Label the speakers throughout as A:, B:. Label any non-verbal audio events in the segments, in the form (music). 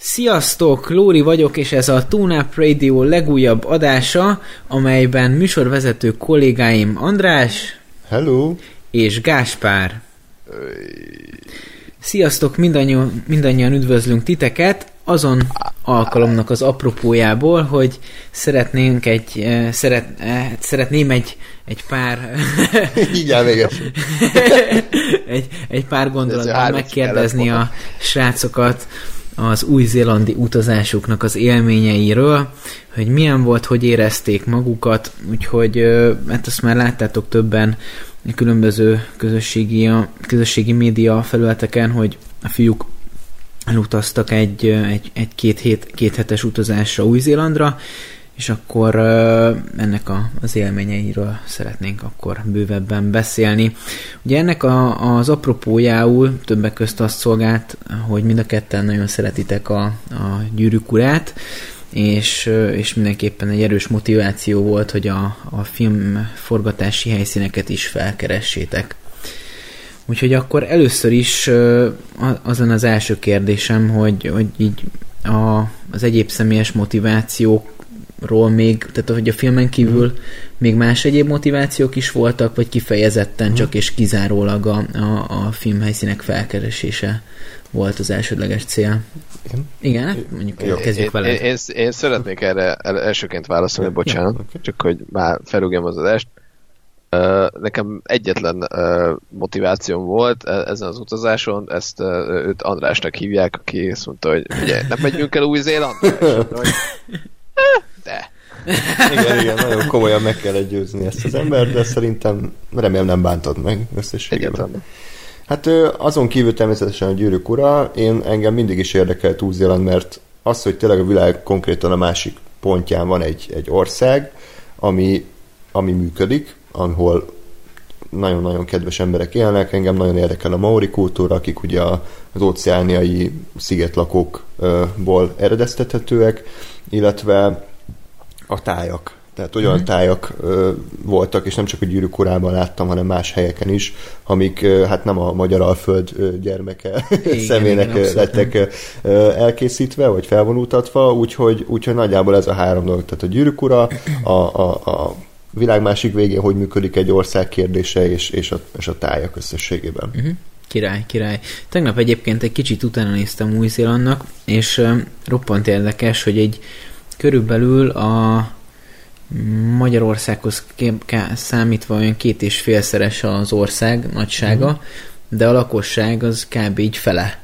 A: Sziasztok, Lóri vagyok, és ez a Tune Radio legújabb adása, amelyben műsorvezető kollégáim András
B: Hello!
A: és Gáspár. Sziasztok, mindannyian, mindannyian üdvözlünk titeket, azon alkalomnak az apropójából, hogy szeretnénk egy, eh, szeret, eh, szeretném egy, egy pár (laughs)
B: Így (laughs)
A: egy, egy pár gondolatban megkérdezni a srácokat az új-zélandi utazásuknak az élményeiről, hogy milyen volt, hogy érezték magukat, úgyhogy hát azt már láttátok többen különböző közösségi, közösségi média felületeken, hogy a fiúk elutaztak egy, egy, egy két, hét, két hetes utazásra Új-Zélandra, és akkor ennek a, az élményeiről szeretnénk akkor bővebben beszélni. Ugye ennek a, az apropójául többek közt azt szolgált, hogy mind a ketten nagyon szeretitek a, a gyűrűk urát, és, és mindenképpen egy erős motiváció volt, hogy a, a film forgatási helyszíneket is felkeressétek. Úgyhogy akkor először is azon az első kérdésem, hogy, hogy így a, az egyéb személyes motivációkról még, tehát hogy a filmen kívül még más egyéb motivációk is voltak, vagy kifejezetten csak és kizárólag a, a, a filmhelyszínek felkeresése volt az elsődleges cél.
B: Igen.
A: Igen, hát mondjuk
B: Jó.
A: kezdjük vele.
C: én, én, én szeretnék erre el- elsőként válaszolni, bocsánat,
B: ja, oké.
C: csak hogy már felrúgjam az adást. Nekem egyetlen motivációm volt e- ezen az utazáson, ezt őt Andrásnak hívják, aki azt mondta, hogy ugye, nem megyünk el Új-Zélandra? (laughs) És mondta, hogy, "Eh, De.
B: Igen, igen, nagyon komolyan meg kell győzni ezt az embert, de szerintem remélem nem bántod meg összességében.
C: Egyetlen.
B: Hát azon kívül természetesen a gyűrűk ura, én engem mindig is érdekelt Új-Zéland, mert az, hogy tényleg a világ konkrétan a másik pontján van egy, egy ország, ami, ami működik, ahol nagyon-nagyon kedves emberek élnek, engem nagyon érdekel a maori kultúra, akik ugye az óceániai szigetlakókból eredeztethetőek, illetve a tájak. Tehát olyan
A: Mhm.
B: mm. tájak ö, voltak, és nem csak a gyűrűk urában láttam, hanem más helyeken is, amik ö, hát nem a magyar alföld ö, gyermeke (laughs)
A: Igen,
B: személynek
A: igen,
B: lettek ö, elkészítve, vagy felvonultatva, úgyhogy, úgyhogy nagyjából ez a három dolog. Tehát a gyűrűk ura, a, a, a világ másik végén hogy működik egy ország kérdése, és, és, a, és a tájak összességében.
A: Uh-huh. Király, király. Tegnap egyébként egy kicsit utána néztem Új-Zélandnak, és uh, roppant érdekes, hogy egy körülbelül a Magyarországhoz kép- számítva olyan két és félszeres az ország nagysága,
B: Mhm.
A: de a lakosság az kb. így fele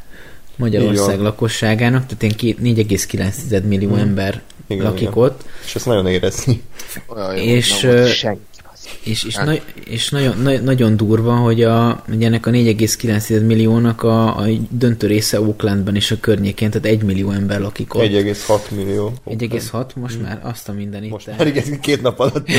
A: Magyarország
B: van.
A: lakosságának, tehát két- 4,9 millió
B: Mhm.
A: ember
B: Igen,
A: lakik
B: igen.
A: ott,
B: És ezt nagyon érezni.
C: Olyan jó,
A: És,
C: nem volt
A: ö,
C: senki.
A: És, és,
C: Hát.
A: na, és nagyon, na, nagyon durva, hogy, a, hogy ennek a 4,9 milliónak a, a döntő része Oaklandben és a környékén, tehát 1 millió ember lakik ott.
B: 1,6 millió.
A: 1,6, most már azt a mindenit.
B: Most már igen, két nap alatt (laughs)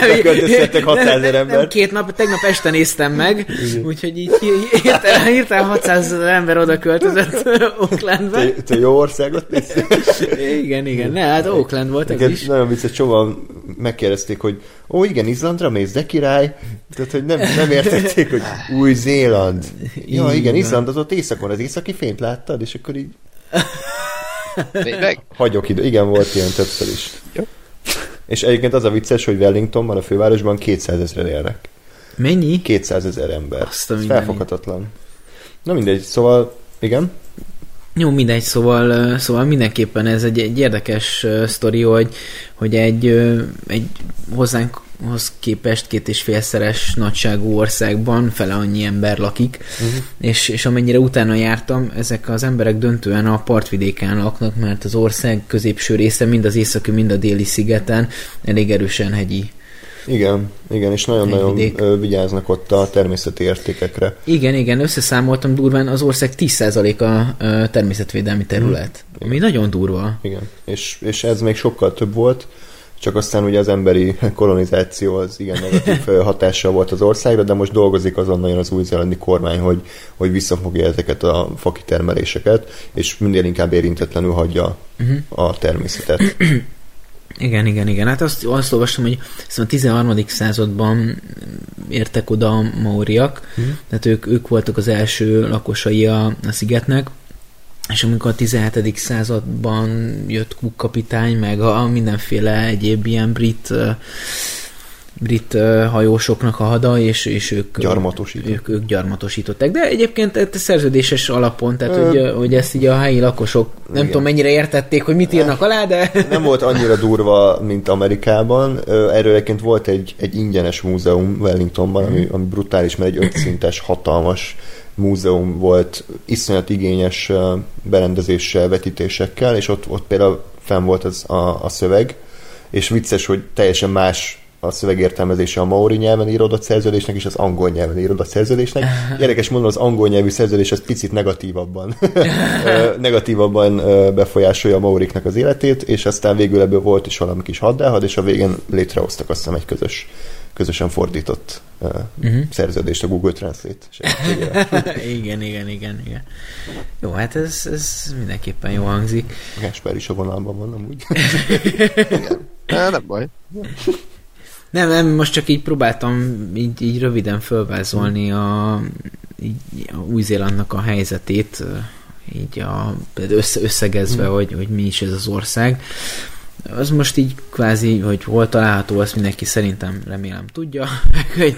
B: beköltöztettek 600
A: nem,
B: ezer
A: nem, nem,
B: embert.
A: két nap, tegnap este néztem meg, úgyhogy így hi- hirtelen, hirtelen 600 ezer ember oda költözött (laughs) Oaklandbe.
B: Te, te jó országot nézsz?
A: Igen, igen, ne, hát Oakland volt ez is.
B: nagyon vicces, csomóan megkérdezték, hogy ó, igen, Izlandra mész, de király. Tehát, hogy nem, nem értették, hogy Új-Zéland. Ja, igen. Izland az ott északon, az északi fényt láttad, és akkor így
C: Tényleg?
B: hagyok idő. Igen, volt ilyen többször is.
C: Jó.
B: És egyébként az a vicces, hogy Wellingtonban, a fővárosban 200 ezeren élnek.
A: Mennyi?
B: 200 ezer ember.
A: Azt a
B: felfoghatatlan. Na mindegy, szóval igen.
A: Jó, mindegy, szóval, szóval mindenképpen ez egy, egy érdekes sztori, hogy, hogy egy, egy hozzánkhoz képest két és félszeres nagyságú országban fele annyi ember lakik, uh-huh. és, és amennyire utána jártam, ezek az emberek döntően a partvidéken laknak, mert az ország középső része, mind az északi, mind a déli szigeten elég erősen hegyi.
B: Igen, igen, és nagyon-nagyon vigyáznak ott a természeti értékekre.
A: Igen, igen, összeszámoltam durván, az ország 10%-a ö, természetvédelmi terület, ami nagyon durva.
B: Igen, és, és ez még sokkal több volt, csak aztán ugye az emberi (laughs) kolonizáció az igen negatív hatással volt az országra, de most dolgozik azon nagyon az új-zélandi kormány, hogy, hogy visszafogja ezeket a fakitermeléseket, és minél inkább érintetlenül hagyja
A: Uh-huh.
B: a természetet. (clears throat)
A: Igen, igen, igen. Hát azt, azt olvastam, hogy szóval a 13. században értek oda a maoriak,
B: Mhm.
A: tehát ők, ők voltak az első lakosai a, a szigetnek, és amikor a 17. században jött Cook kapitány, meg a mindenféle egyéb ilyen brit brit hajósoknak a hada, és, és ők, ők, ők gyarmatosították. De egyébként ez szerződéses alapon, tehát Ö, hogy, hogy ezt így a helyi lakosok nem igen. tudom mennyire értették, hogy mit írnak alá, de...
B: Nem volt annyira durva, mint Amerikában. Erről egyébként volt egy, egy ingyenes múzeum Wellingtonban, ami, ami brutális, mert egy ötszintes, hatalmas múzeum volt, iszonyat igényes berendezéssel, vetítésekkel, és ott, ott például fenn volt az a, a szöveg, és vicces, hogy teljesen más a szövegértelmezése a maori nyelven íródott szerződésnek és az angol nyelven íródott szerződésnek. (laughs) Érdekes mondom, az angol nyelvű szerződés az picit negatívabban (laughs) negatívabban befolyásolja a mauriknak az életét, és aztán végül ebből volt is valami kis haddáhad, és a végén létrehoztak azt hiszem egy közös közösen fordított uh, uh-huh. szerződést a Google Translate (laughs)
A: igen, igen, igen, igen. Jó, hát ez, ez mindenképpen jó hangzik.
B: Gásper is a vonalban van, amúgy. (laughs)
C: igen. Nem baj.
A: Nem, nem, most csak így próbáltam így, így röviden fölvázolni a, így, a Új-Zélandnak a helyzetét, így a, össze, összegezve, mm. hogy, hogy mi is ez az ország. Az most így kvázi, hogy hol található, azt mindenki szerintem remélem tudja, (laughs) hogy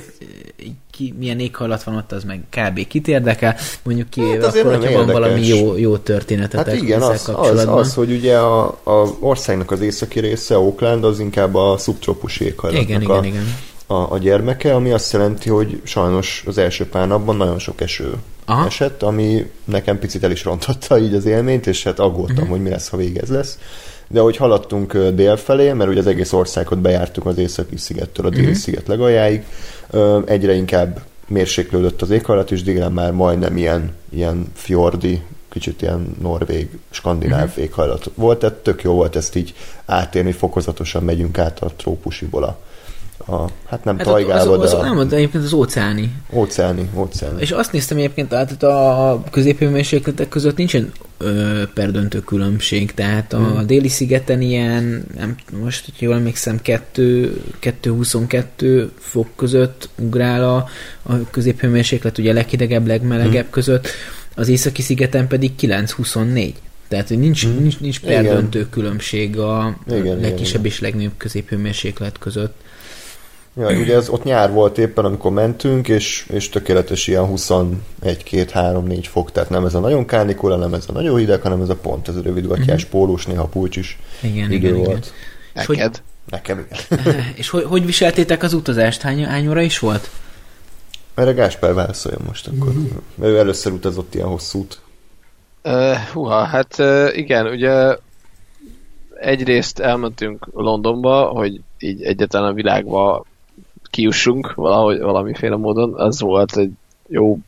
A: ki, milyen éghajlat van ott, az meg kb. kit érdekel, mondjuk ki, hát akkor, hogyha van valami jó, jó történetet
B: hát igen, az, az, az, hogy ugye a, a országnak az északi része, Oakland, az inkább a szubtrópusi éghajlatnak igen, a, igen, igen. A, a gyermeke, ami azt jelenti, hogy sajnos az első pár napban nagyon sok eső Aha. esett, ami nekem picit el is rontotta így az élményt, és hát aggódtam, uh-huh. hogy mi lesz, ha végez lesz de ahogy haladtunk dél felé, mert ugye az egész országot bejártuk az északi szigettől a déli uh-huh. sziget legaljáig, egyre inkább mérséklődött az éghajlat, és délen már majdnem ilyen, ilyen fjordi, kicsit ilyen norvég, skandináv uh-huh. éghajlat volt, tehát tök jó volt ezt így átérni, fokozatosan megyünk át a trópusiból a, a, hát nem hát tajgába,
A: az, az, de... A... Nem, de egyébként az óceáni.
B: Óceáni, óceáni.
A: És azt néztem egyébként, tehát a középhőmérsékletek között nincsen ö, perdöntő különbség, tehát a hmm. déli szigeten ilyen, nem, most, hogy jól emlékszem, 2-22 fok között ugrál a, a középhőmérséklet, ugye leghidegebb, legmelegebb hmm. között, az északi szigeten pedig 9-24. Tehát, hogy nincs, hmm. nincs, nincs perdöntő igen. különbség a igen, legkisebb igen, és legnagyobb középhőmérséklet között.
B: Ja, ugye ez ott nyár volt éppen, amikor mentünk, és, és tökéletes ilyen 21, 2, 3, 4 fok, tehát nem ez a nagyon kánikula, nem ez a nagyon hideg, hanem ez a pont, ez a rövidgatjás uh-huh. pólós, néha pulcs is
A: igen, idő igen, volt. Igen.
C: Neked? Hogy,
B: Nekem igen. (laughs)
A: és hogy, hogy viseltétek az utazást? Hány, hány óra is volt?
B: Erre Gásper válaszoljon most akkor. Uh-huh. Ő először utazott ilyen hosszút.
C: Uh, huha, hát uh, igen, ugye egyrészt elmentünk Londonba, hogy így egyetlen a világba kiussunk valahogy, valamiféle módon. Az volt egy jó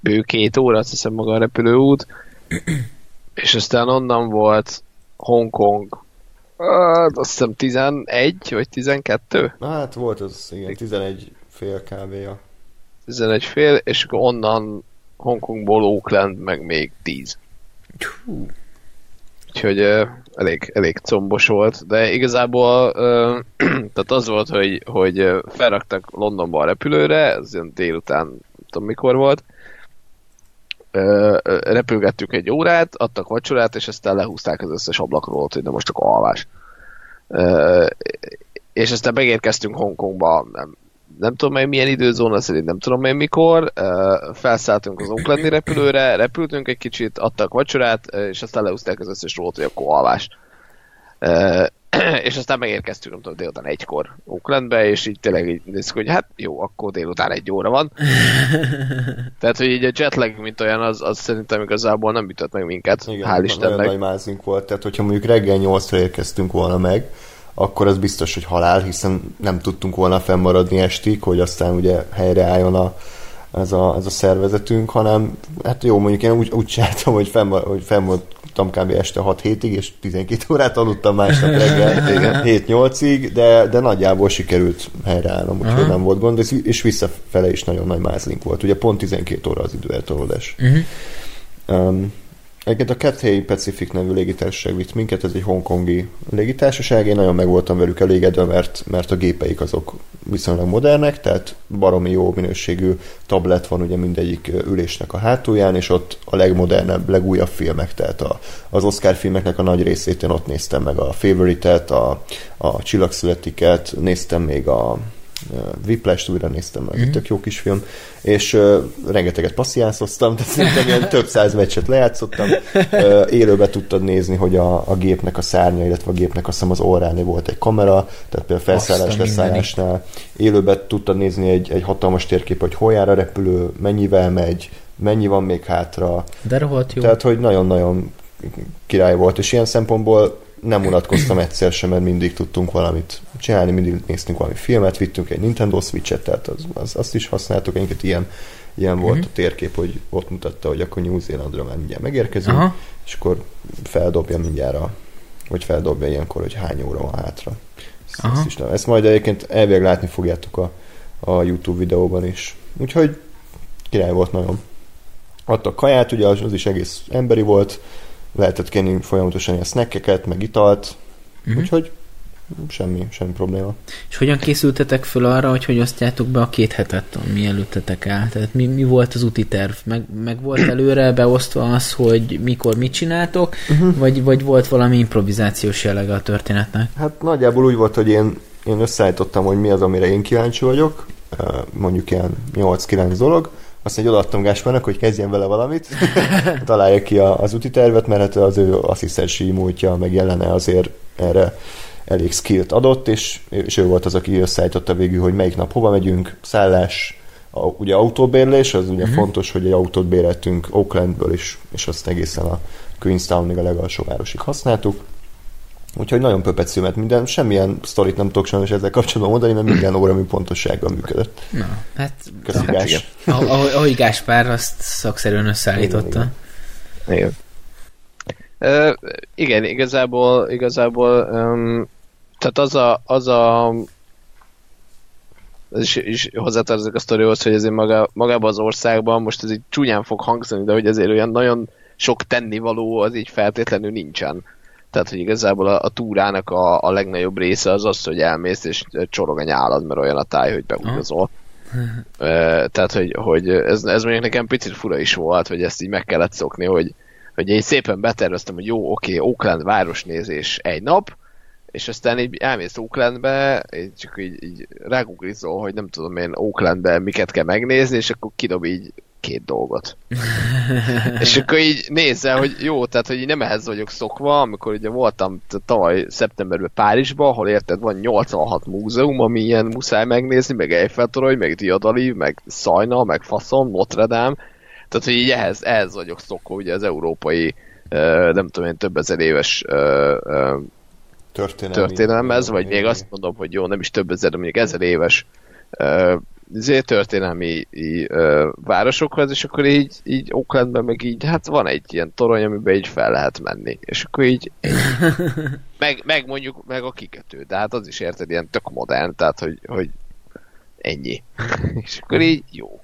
C: bő két óra, azt hiszem maga a repülőút. (clears throat) és aztán onnan volt Hongkong, hát azt hiszem 11 vagy 12?
B: Hát volt az, igen, 11 fél kávéja.
C: 11 fél, és akkor onnan Hongkongból Oakland meg még 10. Úgyhogy uh, elég, elég combos volt, de igazából uh, (clears throat) tehát az volt, hogy, hogy felraktak Londonba a repülőre, ez ilyen délután, nem tudom mikor volt, uh, repülgettük egy órát, adtak vacsorát, és aztán lehúzták az összes ablakról, hogy de most csak alvás. Uh, és aztán megérkeztünk Hongkongba, nem, nem tudom mely milyen időzóna szerint, nem tudom mely mikor, felszálltunk az Oaklandi repülőre, repültünk egy kicsit, adtak vacsorát, és aztán leúzták az összes rót, hogy akkor alvás. (clears throat) és aztán megérkeztünk, nem tudom, délután egykor Oaklandbe, és így tényleg így nézzük, hogy hát jó, akkor délután egy óra van. (laughs) Tehát, hogy így a jetlag, mint olyan, az, az szerintem igazából nem ütött meg minket, Igen, hál' Istennek.
B: nagy mázunk volt, tehát hogyha mondjuk reggel 8-ra érkeztünk volna meg, akkor az biztos, hogy halál, hiszen nem tudtunk volna fennmaradni estig, hogy aztán ugye helyreálljon a, ez, a, ez a szervezetünk, hanem hát jó, mondjuk én úgy, úgy csináltam, hogy, fenn, hogy fennmaradtam kb. este 6 hétig, és 12 (laughs) órát aludtam másnap reggel 7-8-ig, de, de nagyjából sikerült helyreállnom, úgyhogy nem volt gond, és, és visszafele is nagyon nagy mázlink volt. Ugye pont 12 óra az időeltolódás. Uh-huh. Um, Egyébként a Cathay Pacific nevű légitársaság vitt minket, ez egy hongkongi légitársaság, én nagyon meg voltam velük elégedve, mert, mert a gépeik azok viszonylag modernek, tehát baromi jó minőségű tablet van ugye mindegyik ülésnek a hátulján, és ott a legmodernebb, legújabb filmek, tehát a, az Oscar filmeknek a nagy részét én ott néztem meg, a Favorite-et, a, a Csillagszületiket, néztem még a Whiplash-t újra néztem meg, mm-hmm. tök jó kis film, és uh, rengeteget passziánszoztam, tehát szerintem ilyen több száz meccset lejátszottam. Uh, élőbe tudtad nézni, hogy a, a gépnek a szárnya, illetve a gépnek azt hiszem az orrán volt egy kamera, tehát például felszállás leszállásnál. Élőbe tudtad nézni egy, egy hatalmas térkép, hogy hol jár a repülő, mennyivel megy, mennyi van még hátra.
A: De rohadt jó.
B: Tehát, hogy nagyon-nagyon király volt, és ilyen szempontból nem unatkoztam egyszer sem, mert mindig tudtunk valamit csinálni, mindig néztünk valami filmet, vittünk egy Nintendo Switch-et, tehát az, az, azt is használtuk, egyébként ilyen, ilyen volt uh-huh. a térkép, hogy ott mutatta, hogy akkor New Zealandra már mindjárt megérkezünk, Aha. és akkor feldobja mindjárt a, vagy feldobja ilyenkor, hogy hány óra van hátra. Ezt, ezt, is nem. ezt majd egyébként elvileg látni fogjátok a, a YouTube videóban is. Úgyhogy király volt nagyon. Adtak kaját, ugye az, az is egész emberi volt, lehetett kenni folyamatosan ilyen snackeket, meg italt, uh-huh. úgyhogy semmi, semmi probléma.
A: És hogyan készültetek föl arra, hogy hogy osztjátok be a két hetet, mi előttetek el? Tehát mi, mi volt az úti terv? Meg, meg volt (clears throat) előre beosztva az, hogy mikor mit csináltok, uh-huh. vagy, vagy volt valami improvizációs jellege a történetnek?
B: Hát nagyjából úgy volt, hogy én, én összeállítottam, hogy mi az, amire én kíváncsi vagyok, mondjuk ilyen 8-9 dolog, azt mondja, hogy odaadtam Gáspárnak, hogy kezdjen vele valamit, (laughs) találja ki a, az úti tervet, mert hát az ő asszisztensi múltja meg jelene azért erre elég skillt adott, és, és ő volt az, aki összeállította végül, hogy melyik nap hova megyünk, szállás, a, ugye autóbérlés, az ugye uh-huh. fontos, hogy egy autót béreltünk Oaklandből is, és azt egészen a Queenstown-ig a legalsó városig használtuk. Úgyhogy nagyon pöpecű, mert minden, semmilyen sztorit nem tudok sajnos ezzel kapcsolatban mondani, mert minden óra pontossággal működött.
A: Na, hát... Köszi, hát, Gás. Ahogy, Gáspár azt szakszerűen összeállította.
C: Igen. igen. Uh, igen, igazából, igazából um, tehát az a, az a ez is, is hozzátartozik a sztorihoz, hogy ezért maga, magában az országban, most ez így csúnyán fog hangzani, de hogy ezért olyan nagyon sok tennivaló az így feltétlenül nincsen. Tehát, hogy igazából a, a túrának a, a legnagyobb része az az, hogy elmész és csorog a nyálad, mert olyan a táj, hogy beugazol. Tehát, hogy, hogy ez, ez mondjuk nekem picit fura is volt, hogy ezt így meg kellett szokni, hogy, hogy én szépen beterveztem, hogy jó, oké, okay, Oakland városnézés egy nap, és aztán így elmész Oaklandbe, és csak így, így rágugrizol, hogy nem tudom én Oaklandbe miket kell megnézni, és akkor kidob így két dolgot. (laughs) és akkor így nézzel, hogy jó, tehát hogy így nem ehhez vagyok szokva, amikor ugye voltam tavaly szeptemberben Párizsba, ahol érted, van 86 múzeum, ami ilyen muszáj megnézni, meg Eiffel-torony, meg Diadali, meg Szajna, meg Faszom, Notre Dame, tehát hogy így ehhez, ehhez vagyok szokva, ugye az európai, nem tudom én, több ezer éves
B: történelmi
C: történelmez, vagy még azt mondom, hogy jó, nem is több ezer, de mondjuk ezer éves izé, történelmi í, ö, városokhoz, és akkor így, így Oaklandben meg így, hát van egy ilyen torony, amiben így fel lehet menni. És akkor így, (laughs) meg, meg mondjuk meg a kikötő, de hát az is érted, ilyen tök modern, tehát hogy, hogy ennyi. (laughs) és akkor így jó.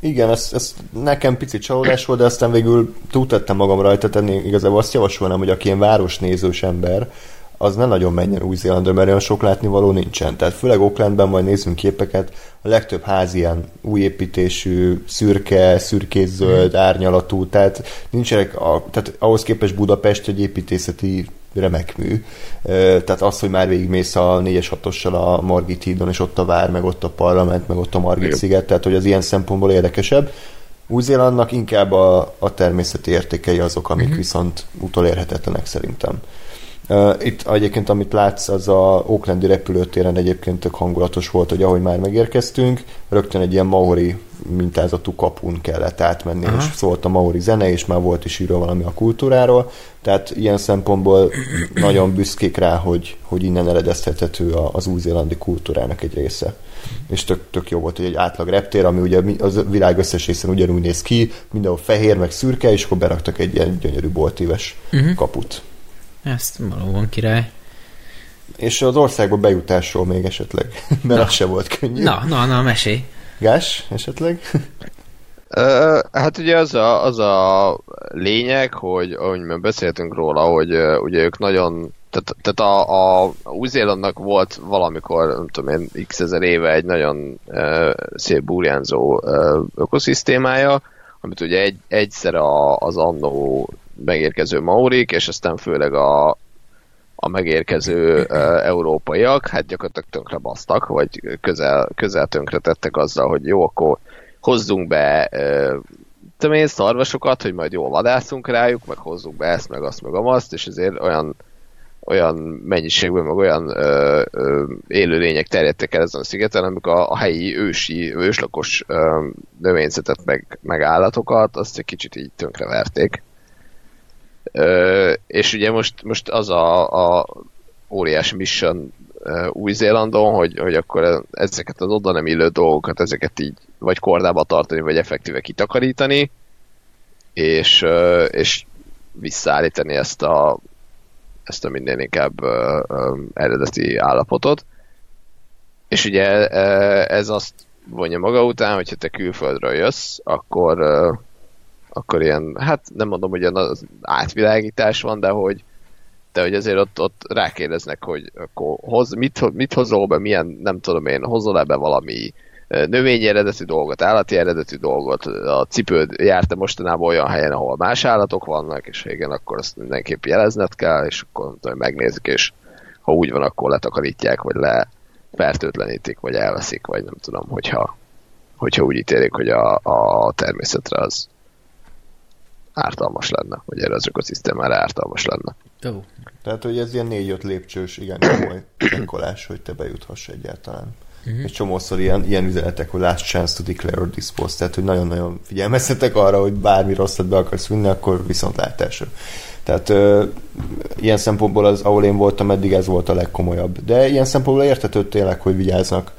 B: Igen, ez, ez nekem picit csalódás volt, de aztán végül túltettem magam rajta tenni, igazából azt javasolnám, hogy aki ilyen városnézős ember, az ne nagyon menjen Új-Zélandra, mert olyan sok látnivaló nincsen. Tehát főleg Oaklandben majd nézzünk képeket, a legtöbb ház ilyen új építésű, szürke, szürkészöld, árnyalatú, tehát nincsenek, a, tehát ahhoz képest Budapest egy építészeti remekmű. Tehát az, hogy már végigmész a 4-es 6 a Margit hídon, és ott a vár, meg ott a parlament, meg ott a Margit sziget, tehát hogy az ilyen szempontból érdekesebb. Új-Zélandnak inkább a, a természeti értékei azok, amik uh-huh. viszont utolérhetetlenek szerintem. Itt egyébként, amit látsz, az a Oaklandi repülőtéren egyébként tök hangulatos volt, hogy ahogy már megérkeztünk, rögtön egy ilyen maori mintázatú kapun kellett átmenni, Aha. és szólt a maori zene, és már volt is írva valami a kultúráról, tehát ilyen szempontból nagyon büszkék rá, hogy, hogy innen eredeztethető az új-zélandi kultúrának egy része. És tök, tök jó volt, hogy egy átlag reptér, ami ugye az világ összes részen ugyanúgy néz ki, mindenhol fehér, meg szürke, és akkor beraktak egy ilyen gyönyörű boltíves uh-huh. kaput.
A: Ezt valóban király.
B: És az országba bejutásról még esetleg, (laughs) mert na. az se volt könnyű.
A: Na, na, na, mesélj.
B: Gás, esetleg? (laughs)
C: Uh, hát ugye az a, az a lényeg, hogy ahogy mi beszéltünk róla, hogy uh, ugye ők nagyon tehát, tehát a, a Új-Zélandnak volt valamikor, nem tudom én, x ezer éve egy nagyon uh, szép burjánzó uh, ökoszisztémája, amit ugye egy, egyszer a, az annó megérkező maurik, és aztán főleg a, a megérkező európaiak, hát gyakorlatilag tönkre basztak, vagy közel, közel tönkre tettek azzal, hogy jó, akkor hozzunk be uh, én, szarvasokat, hogy majd jól vadászunk rájuk, meg hozzunk be ezt, meg azt, meg azt, és ezért olyan olyan mennyiségben, meg olyan ö, ö, élőlények terjedtek el ezen a szigeten, amik a, a helyi ősi, őslakos ö, növényzetet, meg, meg állatokat, azt egy kicsit így tönkreverték. És ugye most, most az a, a óriás mission új-Zélandon, hogy, hogy akkor ezeket az oda nem illő dolgokat, ezeket így vagy kordába tartani, vagy effektíve kitakarítani, és, és visszaállítani ezt a ezt a minden inkább eredeti állapotot. És ugye ez azt vonja maga után, hogyha te külföldről jössz, akkor, akkor ilyen, hát nem mondom, hogy az átvilágítás van, de hogy de hogy azért ott, ott rákérdeznek, hogy akkor hoz, mit, mit hozol be, milyen, nem tudom én, hozol ebbe valami növényi eredetű dolgot, állati eredetű dolgot, a cipőd járta mostanában olyan helyen, ahol más állatok vannak, és igen, akkor azt mindenképp jelezned kell, és akkor tudom, megnézik, és ha úgy van, akkor letakarítják, vagy le fertőtlenítik, vagy elveszik, vagy nem tudom, hogyha, hogyha úgy ítélik, hogy a, a természetre az ártalmas lenne, vagy erre az ökoszisztémára ártalmas lenne.
B: Oh. Tehát, hogy ez ilyen négy-öt lépcsős, igen, komoly (coughs) tenkolás, hogy te bejuthass egyáltalán. Uh-huh. Egy csomószor ilyen, ilyen üzenetek, hogy last chance to declare or dispose, tehát hogy nagyon-nagyon figyelmeztetek arra, hogy bármi rosszat be akarsz vinni, akkor viszont látásra. Tehát ö, ilyen szempontból az, ahol én voltam, eddig ez volt a legkomolyabb. De ilyen szempontból értető tényleg, hogy vigyáznak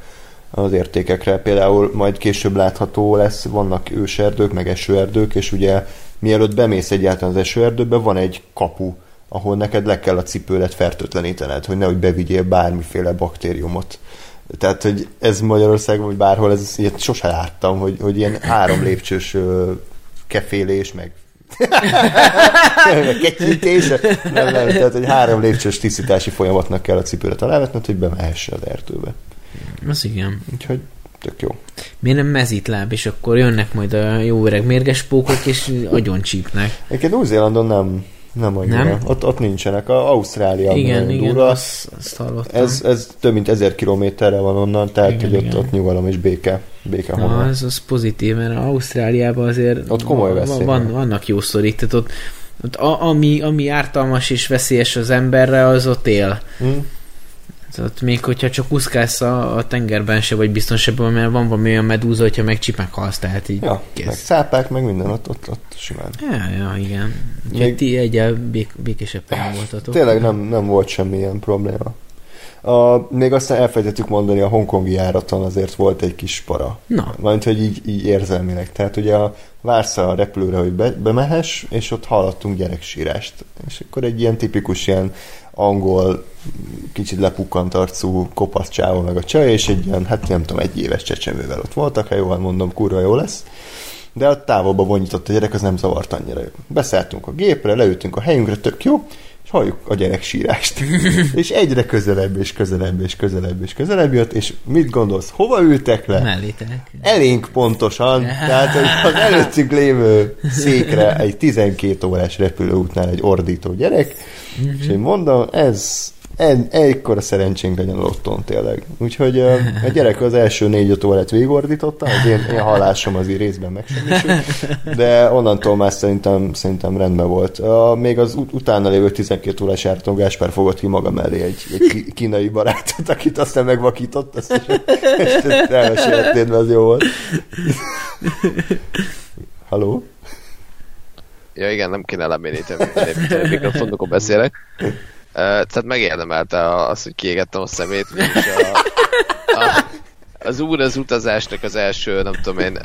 B: az értékekre. Például majd később látható lesz, vannak őserdők, meg esőerdők, és ugye mielőtt bemész egyáltalán az esőerdőbe, van egy kapu, ahol neked le kell a cipőlet fertőtlenítened, hogy nehogy bevigyél bármiféle baktériumot tehát, hogy ez Magyarországon, vagy bárhol, ez ilyet sose láttam, hogy, hogy ilyen három lépcsős ö, kefélés, meg (laughs) ketyítés, nem, nem, tehát, hogy három lépcsős tisztítási folyamatnak kell a cipőre alávetned, hogy bemehesse az erdőbe.
A: Az igen.
B: Úgyhogy tök jó.
A: Miért nem mezitláb, és akkor jönnek majd a jó öreg mérges pókok, és agyon csípnek.
B: Egyébként Új-Zélandon nem, nem annyira. Nem? Ott, ott nincsenek. A Ausztrália
A: igen, igen, durva. Azt, azt hallottam.
B: Ez, ez több mint ezer kilométerre van onnan, tehát igen, hogy ott, igen. ott nyugalom és béke. béke
A: Na, ez az pozitív, mert Ausztráliában azért
B: ott komoly veszély.
A: Van, vannak jó sztorik, tehát ott, ott a, ami, ami ártalmas és veszélyes az emberre, az ott él. Hmm. Tehát még hogyha csak úszkálsz a, a tengerben se vagy biztonságban, mert van valami olyan medúza, hogyha megcsip, meghalsz, tehát így
B: ja, kész. meg szápák, meg minden, ott, ott, ott simán.
A: Ja, ja, igen. Még... ti egyel bék, békésebben voltatok.
B: Tényleg nem, nem volt semmilyen probléma. A, még aztán elfelejtettük mondani, a hongkongi járaton azért volt egy kis para.
A: Na.
B: Majd, hogy így, így érzelmileg. Tehát ugye a, vársz a repülőre, hogy be, bemehess, és ott hallottunk gyereksírást. És akkor egy ilyen tipikus ilyen angol, kicsit lepukkant arcú kopasz csáva meg a csaj, és egy ilyen, hát nem tudom, egy éves csecsemővel ott voltak, ha jól mondom, kurva jó lesz. De a távolba vonyított a gyerek, az nem zavart annyira. Beszálltunk a gépre, leültünk a helyünkre, tök jó, halljuk a gyerek sírást. (laughs) és egyre közelebb, és közelebb, és közelebb, és közelebb jött, és mit gondolsz, hova ültek le?
A: Mellétek.
B: Elénk pontosan, (laughs) tehát az előttünk lévő székre egy 12 órás repülőútnál egy ordító gyerek, Mm-hmm. És én mondom, ez egy, a szerencsénk legyen a lottón tényleg. Úgyhogy a gyerek az első négy-öt órát végigordította, az én, én hallásom az részben megsemmisült, de onnantól már szerintem, szerintem rendben volt. A, még az ut- utána lévő 12 órás járton Gáspár fogott ki maga mellé egy, egy kínai barátot, akit aztán megvakított, azt is elmesélhetnéd, mert az jó volt. Haló?
C: Ja igen, nem kéne leménítem, mikrofonokon beszélek. Tehát megérdemelte az, hogy kiégettem a szemét, és a, a, az úr az utazásnak az első, nem tudom én,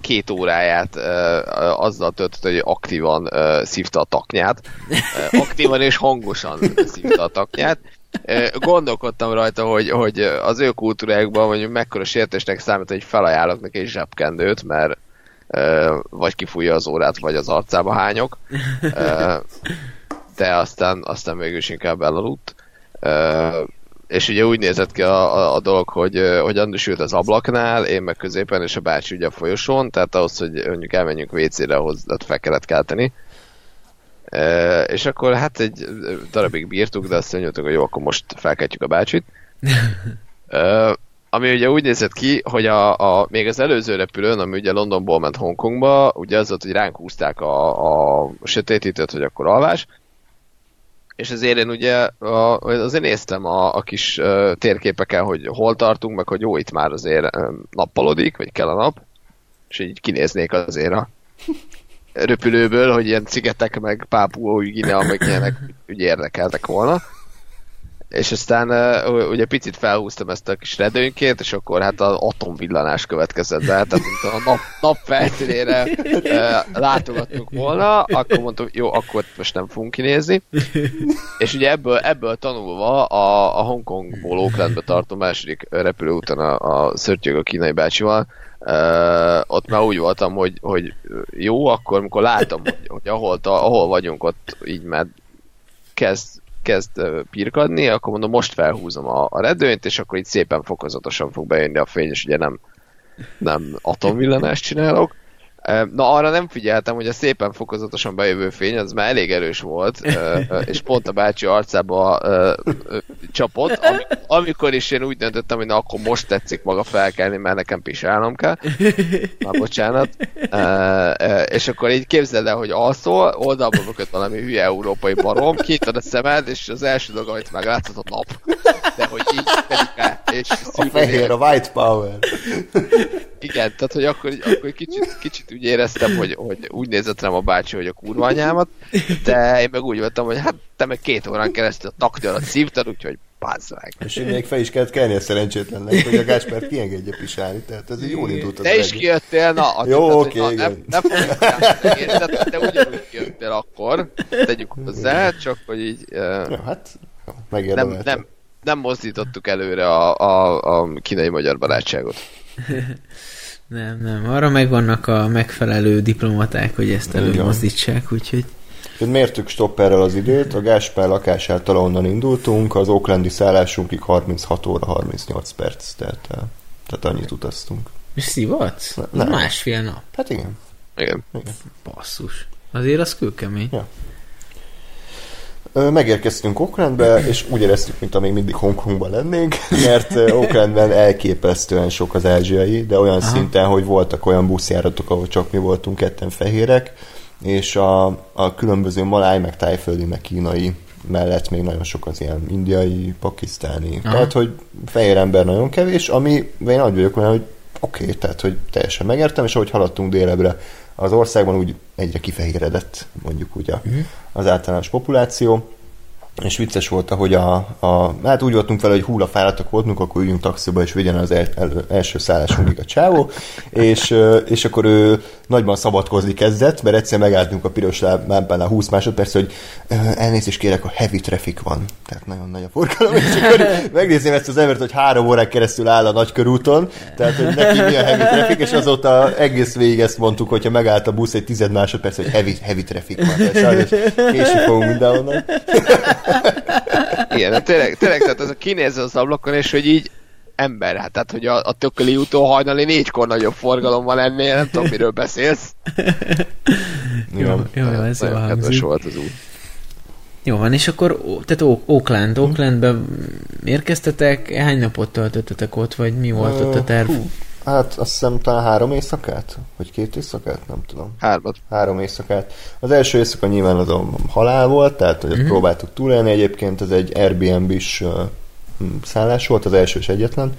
C: két óráját azzal töltött, hogy aktívan szívta a taknyát. Aktívan és hangosan szívta a taknyát. Gondolkodtam rajta, hogy, hogy az ő kultúrákban mondjuk mekkora sértésnek számít, hogy felajánlok neki egy zsebkendőt, mert vagy kifújja az órát, vagy az arcába hányok. De aztán, aztán mégis inkább elaludt. És ugye úgy nézett ki a, a, a dolog, hogy, hogy Andris ült az ablaknál, én meg középen, és a bácsi ugye a folyosón, tehát ahhoz, hogy mondjuk elmenjünk WC-re, ahhoz fel kellett kelteni. E, és akkor hát egy darabig bírtuk, de azt mondjuk, hogy jó, akkor most felkeltjük a bácsit. (laughs) e, ami ugye úgy nézett ki, hogy a, a, még az előző repülőn, ami ugye Londonból ment Hongkongba, ugye az volt, hogy ránk húzták a, a sötétítőt, hogy akkor alvás, és ezért én ugye a, azért néztem a, a kis uh, térképeken, hogy hol tartunk, meg hogy jó, itt már azért um, nappalodik, vagy kell a nap, és így kinéznék azért a (laughs) röpülőből, hogy ilyen cigetek, meg Pápua Guinea, meg ilyenek úgy érdekeltek volna és aztán uh, ugye picit felhúztam ezt a kis redőnként, és akkor hát az atomvillanás következett be, tehát mint a nap, nap felszínére uh, látogattunk volna, akkor mondtam, jó, akkor most nem fogunk kinézni. És ugye ebből, ebből tanulva a, a Hongkongból Oaklandbe tartó második repülőúton a, a szörtyög a kínai bácsival, Uh, ott már úgy voltam, hogy, hogy jó, akkor amikor látom, hogy, hogy ahol, ta, ahol vagyunk, ott így már kezd kezd pirkadni, akkor mondom, most felhúzom a, a redőnyt, és akkor itt szépen fokozatosan fog bejönni a fény, és ugye nem, nem atomvillanást csinálok. Na arra nem figyeltem, hogy a szépen fokozatosan bejövő fény az már elég erős volt, és pont a bácsi arcába csapott, amikor is én úgy döntöttem, hogy na akkor most tetszik maga felkelni, mert nekem pisálnom kell. Na bocsánat. És akkor így képzeld el, hogy alszol, oldalban mögött valami hülye európai barom, kinyitod a szemed, és az első dolog, amit meglátod a nap. De hogy így el, és
B: a fehér, a white power.
C: Igen, tehát hogy akkor, akkor kicsit, kicsit úgy éreztem, hogy, hogy úgy nézett rám a bácsi, hogy a kurva anyámat, de én meg úgy voltam, hogy hát te meg két órán keresztül a takti alatt szívtad, úgyhogy pázd meg.
B: És én még fel is kellett kelni a szerencsétlennek, hogy a Gáspert kiengedje pisálni, tehát ez egy jól indult
C: az Te is kijöttél, na, a
B: Jó, oké, okay,
C: na,
B: igen.
C: Ne, ne de te ugyanúgy kijöttél akkor, tegyük hozzá, csak hogy így... Uh,
B: ja, hát
C: nem, nem, nem mozdítottuk előre a, a, a kínai-magyar barátságot. (laughs)
A: Nem, nem. Arra megvannak a megfelelő diplomaták, hogy ezt előmozdítsák, úgyhogy...
B: Mértük stopperrel az időt, a Gáspár lakásától onnan indultunk, az Oaklandi szállásunkig 36 óra 38 perc, tehát, eh, tehát annyit utaztunk.
A: És szivatsz? Ne, Másfél nap.
B: Hát igen.
C: Igen.
B: igen.
A: Basszus. Azért az kőkemény.
B: Ja. Megérkeztünk Oaklandbe, és úgy éreztük, mint még mindig Hongkongban lennénk, (laughs) mert Oaklandben elképesztően sok az ázsiai, de olyan Aha. szinten, hogy voltak olyan buszjáratok, ahol csak mi voltunk ketten fehérek, és a, a különböző maláj, meg tájföldi, meg kínai mellett még nagyon sok az ilyen indiai, pakisztáni. Aha. Tehát, hogy fehér ember nagyon kevés, ami én nagy vagyok hogy oké, okay, tehát, hogy teljesen megértem, és ahogy haladtunk délebre, az országban úgy egyre kifehéredett, mondjuk úgy a, uh-huh. az általános populáció, és vicces volt, hogy a, a, hát úgy voltunk vele, hogy húla fáradtak voltunk, akkor üljünk taxiba, és vigyen az el, el, első szállásunkig a csávó, és, és akkor ő nagyban szabadkozni kezdett, mert egyszer megálltunk a piros lámpán a 20 másodperc, hogy elnézést kérek, a heavy traffic van. Tehát nagyon nagy a forgalom, és akkor megnézném ezt az embert, hogy három órák keresztül áll a nagykörúton, tehát hogy neki mi a heavy traffic, és azóta egész végig ezt mondtuk, hogyha megállt a busz egy tized másodperc, hogy heavy, heavy traffic van. Tehát késni fogunk mindenhonnan.
C: Igen, tényleg, tényleg, tehát ez a kinéző az ablakon, és hogy így ember, hát tehát, hogy a, a tököli útó hajnali négykor nagyobb forgalom van ennél, nem tudom, miről beszélsz. (laughs)
A: jó, jó, jó, ez jó
C: kedves volt az út.
A: Jó van, és akkor, tehát Oakland, Oaklandbe érkeztetek, hány napot töltöttetek ott, vagy mi volt ott a terv? Hú,
B: Hát azt hiszem talán három éjszakát? Vagy két éjszakát? Nem tudom.
C: Hármat.
B: Három éjszakát. Az első éjszaka nyilván az a halál volt, tehát hogy mm-hmm. próbáltuk túlélni. Egyébként ez egy Airbnb-s uh, szállás volt, az első és egyetlen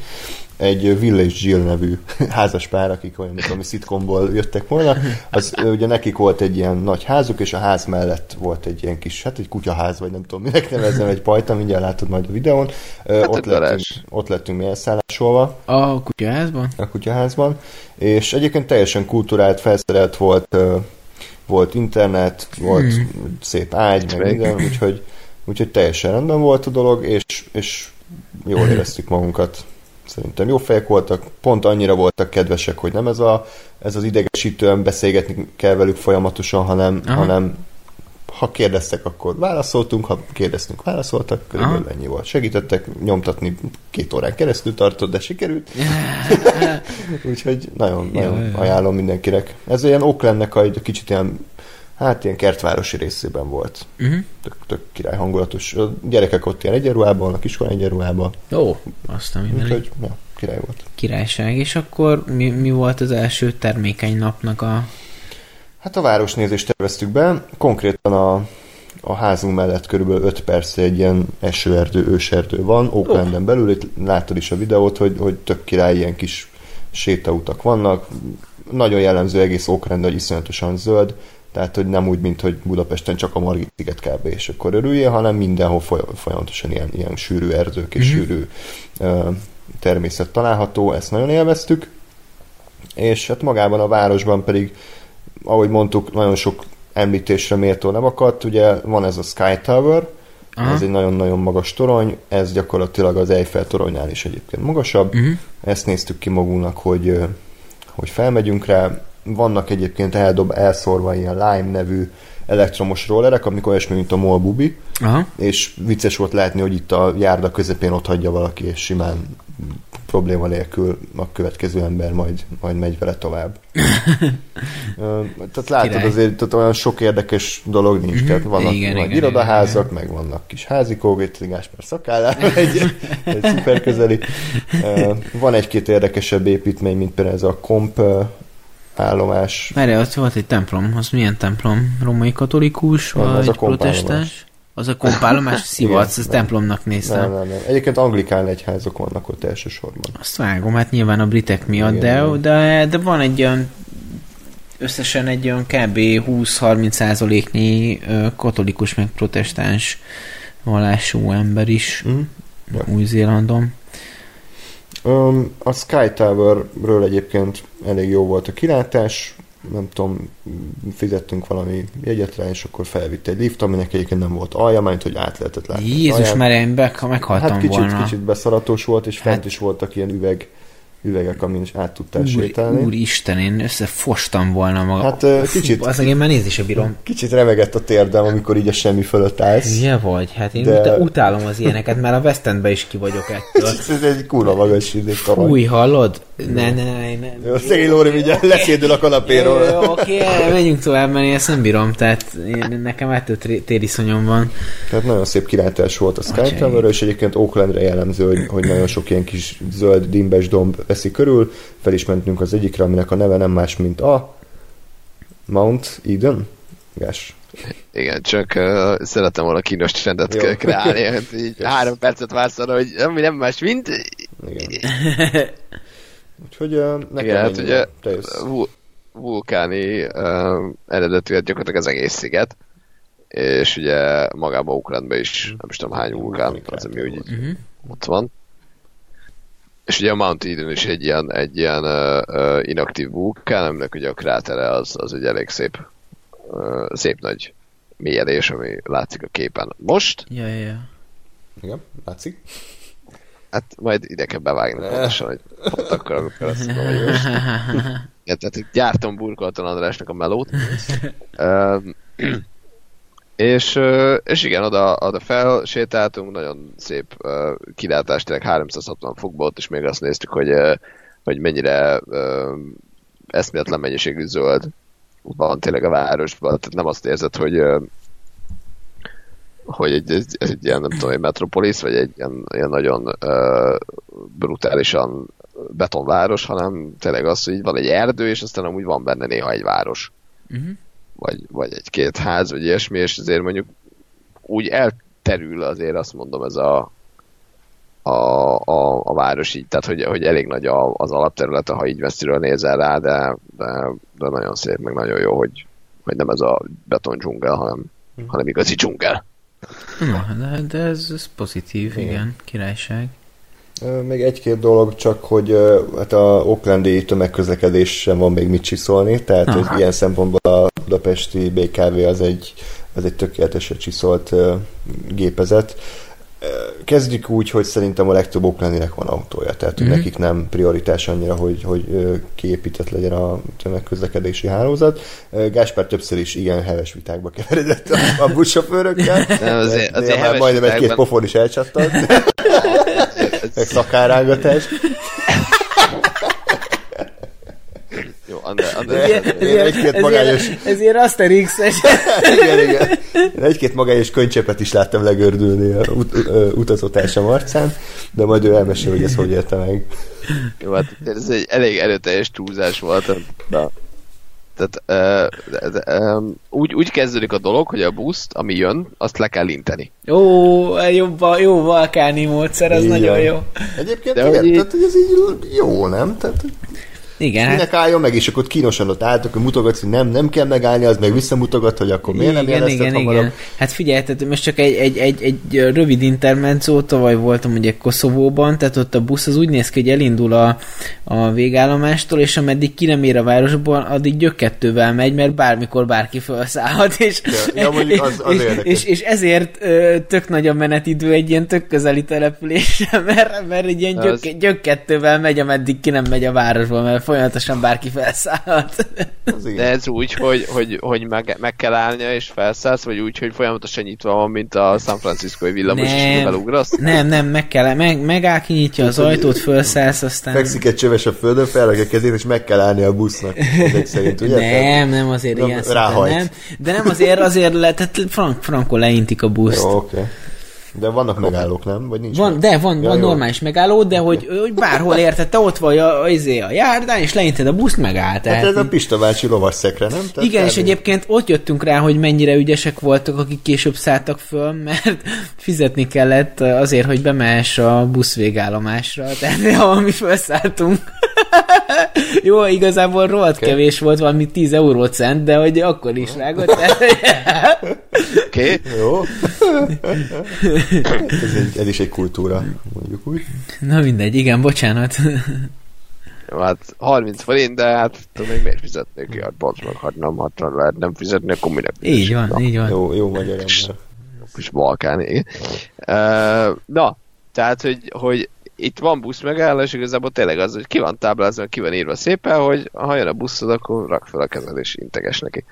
B: egy Village Jill nevű (laughs) házas pár, akik olyan, mint ami szitkomból jöttek volna, az ugye nekik volt egy ilyen nagy házuk, és a ház mellett volt egy ilyen kis, hát egy kutyaház, vagy nem tudom minek nevezem, egy pajta, mindjárt látod majd a videón. Hát ott, lettünk, ott lettünk mi elszállásolva.
A: A kutyaházban?
B: A kutyaházban, és egyébként teljesen kulturált, felszerelt volt, volt internet, volt hmm. szép ágy, meg minden, úgyhogy, úgyhogy teljesen rendben volt a dolog, és, és jól éreztük magunkat szerintem jó fejek voltak, pont annyira voltak kedvesek, hogy nem ez, a, ez az idegesítően beszélgetni kell velük folyamatosan, hanem, hanem ha kérdeztek, akkor válaszoltunk, ha kérdeztünk, válaszoltak, körülbelül ennyi volt. Segítettek nyomtatni két órán keresztül tartott, de sikerült. (laughs) Úgyhogy nagyon, nagyon ajánlom mindenkinek. Ez olyan Oaklandnek egy kicsit ilyen hát ilyen kertvárosi részében volt. Uh-huh. Tök, tök király hangulatos. A gyerekek ott ilyen egyenruhában, a kiskola egyenruhában.
A: Ó, azt a minden.
B: Úgyhogy, ja, király volt.
A: Királyság. És akkor mi, mi volt az első termékeny napnak a...
B: Hát a városnézést terveztük be. Konkrétan a, a házunk mellett körülbelül 5 perc egy ilyen esőerdő, őserdő van, Oaklanden oh. belül, itt láttad is a videót, hogy, hogy tök király ilyen kis sétautak vannak, nagyon jellemző egész Oakland, hogy iszonyatosan zöld, tehát, hogy nem úgy, mint hogy Budapesten csak a Margit sziget kb. és akkor örüljél, hanem mindenhol folyamatosan ilyen, ilyen sűrű erdők és mm-hmm. sűrű uh, természet található, ezt nagyon élveztük. És hát magában a városban pedig, ahogy mondtuk, nagyon sok említésre méltó nem akadt. Ugye van ez a Sky Tower, Aha. ez egy nagyon-nagyon magas torony, ez gyakorlatilag az Eiffel toronynál is egyébként magasabb. Uh-huh. Ezt néztük ki magunknak, hogy, hogy felmegyünk rá, vannak egyébként eldob, elszorva ilyen Lime nevű elektromos rollerek, amikor olyasmi, mint a MOL Bubi, Aha. és vicces volt látni, hogy itt a járda közepén ott hagyja valaki, és simán probléma nélkül a következő ember majd, majd megy vele tovább. (laughs) tehát látod Király. azért, tehát olyan sok érdekes dolog nincs. Mm-hmm. Tehát vannak igen, nagy igen, irodaházak, igen. meg vannak kis házikók, itt Gáspár szakállá, (laughs) egy, egy szuper közeli. Van egy-két érdekesebb építmény, mint például ez a Komp állomás.
A: Merre, ott volt egy templom, az milyen templom? Romai katolikus, nem, vagy az a protestáns? Az a kompállomás (laughs) szivac, ez templomnak néztem. Nem,
B: nem, nem. Egyébként anglikán egyházak vannak ott elsősorban.
A: Azt vágom, hát nyilván a britek miatt, igen, de, de, de van egy olyan összesen egy olyan kb. 20-30 százaléknyi katolikus meg protestáns vallású ember is mm. Ja. Új-Zélandon.
B: A Sky Tower-ről egyébként elég jó volt a kilátás, nem tudom, fizettünk valami jegyet rá, és akkor felvitt egy lift, aminek egyébként nem volt alja, mert hogy át lehetett látni.
A: Jézus, már én meghaltam
B: hát kicsit,
A: volna.
B: kicsit beszaratos volt, és hát... fent is voltak ilyen üveg üvegek, amin is át tudtál úr, sétálni.
A: Úristen, én összefostam volna magam.
B: Hát uh, kicsit...
A: Az én már nézni sem bírom.
B: Kicsit remegett a térdem, amikor így a semmi fölött állsz.
A: Ja, vagy, hát én de... utálom az ilyeneket, mert a West Endbe is ki vagyok ettől. (laughs)
B: Ez egy kurva magas idő
A: Fúj, hallod? Ne, ne, ne. ne.
B: Jó, szegény Lóri mindjárt leszédül a kanapéról.
A: Oké, okay, menjünk tovább, mert én ezt nem bírom, tehát én, nekem ettől tériszonyom van.
B: Tehát nagyon szép kilátás volt a Sky Tower, és egyébként Oaklandre jellemző, hogy, hogy nagyon sok ilyen kis zöld dimbes domb veszi körül. Fel is mentünk az egyikre, aminek a neve nem más, mint a Mount Eden. Gás.
C: Igen, csak uh, szeretem volna kínos trendet Jó. kreálni. Így három percet vársz arra, hogy ami nem más, mint...
B: Igen. (laughs) Úgyhogy uh, nekem
C: Igen, hát ugye vulkáni uh, eredetű gyakorlatilag az egész sziget, és ugye magában Ukrajnban is nem is tudom hány vulkán, az, ami úgy uh-huh. ott van. És ugye a Mount Eden is egy ilyen, egy ilyen uh, uh, inaktív vulkán, aminek ugye a krátere az, az egy elég szép, uh, szép nagy mélyedés, ami látszik a képen most.
A: Ja, ja, ja.
B: Igen, látszik.
C: Hát majd ide kell bevágni pontosan, hogy pont akkor, amikor azt mondom, hogy most. Ja, tehát gyártom Burkolton Andrásnak a melót. és, és igen, oda, oda felsétáltunk, nagyon szép uh, kilátás, tényleg 360 fokba ott, és még azt néztük, hogy, uh, hogy mennyire uh, eszméletlen mennyiségű zöld van tényleg a városban, tehát nem azt érzed, hogy hogy egy, egy, egy ilyen, nem tudom, egy metropolis, vagy egy ilyen, ilyen nagyon uh, brutálisan betonváros, hanem tényleg az, hogy van egy erdő, és aztán amúgy van benne néha egy város. Uh-huh. Vagy, vagy egy-két ház, vagy ilyesmi, és azért mondjuk úgy elterül azért azt mondom ez a, a, a, a város így, tehát hogy, hogy elég nagy a, az alapterülete, ha így messziről nézel rá, de, de, de nagyon szép, meg nagyon jó, hogy, hogy nem ez a beton dzsungel, hanem, uh-huh. hanem igazi dzsungel.
A: Na, de, de ez, ez pozitív, igen. igen, királyság.
B: Még egy-két dolog csak, hogy hát a Oaklandi tömegközlekedés sem van még mit csiszolni, tehát hogy ilyen szempontból a budapesti BKV az egy, az egy tökéletesen csiszolt gépezet. Kezdjük úgy, hogy szerintem a legtöbb oaklandi van autója, tehát mm-hmm. nekik nem prioritás annyira, hogy, hogy kiépített legyen a tömegközlekedési hálózat. Gáspár többször is ilyen heves vitákba keveredett a, a buszsofőrökkel. (laughs)
C: Nem, azért, azért
B: már majdnem egy-két pofon is elcsattant. (laughs) Meg szakárángatás.
A: Ez, ilyen,
B: egy-két
A: ez,
B: magányos-
A: ilyen, ez ilyen Asterix-es. (laughs)
B: igen, igen. Én egy-két magányos könycsepet is láttam legördülni a ut- utazótársam arcán, de majd ő elmesél, hogy ezt hogy érte meg.
C: Jó, hát ez egy elég erőteljes túlzás volt. De, tehát uh, de, de, um, úgy, úgy kezdődik a dolog, hogy a buszt, ami jön, azt le kell inteni.
A: Ó, jobb, jó balkáni módszer, az
B: Így
A: nagyon jó.
B: Egyébként
C: De
B: igen,
C: hogy így-
B: tehát, hogy ez így jó, nem? Tehát,
A: Igen, hát
B: minek álljon meg, és akkor kínosan ott álltok, hogy mutogatsz, hogy nem, nem kell megállni, az meg visszamutogat, hogy akkor miért nem
A: igen,
B: jelezted
A: igen,
B: hamarabb.
A: igen. Hát figyelj, tehát most csak egy, egy, egy, egy rövid intermenzó, tavaly voltam ugye Koszovóban, tehát ott a busz az úgy néz ki, hogy elindul a, a végállomástól, és ameddig ki nem ér a városban, addig gyökkettővel megy, mert bármikor bárki felszállhat, és,
B: Ja, ja, az- az
A: és,
B: érdekes.
A: és, és, ezért ö, tök nagy a menetidő egy ilyen tök közeli településre, (laughs) mert, mert egy ilyen
C: Az-
A: gyök, gyökkettővel megy, ameddig ki nem megy a városból, mert folyamatosan bárki felszállhat.
C: De ez úgy, hogy, hogy, hogy meg, meg kell állnia és felszállsz, vagy úgy, hogy folyamatosan nyitva van, mint a San Franciscoi villamos, és
A: Nem.
C: belugrasz?
A: Nem, nem, meg kell, meg, megáll, kinyitja az ajtót, felszállsz, aztán...
B: Fekszik egy csöves a földön, felrakja a kezét, és meg kell állni a busznak. Ezek szerint, ugye?
A: Nem, nem azért
B: Nem,
A: ilyen
B: ráhajt.
A: nem. De nem azért, azért le, tehát frank, frankon leintik a buszt.
B: Jó, oké. De vannak megállók, nem? Vagy nincs?
A: Van,
B: meg?
A: de van,
B: Ja,
A: van
B: jó.
A: normális megálló, de hogy, hogy bárhol érted, te ott vagy a, izé, a járdán, és leinted a buszt, megáll. Tehát
B: Hát ez a Pista bácsi lovasszekre, nem? Tehát
A: igen, és egyébként ott jöttünk rá, hogy mennyire ügyesek voltak, akik később szálltak föl, (laughs) mert fizetni kellett azért, hogy bemehess a busz végállomásra. Tehát ha mi felszálltunk. (laughs) Jó, igazából rohadt okay. kevés volt, valami 10 eurócent, de hogy akkor is rágott. (laughs)
C: Oké? Okay?
B: Jó. ez, egy, ez is egy kultúra, mondjuk úgy.
A: Na mindegy, igen, bocsánat.
C: Jó, hát 30 forint, de hát tudom, még miért fizetnék ki? Hát bazd meg, hát nem, hát lehet nem fizetni, akkor minek
A: Így van,
C: Na,
A: így van.
B: Jó, jó magyar ember.
C: kis Balkán, igen. Uh, na, tehát, hogy, hogy itt van busz megállás, igazából tényleg az, hogy ki van táblázva, ki van írva szépen, hogy ha jön a buszod, akkor rak fel a kezed és integes neki.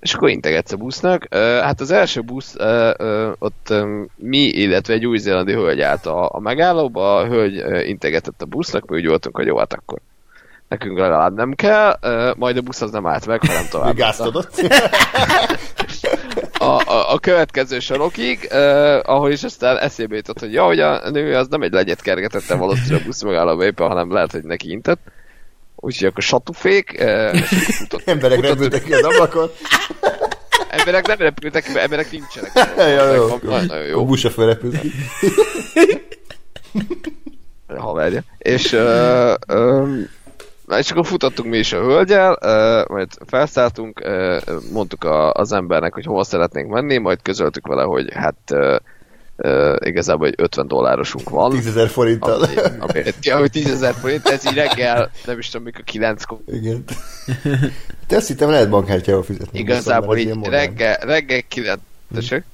C: És akkor integetsz a busznak. Hát az első busz, ott mi, illetve egy új-zélandi hölgy állt a, a megállóba, a hölgy integetett a busznak, mi úgy voltunk, hogy jó, hát akkor nekünk legalább nem kell, majd a busz az nem állt meg, hanem tovább.
B: Még gázt adott. (laughs)
C: a, a, a következő sorokig, uh, ahol is aztán eszébe jutott, hogy ja, hogy a nő az nem egy legyet kergetette valószínűleg a busz megállóba éppen, hanem lehet, hogy neki intett. Úgyhogy akkor satufék, futott,
B: Emberek
C: futott-
B: repültek ki az ablakon.
C: Emberek nem repültek ki, emberek nincsenek. (laughs)
B: Ja, jó,
C: Van- Nagyon
B: A
C: jó,
B: busa felrepült ki.
C: haverja. És, uh, um, és akkor futottunk mi is a hölgyel, majd felszálltunk, mondtuk a, az embernek, hogy hova szeretnénk menni, majd közöltük vele, hogy hát uh, igazából egy 50 dollárosunk van.
B: 10 ezer forinttal.
C: Ami, ami, ja, hogy 10 ezer forint, ez így reggel, nem is tudom, mikor 9
B: Igen. Te azt hittem, lehet bankkártyával fizetni.
C: Igazából így reggel, reggel 9 Tessék?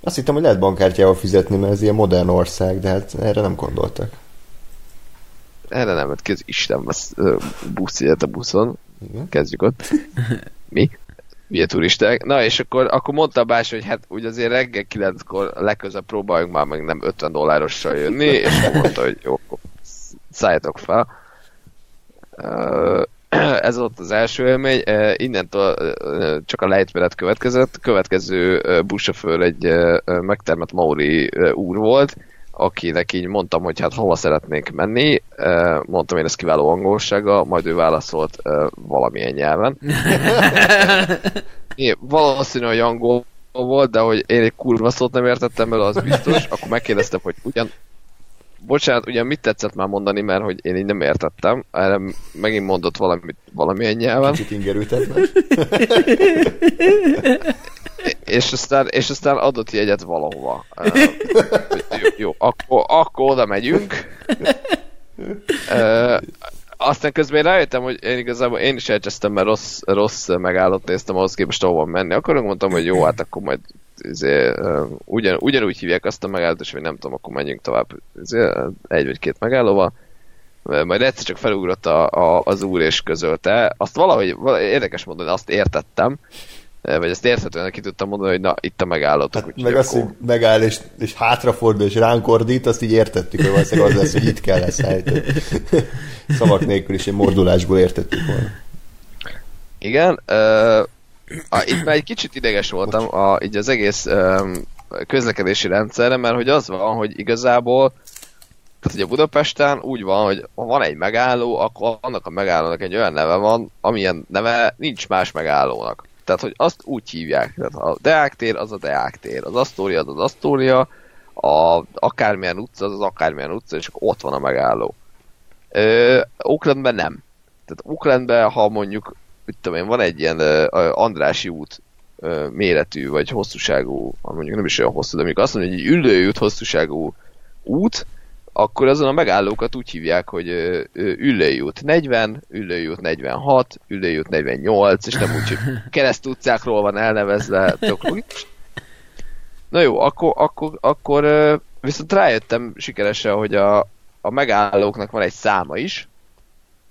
B: Azt hittem, hogy lehet bankkártyával fizetni, mert ez ilyen modern ország, de hát erre nem gondoltak.
C: Erre nem vett ki az Isten busz a buszon.
B: Igen.
C: Kezdjük ott. (laughs) Mi? Milyen turisták. Na, és akkor, akkor mondta Bás, hogy hát úgy azért reggel 9-kor legközelebb próbáljunk már meg nem 50 dollárossal jönni, és mondta, hogy jó, szálljatok fel. (clears throat) Ez volt az első élmény, innentől csak a lejtmenet következett. Következő buszsofőr egy megtermett Mauri úr volt, akinek így mondtam, hogy hát hova szeretnénk menni, mondtam én ezt kiváló angolsága, majd ő válaszolt valamilyen nyelven. (laughs) É, valószínű, hogy angol volt, de hogy én egy kurva szót nem értettem belőle, az biztos. Akkor megkérdeztem, hogy ugyan Bocsánat, ugyan mit tetszett már mondani, mert hogy én így nem értettem. Erre megint mondott valamit, valamilyen nyelven.
B: Kicsit ingerültetlen. (laughs)
C: És aztán, és aztán adott jegyet valahova. (laughs) Jó, akkor, akkor oda megyünk. Uh, aztán közben rájöttem, hogy én igazából én is elcsesztem, mert rossz, rossz megállott néztem ahhoz képest, ahova menni akarok. Mondtam, hogy jó, hát akkor majd izé, ö, ugyan, ugyanúgy hívják azt a megállót, és hogy nem tudom, akkor menjünk tovább izé, egy vagy két megállóval. Majd egyszer csak felugrott a, a, az úr és közölte. Azt valahogy, valahogy érdekes mondani, azt értettem, vagy ezt érthetően ki tudtam mondani, hogy na, itt a megállótok.
B: Hát, meg azt, hogy megáll és, és hátrafordul és ránk ordít, azt így értettük, hogy valószínűleg az lesz, hogy itt kell leszállítani. (laughs) Szavak nélkül is egy mordulásból értettük volna.
C: Igen, uh, a, itt már egy kicsit ideges voltam a, így az egész um, közlekedési rendszerre, mert hogy az van, hogy igazából tehát ugye Budapesten úgy van, hogy ha van egy megálló, akkor annak a megállónak egy olyan neve van, amilyen neve nincs más megállónak. Tehát, hogy azt úgy hívják. Tehát a Deák tér az a Deák tér, az Asztória az az Asztória, a akármilyen utca az az akármilyen utca, és akkor ott van a megálló. Ö, Oaklandben nem. Tehát Oaklandben, ha mondjuk, mit tudom én, van egy ilyen Andrási út méretű, vagy hosszúságú, mondjuk nem is olyan hosszú, de mondjuk azt mondja, hogy egy ülőjút hosszúságú út, akkor azon a megállókat úgy hívják, hogy Üllői út 40, Üllői út 46, Üllői út 48, és nem úgy, hogy (laughs) kereszt utcákról van elnevezve, tök Na jó, akkor, akkor, akkor viszont rájöttem sikeresen, hogy a, a megállóknak van egy száma is,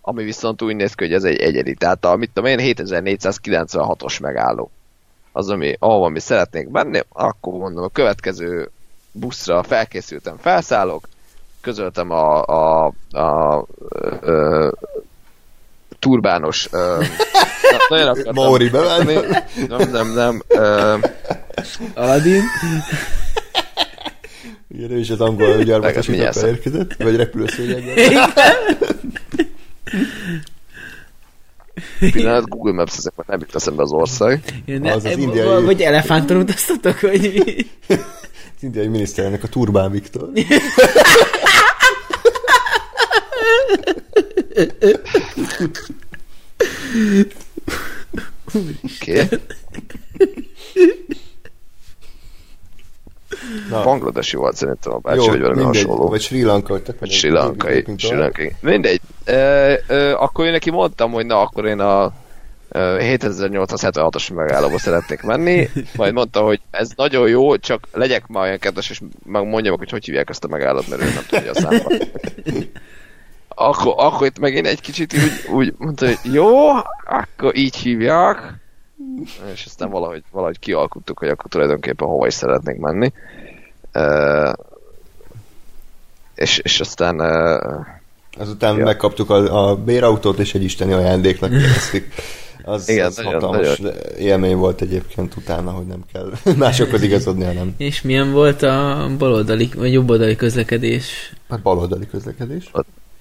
C: ami viszont úgy néz ki, hogy ez egy egyedi. Tehát a, mit tudom én, 7496-os megálló. Az, ami, ahova mi szeretnénk menni, akkor mondom, a következő buszra felkészültem, felszállok, közöltem a, a, a, a, a turbános uh,
B: nagyon akartam, Mauri bevált.
C: Nem, nem, nem. Uh,
A: Aladdin.
B: Igen, ő is az angol gyarmatosítókkal érkezett, vagy repülőszőnyegben.
C: Pillanat, Google Maps ezek már nem jut eszembe az ország.
A: Ja, ne, az az indiai... Vagy elefánton utaztatok, vagy (laughs)
B: Az indiai miniszterelnök a Turbán Viktor. (laughs)
C: Oké. Okay. Bangladesi volt szerintem a bácsi, vagy valami mindegy, hasonló.
B: Vagy Sri Lanka.
C: Vagy Sri Lankai. Sri Lankai. Mindegy. E, e, akkor én neki mondtam, hogy na, akkor én a 7876-os megállóba szeretnék menni, majd mondta, hogy ez nagyon jó, csak legyek már olyan kedves, és mondjam, hogy hogy hívják ezt a megállót, mert ő nem tudja a számot. Akkor, akkor itt megint egy kicsit úgy, úgy mondta, hogy jó, akkor így hívják, és aztán valahogy, valahogy kialkuttuk, hogy akkor tulajdonképpen hova is szeretnénk menni. Uh, és, és aztán uh,
B: Azután ja. megkaptuk a, a bérautót, és egy isteni ajándéknak éreztük. Az, Igen, az nagyon, hatalmas nagyon. élmény volt egyébként utána, hogy nem kell (laughs) másokhoz igazodni, hanem...
A: És milyen volt a baloldali, vagy jobboldali közlekedés?
B: Hát baloldali közlekedés.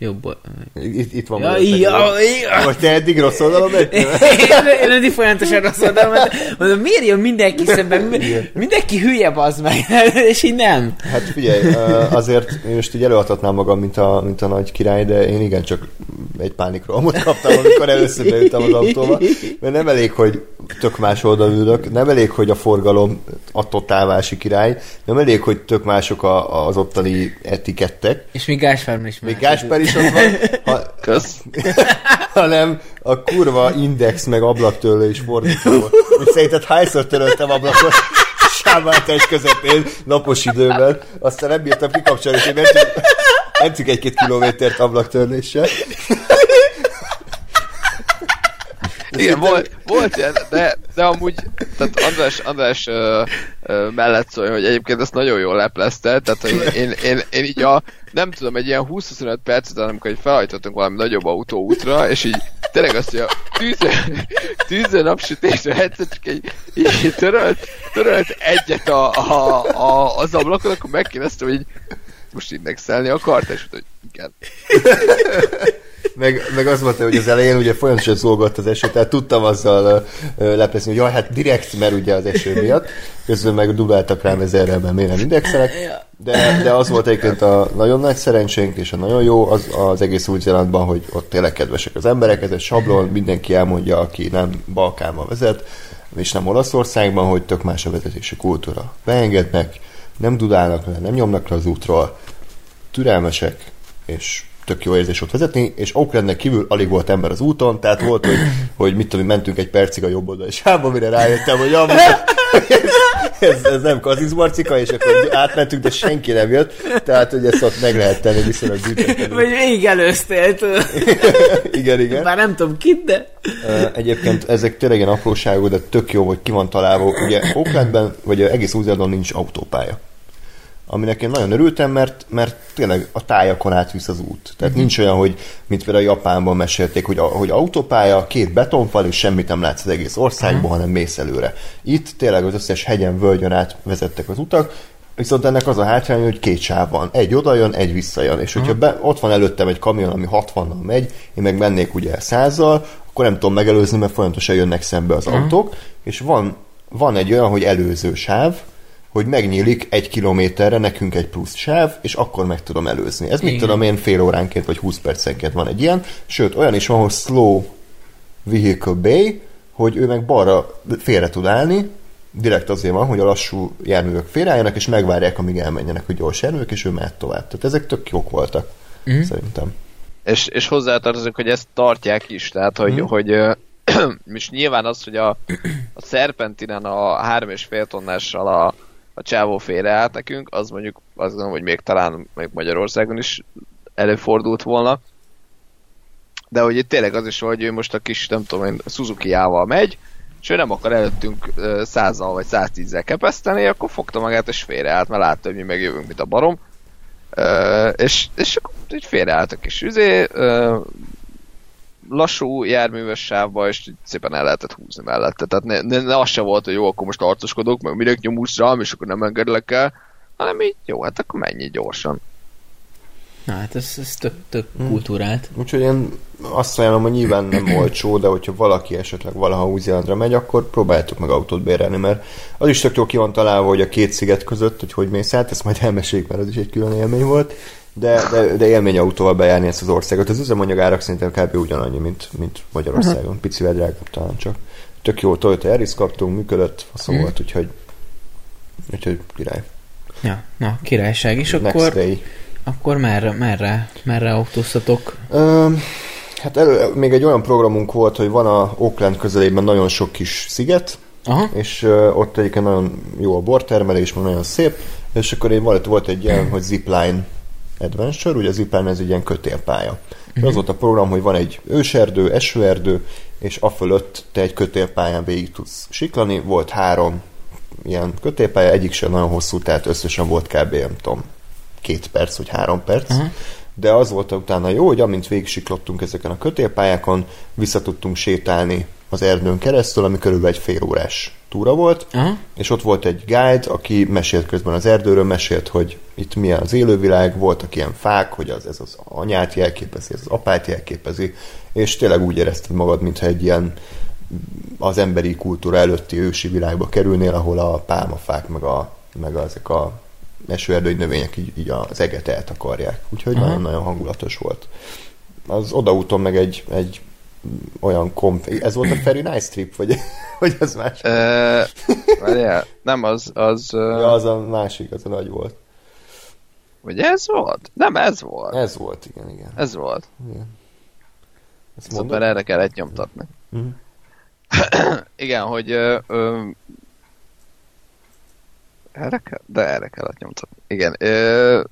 A: Jobb.
B: Itt, itt van.
A: Ja, ja, ja.
B: Vagy te eddig rossz oldalon
A: mentél? (laughs) én eddig folyamatosan rossz oldalon mentem. Mondom, miért jön mindenki szemben? Mindenki hülye az meg, (laughs) és így nem.
B: Hát figyelj, azért én most így előadhatnám magam, mint a, mint a nagy király, de én igen csak egy pánikrohamot kaptam, amikor először beültem az autóba. Mert nem elég, hogy tök más oldalon ülök, nem elég, hogy a forgalom a totálvási király, nem elég, hogy tök mások a, az ottani etikettek.
A: És még Gáspár is
B: Még Gáspár is is ott van. Ha,
C: Kösz.
B: hanem a kurva index meg ablaktörlő is fordítva. És szerinted hányszor töröltem ablakot? Sámáltás közepén, napos időben. Aztán nem bírtam kikapcsolni, hogy mentünk, mentünk egy-két kilométert ablaktörléssel.
C: Igen, volt, volt ilyen, de, de amúgy, tehát András, András ö, ö, mellett szólja, hogy egyébként ezt nagyon jól leplezte, tehát hogy én, én, én, így a, nem tudom, egy ilyen 20-25 perc után, amikor felhajtottunk valami nagyobb autóútra, és így tényleg azt, hogy a tűző, tűző napsütésre egyszer csak egy, így törölt, törölt egyet a, a, a, az ablakon, akkor megkérdeztem, hogy most indexelni akart, és hogy igen
B: meg, meg az volt, hogy az elején ugye folyamatosan zolgott az eső, tehát tudtam azzal lepleszni, hogy jaj, hát direkt, mert ugye az eső miatt, közben meg dubáltak rám ezerrel, mert miért nem indexelek, de, de az volt egyébként a nagyon nagy szerencsénk, és a nagyon jó az, az egész új Zélandban, hogy ott tényleg kedvesek az emberek, ez egy sablon, mindenki elmondja, aki nem Balkánban vezet, és nem Olaszországban, hogy tök más a vezetési kultúra. Beengednek, nem dudálnak nem nyomnak le az útról, türelmesek, és tök jó érzés ott vezetni, és Oaklandnek kívül alig volt ember az úton, tehát volt, hogy, hogy mit tudom, mentünk egy percig a jobb oldal, és hát mire rájöttem, hogy ja, ez, ez nem kazizmarcika, és akkor átmentünk, de senki nem jött, tehát hogy ezt ott meg lehet tenni viszonylag büntetlenül.
A: Vagy végig előztél,
B: igen, igen.
A: Bár nem tudom kit, de...
B: Egyébként ezek tényleg ilyen apróságok, de tök jó, hogy ki van találva. Ugye Oaklandben, vagy egész új nincs autópálya. Aminek én nagyon örültem, mert, mert tényleg a tájakon átvisz az út. Tehát nincs olyan, hogy, mint például Japánban mesélték, hogy, a, hogy autópálya, két betonfal, és semmit nem látsz az egész országban, hanem mész előre. Itt tényleg az összes hegyen, völgyön át vezettek az utak, Viszont ennek az a hátránya, hogy két sáv van. Egy oda jön, egy visszajön. És hogyha be, ott van előttem egy kamion, ami 60-nal megy, én meg mennék ugye 100-zal, akkor nem tudom megelőzni, mert folyamatosan jönnek szembe az autók, és van, van egy olyan, hogy előző sáv, hogy megnyílik egy kilométerre nekünk egy plusz sáv, és akkor meg tudom előzni. Ez mit
A: Igen.
B: tudom én, fél óránként vagy 20 percenként van egy ilyen, sőt, olyan is van, hogy slow vehicle bay, hogy ő meg balra félre tud állni, direkt azért van, hogy a lassú járművek félreálljanak, és megvárják, amíg elmenjenek a gyors járművek, és ő mehet tovább. Tehát ezek tök jók voltak, mm. szerintem.
C: És, és hozzátartozik, hogy ezt tartják is, tehát hogy, mm. hogy és (clears throat) nyilván az, hogy a, a Serpentinen a 3,5 tonnással a, a csávó félreállt nekünk, az mondjuk azt gondolom, hogy még talán még Magyarországon is előfordult volna. De hogy itt tényleg az is, van, hogy ő most a kis, nem tudom én, Suzuki-jával megy, és ő nem akar előttünk százal vagy 110-zel kepeszteni, akkor fogta magát és félreállt, mert látta, hogy mi megjövünk, mint a barom. Ö, és, és akkor így félreállt a kis üzé, ö, lassú járműves sávba, és szépen el lehetett húzni mellette. Tehát ne, ne, ne az se volt, hogy jó, akkor most arcoskodok, meg minek nyomulsz rám, és akkor nem engedlek el, hanem így, jó, hát akkor menj gyorsan.
A: Na hát ez, ez tök, tök kultúrált.
B: Úgyhogy én azt ajánlom, hogy nyilván nem olcsó, de hogyha valaki esetleg valaha Új-Zélandra megy, akkor próbáljátok meg autót bérelni, mert az is tök jó ki van találva, hogy a két sziget között, hogy hogy mész át, ezt majd elmeséljük, mert az is egy külön élmény volt, de, de, de élmény autóval bejárni ezt az országot. Az üzemanyag árak szerintem kb. ugyanannyi, mint, mint Magyarországon. Picivel drágább talán csak. Tök jó Toyota Yaris kaptunk, működött, faszom
A: Mhm.
B: volt, úgyhogy úgyhogy király.
A: Ja, na, királyság. És
B: Next
A: akkor,
B: day.
A: akkor merre, merre, merre autóztatok?
B: Öm, hát elő, még egy olyan programunk volt, hogy van a Oakland közelében nagyon sok kis sziget,
A: Aha,
B: és uh, ott egyébként nagyon jó a bortermelés, meg nagyon szép, és akkor én volt, volt egy ilyen, hogy zipline adventure, ugye a zipline ez egy ilyen kötélpálya. És az volt a program, hogy van egy őserdő, esőerdő, és a fölött te egy kötélpályán végig tudsz siklani. Volt három ilyen kötélpálya, egyik sem nagyon hosszú, tehát összesen volt kb. nem tudom, két perc, vagy három perc.
A: Aha.
B: De az volt utána jó, hogy amint végig siklottunk ezeken a kötélpályákon, vissza tudtunk sétálni az erdőn keresztül, ami körülbelül egy fél órás túra volt,
A: aha,
B: és ott volt egy guide, aki mesélt közben az erdőről, mesélt, hogy itt milyen az élővilág, voltak ilyen fák, hogy az, ez az anyát jelképezi, ez az apát jelképezi, és tényleg úgy érezted magad, mintha egy ilyen az emberi kultúra előtti ősi világba kerülnél, ahol a pálmafák, meg, a, meg ezek a esőerdői növények így, így az eget eltakarják. Úgyhogy
A: Aha.
B: nagyon-nagyon hangulatos volt. Az odaúton meg egy, egy olyan komp... Ez volt a Ferry Nice Trip, vagy, vagy az más?
C: Nem, az, az,
B: Ja,
C: ja,
B: az a másik, az a nagy volt.
C: vagy ez volt? Nem, ez volt.
B: Ez volt, igen, igen.
C: Ez volt.
B: Ezt
C: Viszont
B: mondod?
C: már erre kellett nyomtatni.
B: Mhm. (coughs)
C: Igen, hogy ö, ö, erre kell? De erre kellett nyomtatni. Igen. Ö,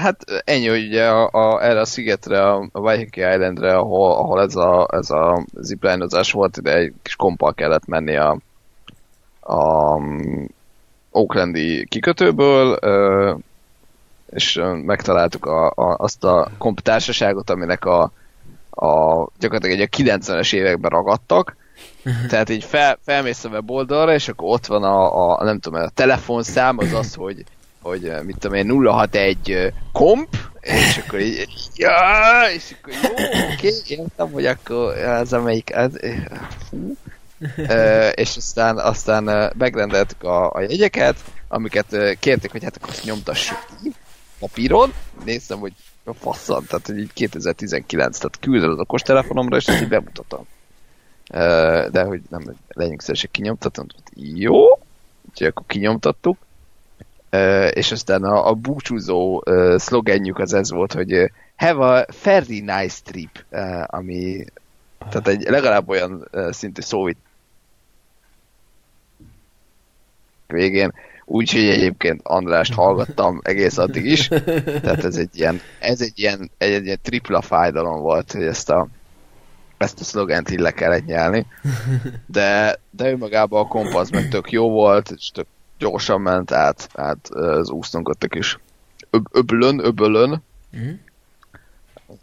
C: hát ennyi, hogy ugye a, a, erre a szigetre, a Waiheke Islandre, ahol, ahol ez a, ez a ziplinozás volt, ide egy kis kompal kellett menni a, a mm, Oaklandi kikötőből, ö, és megtaláltuk a, a, azt a komp társaságot, aminek a, a gyakorlatilag egy a 90-es években ragadtak, (laughs) tehát így fel, felmész a weboldalra, és akkor ott van a, a nem tudom, a telefonszám, az az, hogy, hogy eh, mit tudom én, 061 eh, komp, és akkor így, ja, és akkor jó, oké, értem, hogy akkor az amelyik, az, eh, fú. Ö, és aztán, aztán eh, megrendeltük a, a jegyeket, amiket eh, kérték, hogy hát akkor azt nyomtassuk ki papíron, néztem, hogy a faszam, tehát hogy így 2019, tehát küldöd az okostelefonomra, és ezt így bemutatom. Ö, De hogy nem legyünk szívesek kinyomtatom, jó, úgyhogy akkor kinyomtattuk, és aztán a, a búcsúzó szlogenjük az ez volt, hogy have a very nice trip, ami tehát egy legalább olyan szintű szóvit végén, úgyhogy egyébként Andrást hallgattam egész addig is, tehát ez egy ilyen, ez egy ilyen, egy, egy ilyen tripla fájdalom volt, hogy ezt a ezt a szlogent így le kellett nyelni, de, de ő magában a kompasz meg tök jó volt, és tök gyorsan ment át, át az úsztunk ott is öb, öblön, öbölön. Mm.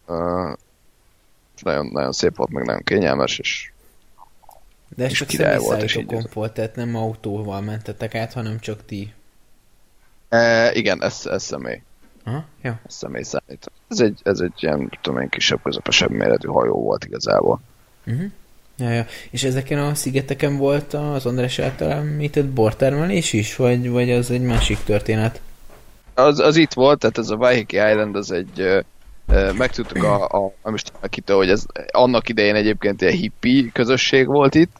C: Uh, nagyon, nagyon szép volt, meg nagyon kényelmes, és
A: de ez csak személyszállító volt, tehát nem autóval mentetek át, hanem csak ti.
C: E, igen, ez, ez személy.
A: Aha, jó.
C: Ez személyszállító. Ez egy, ez egy ilyen, tudom én, kisebb, közepesebb méretű hajó volt igazából.
A: Uh-huh. Ja, ja. És ezeken a szigeteken volt az András által említett bortermelés is, vagy, vagy az egy másik történet?
C: Az, az itt volt, tehát ez a Waiheke Island, az egy megtudtuk a, a nem is tudom hogy ez annak idején egyébként egy hippi közösség volt itt,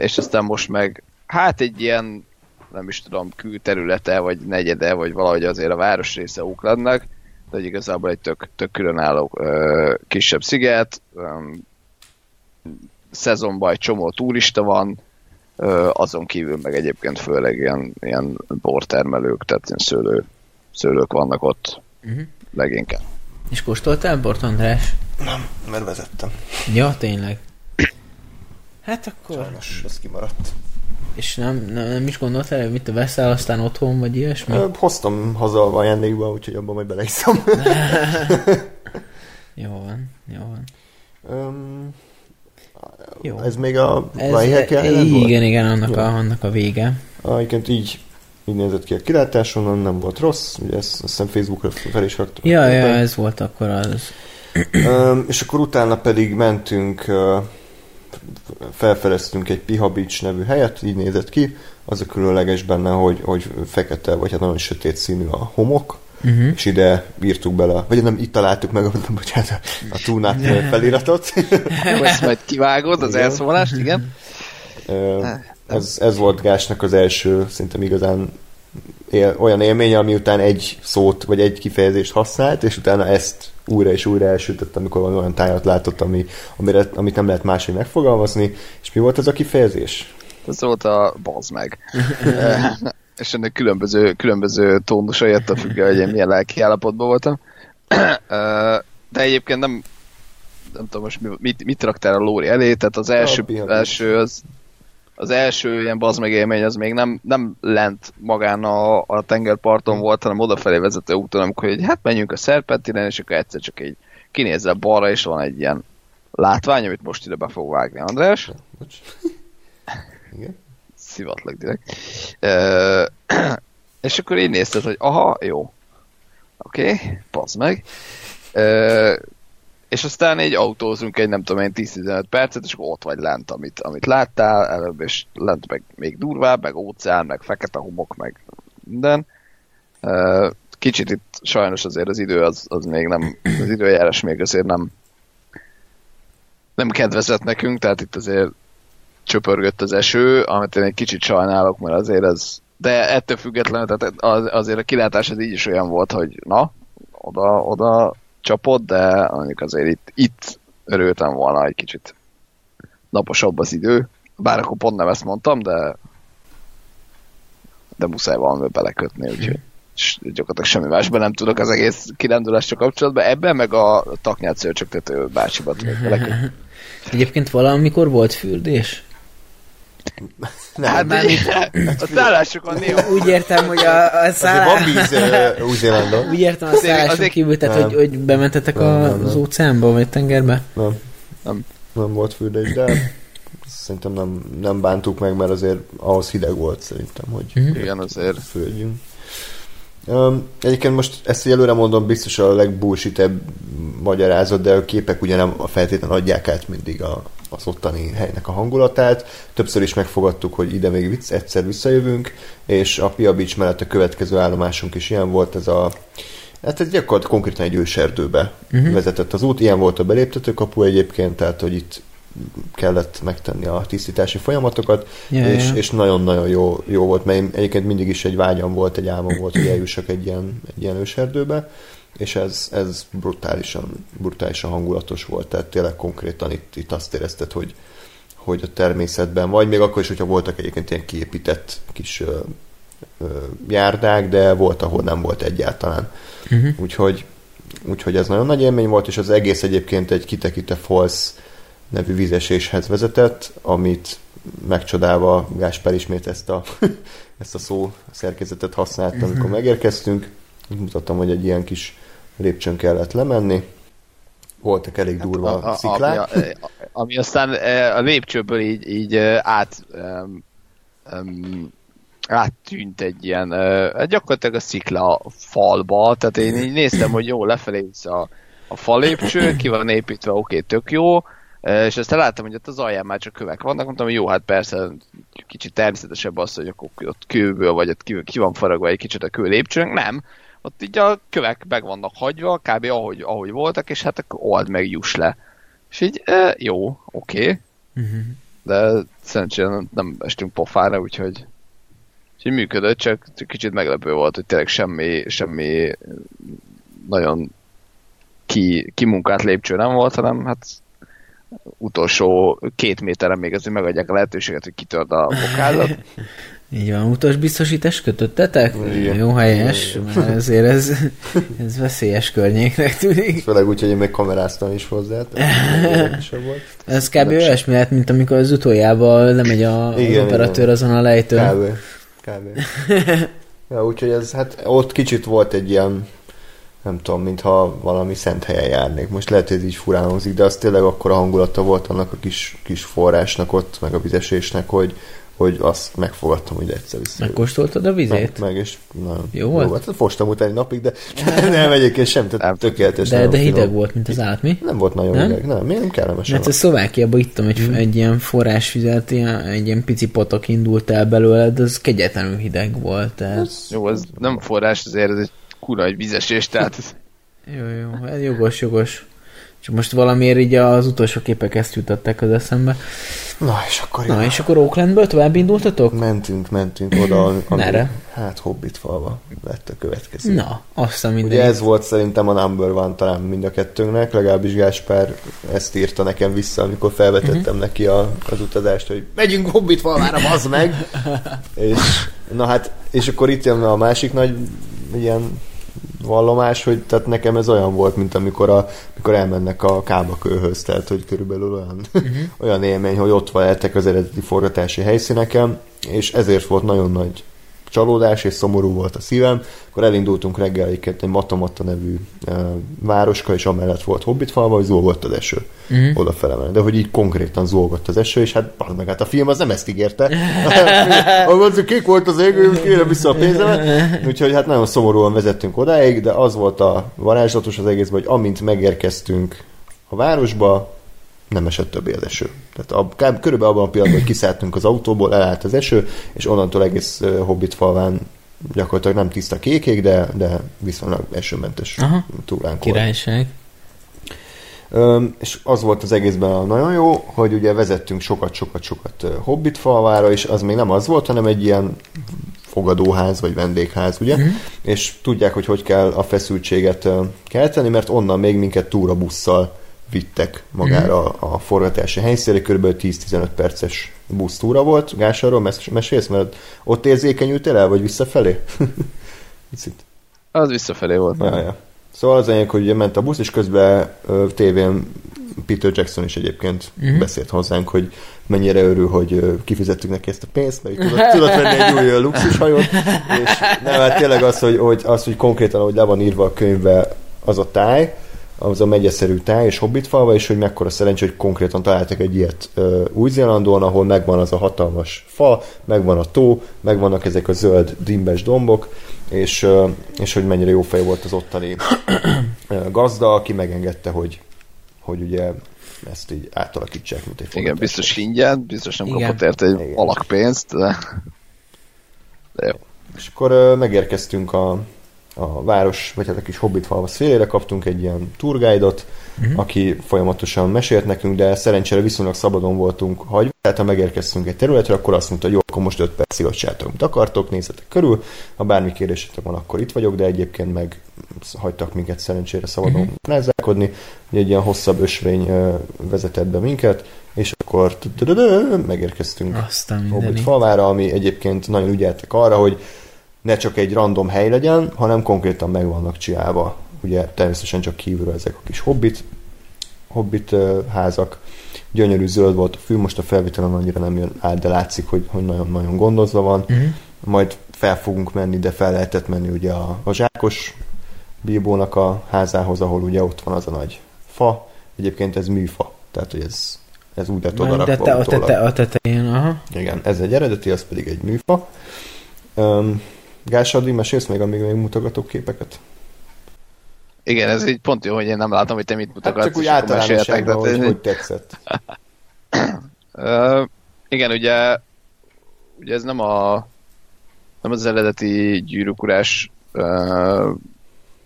C: és aztán most meg hát egy ilyen nem is tudom, külterülete, vagy negyede, vagy valahogy azért a városrésze Oaklandnak, de hogy igazából egy tök, tök különálló kisebb sziget, szezonban egy csomó turista van, ö, azon kívül meg egyébként főleg ilyen, ilyen bortermelők, tehát ilyen szőlő, szőlők vannak ott uh-huh. leginkább.
A: És kóstoltál bort, András?
B: Nem, mert vezettem.
A: Ja, tényleg. Hát akkor...
B: Sajnos, az kimaradt.
A: És nem, nem, nem is gondoltál, hogy mit veszel aztán otthon, vagy ilyesmi?
B: Hoztam haza a ajándékba, úgyhogy abban majd beleiszom. (laughs)
A: jó van, jó van. Um,
B: jó. Ez még a
A: ez, Igen, igen, annak a, annak a vége.
B: Egyébként így így nézett ki a kilátáson, nem volt rossz, ugye ezt azt hiszem Facebookra fel is raktuk.
A: Ja, ja, ez volt akkor az.
B: Um, és akkor utána pedig mentünk, uh, felfedeztünk egy Piha Beach nevű helyet, így nézett ki, az a különleges benne, hogy, hogy fekete, vagy hát nagyon sötét színű a homok, uh-huh. és ide írtuk bele, vagy nem, itt találtuk meg, bocsánat, a, a túnát feliratot. (laughs)
C: Ezt majd kivágod, az elszólást, igen.
B: Ez, ez volt Gásnak az első, szerintem igazán él, olyan élménye, ami után egy szót, vagy egy kifejezést használt, és utána ezt újra és újra elsütött, amikor van olyan tájat látott, ami, amire, amit nem lehet máshogy megfogalmazni. És mi volt ez a kifejezés?
C: Ez volt a bazd meg. (laughs) és ennek különböző, különböző tónusai a függő, hogy én milyen lelki állapotban voltam. (clears throat) De egyébként nem, nem tudom most mit, mit raktál a Lóri elé, tehát az első, első az az első ilyen bazd élmény az még nem, nem lent magán a, a tengerparton volt, hanem odafelé vezető úton, amikor hogy hát menjünk a szerpentinen, és akkor egyszer csak így kinézzel balra, és van egy ilyen látvány, amit most ide be fog vágni András. (laughs) Igen. Szivatlak direkt. Uh, (clears throat) és akkor így nézted, hogy aha, jó. Oké, okay, bazd meg. Uh, és aztán egy autózunk egy nem tudom én 10-15 percet, és ott vagy lent, amit, amit láttál, előbb és lent meg még durvább, meg óceán, meg fekete homok, meg minden. Kicsit itt sajnos azért az idő az, az még nem, az időjárás még azért nem nem kedvezett nekünk, tehát itt azért csöpörgött az eső, amit én egy kicsit sajnálok, mert azért ez de ettől függetlenül, tehát az, azért a kilátás az így is olyan volt, hogy na, oda, oda csapott, de mondjuk azért itt, itt örültem volna egy kicsit naposabb az idő. Bár akkor pont nem ezt mondtam, de de muszáj valamivel belekötni, úgyhogy gyakorlatilag semmi másban nem tudok az egész kirendulásra kapcsolatban. Ebben meg a taknyát szörcsögtető bácsiba tudok belekötni. (laughs)
A: Egyébként valamikor volt fürdés?
C: Nem, hát már a szállásokon néha.
A: Úgy értem, hogy a, a szállás...
B: van víz uh, Új-Zélandon.
A: Úgy értem a szálláson azért... kívül, tehát hogy, hogy bementetek nem, a, nem, nem. az óceánba, vagy tengerbe?
B: Nem. Nem, nem volt fürdés, de szerintem nem, nem bántuk meg, mert azért ahhoz hideg volt szerintem, hogy
C: mm. igen, azért
B: földjünk. Um, egyébként most ezt előre mondom, biztos a legbullshitebb magyarázat, de a képek ugye nem a feltétlen adják át mindig a, az ottani helynek a hangulatát. Többször is megfogadtuk, hogy ide még vicc, egyszer visszajövünk, és a Pia Beach mellett a következő állomásunk is ilyen volt, ez a Hát ez gyakorlatilag konkrétan egy őserdőbe uh-huh. vezetett az út, ilyen volt a beléptetőkapu egyébként, tehát hogy itt kellett megtenni a tisztítási folyamatokat, yeah, és, yeah. és nagyon-nagyon jó, jó volt, mert egyébként mindig is egy vágyam volt, egy álmom volt, hogy eljussak egy ilyen, egy ilyen őserdőbe, és ez, ez brutálisan, brutálisan hangulatos volt, tehát tényleg konkrétan itt, itt azt érezted, hogy, hogy a természetben, vagy még akkor is, hogyha voltak egyébként ilyen kiépített kis ö, ö, járdák, de volt, ahol nem volt egyáltalán. Uh-huh. Úgyhogy, úgyhogy ez nagyon nagy élmény volt, és az egész egyébként egy Kitekite Falls nevű vízeséshez vezetett, amit megcsodálva Gásper ismét ezt a, (laughs) ezt a szó szerkezetet használtam, amikor mhm. megérkeztünk. Mutattam, hogy egy ilyen kis lépcsőn kellett lemenni. Voltak elég hát durva hát a, a, sziklák.
C: Ami, a, ami aztán e, a lépcsőből így, így e, át um, um, áttűnt egy ilyen, uh, gyakorlatilag a szikla falba, tehát én így néztem, hogy jó, lefelé a, a fal lépcső, ki van építve, oké, okay, tök jó, és aztán láttam, hogy ott az alján már csak kövek vannak, mondtam, hogy jó, hát persze kicsit természetesebb az, hogy akkor ott kőből, vagy ott ki, ki van faragva egy kicsit a kő lépcsőnk, nem. Ott így a kövek meg vannak hagyva, kb. ahogy, ahogy voltak, és hát akkor old meg juss le. És így, e, jó, oké. Okay. Uh-huh. Mhm. De szerencsére nem, nem estünk pofára, úgyhogy, úgyhogy működött, csak kicsit meglepő volt, hogy tényleg semmi, semmi nagyon ki, kimunkált lépcső nem volt, hanem hát utolsó két méteren még azért megadják a lehetőséget, hogy kitörd a (laughs) bokádat.
A: Így van, utas biztosítást kötöttetek? Igen. Jó helyes, mert ezért ez, ez veszélyes környéknek tűnik.
B: Főleg úgy, hogy én még kameráztam is hozzá.
A: Ez kb. olyasmi lehet, mint amikor az utoljából lemegy a, igen, az operatőr igen. azon a lejtőn.
B: Kb. Kb. (laughs) ja, úgyhogy ez, hát ott kicsit volt egy ilyen nem tudom, mintha valami szent helyen járnék. Most lehet, hogy ez így furán hangzik, de az tényleg akkor a hangulata volt annak a kis, kis forrásnak ott, meg a vizesésnek, hogy, hogy azt megfogadtam, hogy egyszer vissza.
A: Megkóstoltad a vizét?
B: Meg, meg és nagyon
A: jó volt. Jó,
B: hát fostam utána egy napig, de (laughs) nem egyébként sem, tehát tökéletes.
A: De, de hideg finom. volt, mint az állat, mi?
B: Nem volt nagyon nem? hideg, nem, miért nem kellemes.
A: Mert a Szlovákiában ittam egy, hmm. egy ilyen forrásvizet, ilyen, egy ilyen pici patak indult el belőle, de az kegyetlenül hideg volt. Tehát... Ez...
C: Jó, ez nem forrás, azért ez egy kura egy vizesés, tehát...
A: jó, jó, hát jogos, jogos. Csak most valamiért így az utolsó képek ezt jutották az eszembe.
B: Na, és akkor...
A: Na, és akkor Oaklandből tovább indultatok?
B: Mentünk, mentünk oda, ami, hát Hobbit falva lett a következő.
A: Na, azt a
B: minden. Ugye ez volt szerintem a number one talán mind a kettőnknek, legalábbis Gáspár ezt írta nekem vissza, amikor felvetettem uh-huh. neki a, az utazást, hogy megyünk Hobbit falvára, bazd meg! (laughs) és, na hát, és akkor itt jön a másik nagy ilyen vallomás, hogy tehát nekem ez olyan volt, mint amikor, a, amikor elmennek a kábakőhöz, tehát hogy körülbelül olyan, uh-huh. (laughs) olyan élmény, hogy ott voltak az eredeti forgatási helyszíneken, és ezért volt nagyon nagy csalódás, és szomorú volt a szívem. Akkor elindultunk reggel egy Matamatta nevű e, városka, és amellett volt Hobbitfalva, hogy zolgott az eső uh-huh. odafele. De hogy így konkrétan zolgott az eső, és hát meg hát a film az nem ezt ígérte. (laughs) (laughs) az kék volt az ég, kérem vissza a pénzemet. Úgyhogy hát nagyon szomorúan vezettünk odáig, de az volt a varázslatos az egészben, hogy amint megérkeztünk a városba, nem esett többé az eső. Tehát a, körülbelül abban a pillanatban, hogy kiszálltunk az autóból, elállt az eső, és onnantól egész Hobbit falván gyakorlatilag nem tiszta kékék, de, de viszonylag esőmentes Aha, túlánk
A: Királyság.
B: Üm, és az volt az egészben nagyon jó, hogy ugye vezettünk sokat-sokat-sokat Hobbit falvára, és az még nem az volt, hanem egy ilyen fogadóház vagy vendégház, ugye? Uh-huh. És tudják, hogy hogy kell a feszültséget kelteni, mert onnan még minket túrabusszal vittek magára mm. a forgatási helyszínre, kb. 10-15 perces busztúra volt. Gás, arról mesélsz, mert ott érzékenyültél el, vagy visszafelé? (laughs)
C: az visszafelé volt.
B: Ja, ja. Szóval az enyém, hogy ugye ment a busz, és közben ö, tévén Peter Jackson is egyébként uh-huh. beszélt hozzánk, hogy mennyire örül, hogy ö, kifizettük neki ezt a pénzt, mert tudott, tudott venni egy új luxushajót, és nem, hát tényleg az, hogy, hogy, az, hogy konkrétan, hogy le van írva a könyvbe az a táj, az a megyeszerű táj és hobbitfalva, és hogy mekkora szerencsé, hogy konkrétan találtak egy ilyet uh, Új-Zélandon, ahol megvan az a hatalmas fa, megvan a tó, megvannak ezek a zöld dimbes dombok, és, uh, és hogy mennyire jó fej volt az ottani gazda, aki megengedte, hogy, hogy ugye ezt így átalakítsák, mint egy
C: Igen, biztos ingyen, biztos nem Igen. kapott érte egy Igen. alakpénzt, de... de jó.
B: És akkor uh, megérkeztünk a, a város, vagy hát a kis hobbit falva szélére kaptunk egy ilyen turgájdot, uh-huh. aki folyamatosan mesélt nekünk, de szerencsére viszonylag szabadon voltunk hagyva, tehát ha megérkeztünk egy területre, akkor azt mondta, hogy jó, akkor most 5 percig ott csináltok, amit akartok, nézzetek körül, ha bármi kérdésetek van, akkor itt vagyok, de egyébként meg hagytak minket szerencsére szabadon uh-huh. Hogy egy ilyen hosszabb ösvény vezetett be minket, és akkor megérkeztünk Hobbit falvára, ami egyébként nagyon ügyeltek arra, hogy ne csak egy random hely legyen, hanem konkrétan meg vannak csinálva. Ugye természetesen csak kívülről ezek a kis hobbit, hobbit házak. Gyönyörű zöld volt a fű, most a felvételen annyira nem jön át, de látszik, hogy, hogy nagyon-nagyon gondozva van.
A: Mhm.
B: Majd fel fogunk menni, de fel lehetett menni ugye a, a zsákos bíbónak a házához, ahol ugye ott van az a nagy fa. Egyébként ez műfa, tehát hogy ez, ez úgy lett oda
A: De te, a, tete, a tetején, aha.
B: Igen, ez egy eredeti, az pedig egy műfa. Um, Gás Adi, mesélsz még, amíg még mutogatok képeket?
C: Igen, ez így pont jó, hogy én nem látom, hogy te mit
B: Hát
C: mutogatsz.
B: csak úgy általánosságban, hogy,
C: ez-
B: hogy tetszett. (clears throat)
C: Ö, igen, ugye, ugye ez nem a nem az eredeti gyűrűkurás uh,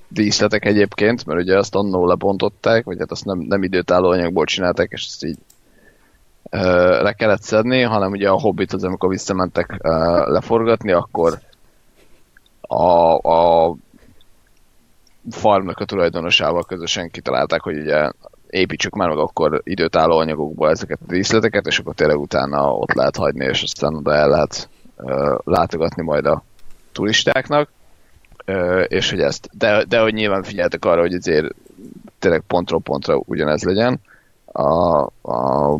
C: díszletek egyébként, mert ugye azt annó lebontották, vagy hát azt nem, nem időtálló anyagból csinálták, és ezt így uh, le kellett szedni, hanem ugye a Hobbit az, amikor visszamentek uh, leforgatni, akkor a, a farmnak a tulajdonosával közösen kitalálták, hogy ugye építsük már meg akkor időtálló anyagokból ezeket a díszleteket, és akkor tényleg utána ott lehet hagyni, és aztán oda el lehet uh, látogatni majd a turistáknak, uh, és hogy ezt, de, de hogy nyilván figyeltek arra, hogy azért tényleg pontról pontra ugyanez legyen, a, a,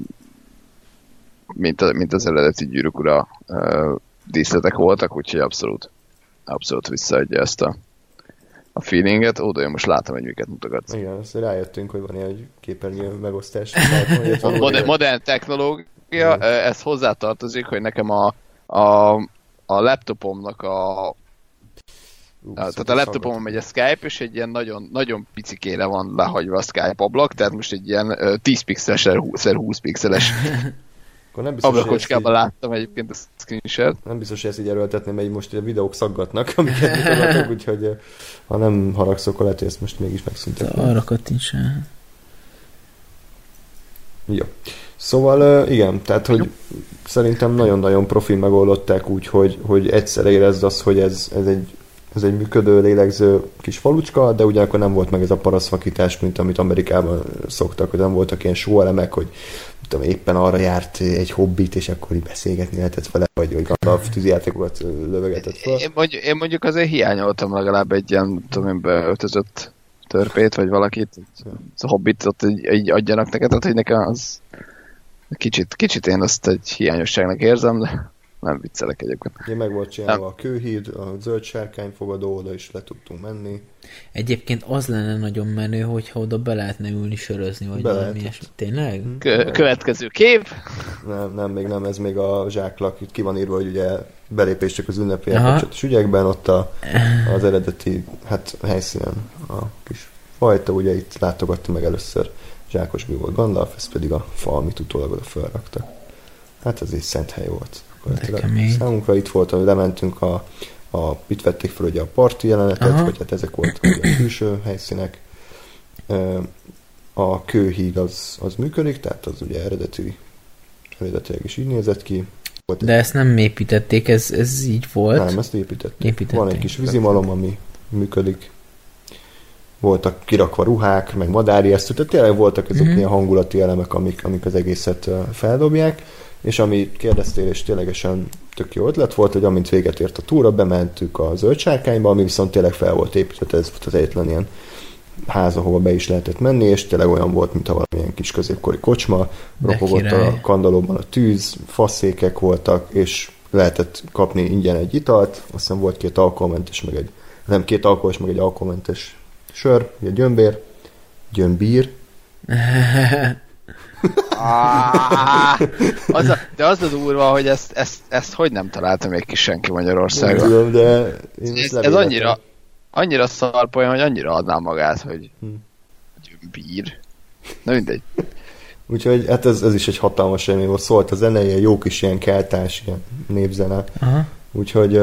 C: mint, a, mint az eredeti gyűrűk ura díszletek voltak, úgyhogy abszolút, abszolút visszaadja ezt a, a feelinget. Oda én most látom, hogy miket mutogatsz.
B: Igen, azt rájöttünk, hogy van ilyen képernyő megosztás. (laughs)
C: Modern, modern technológia,
B: Igen.
C: ö, ez hozzátartozik, hogy nekem a, a, a laptopomnak a,
B: Ú,
C: tehát
B: szóval
C: a laptopomon megy a Skype, és egy ilyen nagyon, nagyon picikére van lehagyva a Skype ablak, tehát most egy ilyen ö, 10 pixeles, 20, 20 pixeles
B: Akkor nem biztos,
C: ablakocskában
B: így,
C: láttam egyébként a screenshot.
B: nem biztos, hogy ezt így erőltetném, mert így most a videók szaggatnak, (laughs) amiket mutogatok, úgyhogy eh, ha nem haragszok, akkor lehet, hogy ezt most mégis megszüntetném.
A: Arra kattints rá.
B: Jó. Szóval ö, igen, tehát hogy szerintem nagyon-nagyon profi megoldották úgy, hogy, hogy egyszer érezd azt, hogy ez, ez, egy, ez egy működő, lélegző kis falucska, de ugyanakkor nem volt meg ez a parasztvakítás, mint amit Amerikában szoktak, hogy nem voltak ilyen sóelemek, hogy tudom, éppen arra járt egy hobbit, és akkor így beszélgetni lehetett vele, vagy, vagy Gandalf tűzijátékokat ö, lövegetett fel.
C: Én mondjuk, én mondjuk azért hiányoltam legalább egy ilyen, tudom én, beöltözött törpét, vagy valakit, a hobbit így, így adjanak neked, tehát hogy nekem az kicsit, kicsit én azt egy hiányosságnak érzem, de nem viccelek egyébként.
B: Ugye meg volt csinálva a kőhíd, a zöld sárkányfogadó, oda is le tudtunk menni.
A: Egyébként az lenne nagyon menő, hogyha oda be lehetne ülni sörözni, vagy
B: Be
A: valami ilyesmi. Tényleg?
C: Kö- következő kép.
B: Nem, nem, még nem, ez még a zsáklak, itt ki van írva, hogy ugye belépés csak az ünnepi kapcsolatos ügyekben, ott a, az eredeti hát, helyszínen a kis fajta, ugye itt látogatta meg először Zsákos mi volt Gandalf, ez pedig a fa, amit utólag oda felraktak. Hát ez egy szent hely volt. Számunkra itt volt, hogy lementünk a, a itt vették fel ugye a parti jelenetet,
A: Aha.
B: vagy hát ezek voltak ugye a külső helyszínek. A kőhíd az, az működik, tehát az ugye eredeti, eredetileg is így nézett ki. Volt
A: De ezt nem építették, ez, ez így volt.
B: nem, ezt építették.
A: Építették.
B: Van egy kis vízimalom, ami működik. Voltak kirakva ruhák, meg madári esztő, tehát tényleg voltak ezek
A: Mhm.
B: mm-hmm. ilyen hangulati elemek, amik, amik az egészet feldobják. És ami kérdeztél, és ténylegesen tök jó ötlet volt, hogy amint véget ért a túra, bementük a zöld sárkányba, ami viszont tényleg fel volt építve, ez volt az egyetlen ilyen ház, ahova be is lehetett menni, és tényleg olyan volt, mint a valamilyen kis középkori kocsma,
A: De
B: ropogott
A: király.
B: a kandalóban a tűz, faszékek voltak, és lehetett kapni ingyen egy italt, azt hiszem volt két alkoholmentes, meg egy, nem két alkoholos, meg egy alkoholmentes sör, ugye gyömbér, gyömbír, (laughs)
C: Ah, az a, de az a durva, hogy ezt, ezt, ezt hogy nem találta még ki senki
B: nem
C: Magyarországon.
B: tudom, de én
C: Ez, ez annyira, annyira szarpolyam, hogy annyira adná magát, hogy
B: Hm.
C: bír. Na mindegy.
B: Úgyhogy hát ez, ez is egy hatalmas élmény volt, szólt a zene, ilyen jó kis ilyen keltás, ilyen népzene,
A: Aha.
B: úgyhogy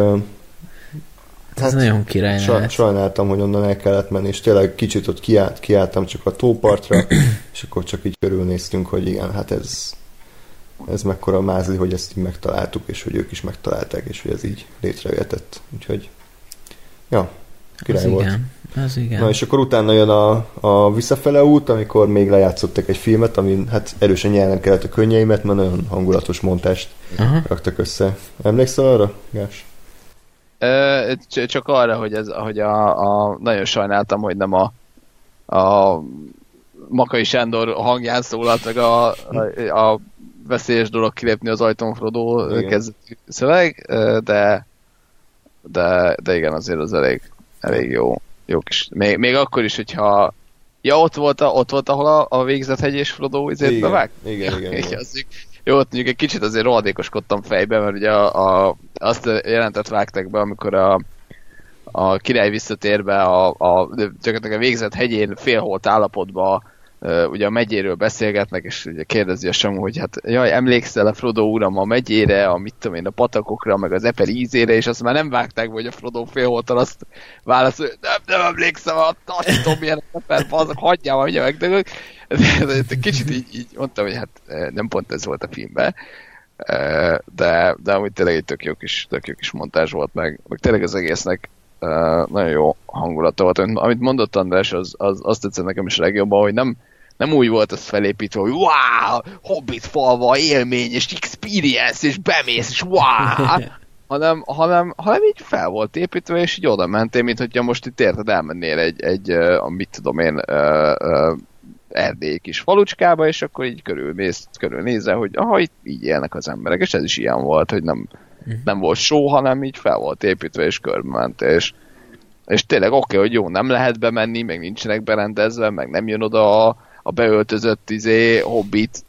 B: ö,
A: Ez nagyon király
B: Sa-
A: lehet.
B: sajnáltam, hogy onnan el kellett menni, és tényleg kicsit ott kiállt, kiálltam csak a tópartra, (clears throat) és akkor csak így körülnéztünk, hogy igen, hát ez, ez mekkora mázli, hogy ezt így megtaláltuk, és hogy ők is megtalálták, és hogy ez így létrejöhetett. Úgyhogy, ja,
A: Az
B: király volt.
A: igen. Az igen.
B: Na és akkor utána jön a, a visszafele út, amikor még lejátszottak egy filmet, amin hát erősen nyelnem kellett a könnyeimet, mert nagyon hangulatos montást
A: Aha.
B: raktak össze. Emlékszel arra, Gás?
C: Ö, csak arra, hogy, ez, hogy a, a, nagyon sajnáltam, hogy nem a, a Makai Sándor hangján szólalt meg a, a, a veszélyes dolog kilépni az ajtón Frodo
B: Igen.
C: kezdetű szöveg, de, de, de igen, azért az elég, elég jó, jó kis. Még, még akkor is, hogyha Ja, ott volt, a, ott volt ahol a, a végzethegy és Frodo izét
B: Igen,
C: bevág?
B: igen, igen, igen.
C: Az, jó, ott mondjuk egy kicsit azért rohadékoskodtam fejbe, mert ugye a, a, azt a jelentet vágtak be, amikor a, a király visszatér be a, a, gyakorlatilag a végzett hegyén félholt állapotba ugye a megyéről beszélgetnek, és ugye kérdezi a Samu, hogy hát jaj, emlékszel a Frodo uram a megyére, a mit tudom én, a patakokra, meg az Eper ízére, és azt már nem vágták, hogy a Frodo félholtan azt válaszol, hogy nem, nem emlékszem, a tudom, milyen Eper, azok hagyjál, ugye megdögök. De, de, de, kicsit így, így mondtam, hogy hát nem pont ez volt a filmben, de, de amúgy tényleg egy tök jó kis, tök jó kis montázs volt, meg, meg tényleg az egésznek uh, nagyon jó hangulata volt. Amit mondott András, az, az azt tetszett nekem is legjobban, hogy nem, nem úgy volt az felépítve, hogy wow, Hobbit falva, élmény, és experience, és bemész, és wow, (laughs) hanem, hanem, hanem így fel volt építve, és így oda mentél, mint hogyha most itt érted, elmennél egy, egy uh, mit tudom én, uh, uh, erdély kis falucskába, és akkor így körülmész, körülnézel, hogy aha, itt így élnek az emberek, és ez is ilyen volt, hogy nem, nem volt só, hanem így fel volt építve, és körbe ment, és, és tényleg oké, okay, hogy jó, nem lehet bemenni, meg nincsenek berendezve, meg nem jön oda a, a beöltözött izé, hobbit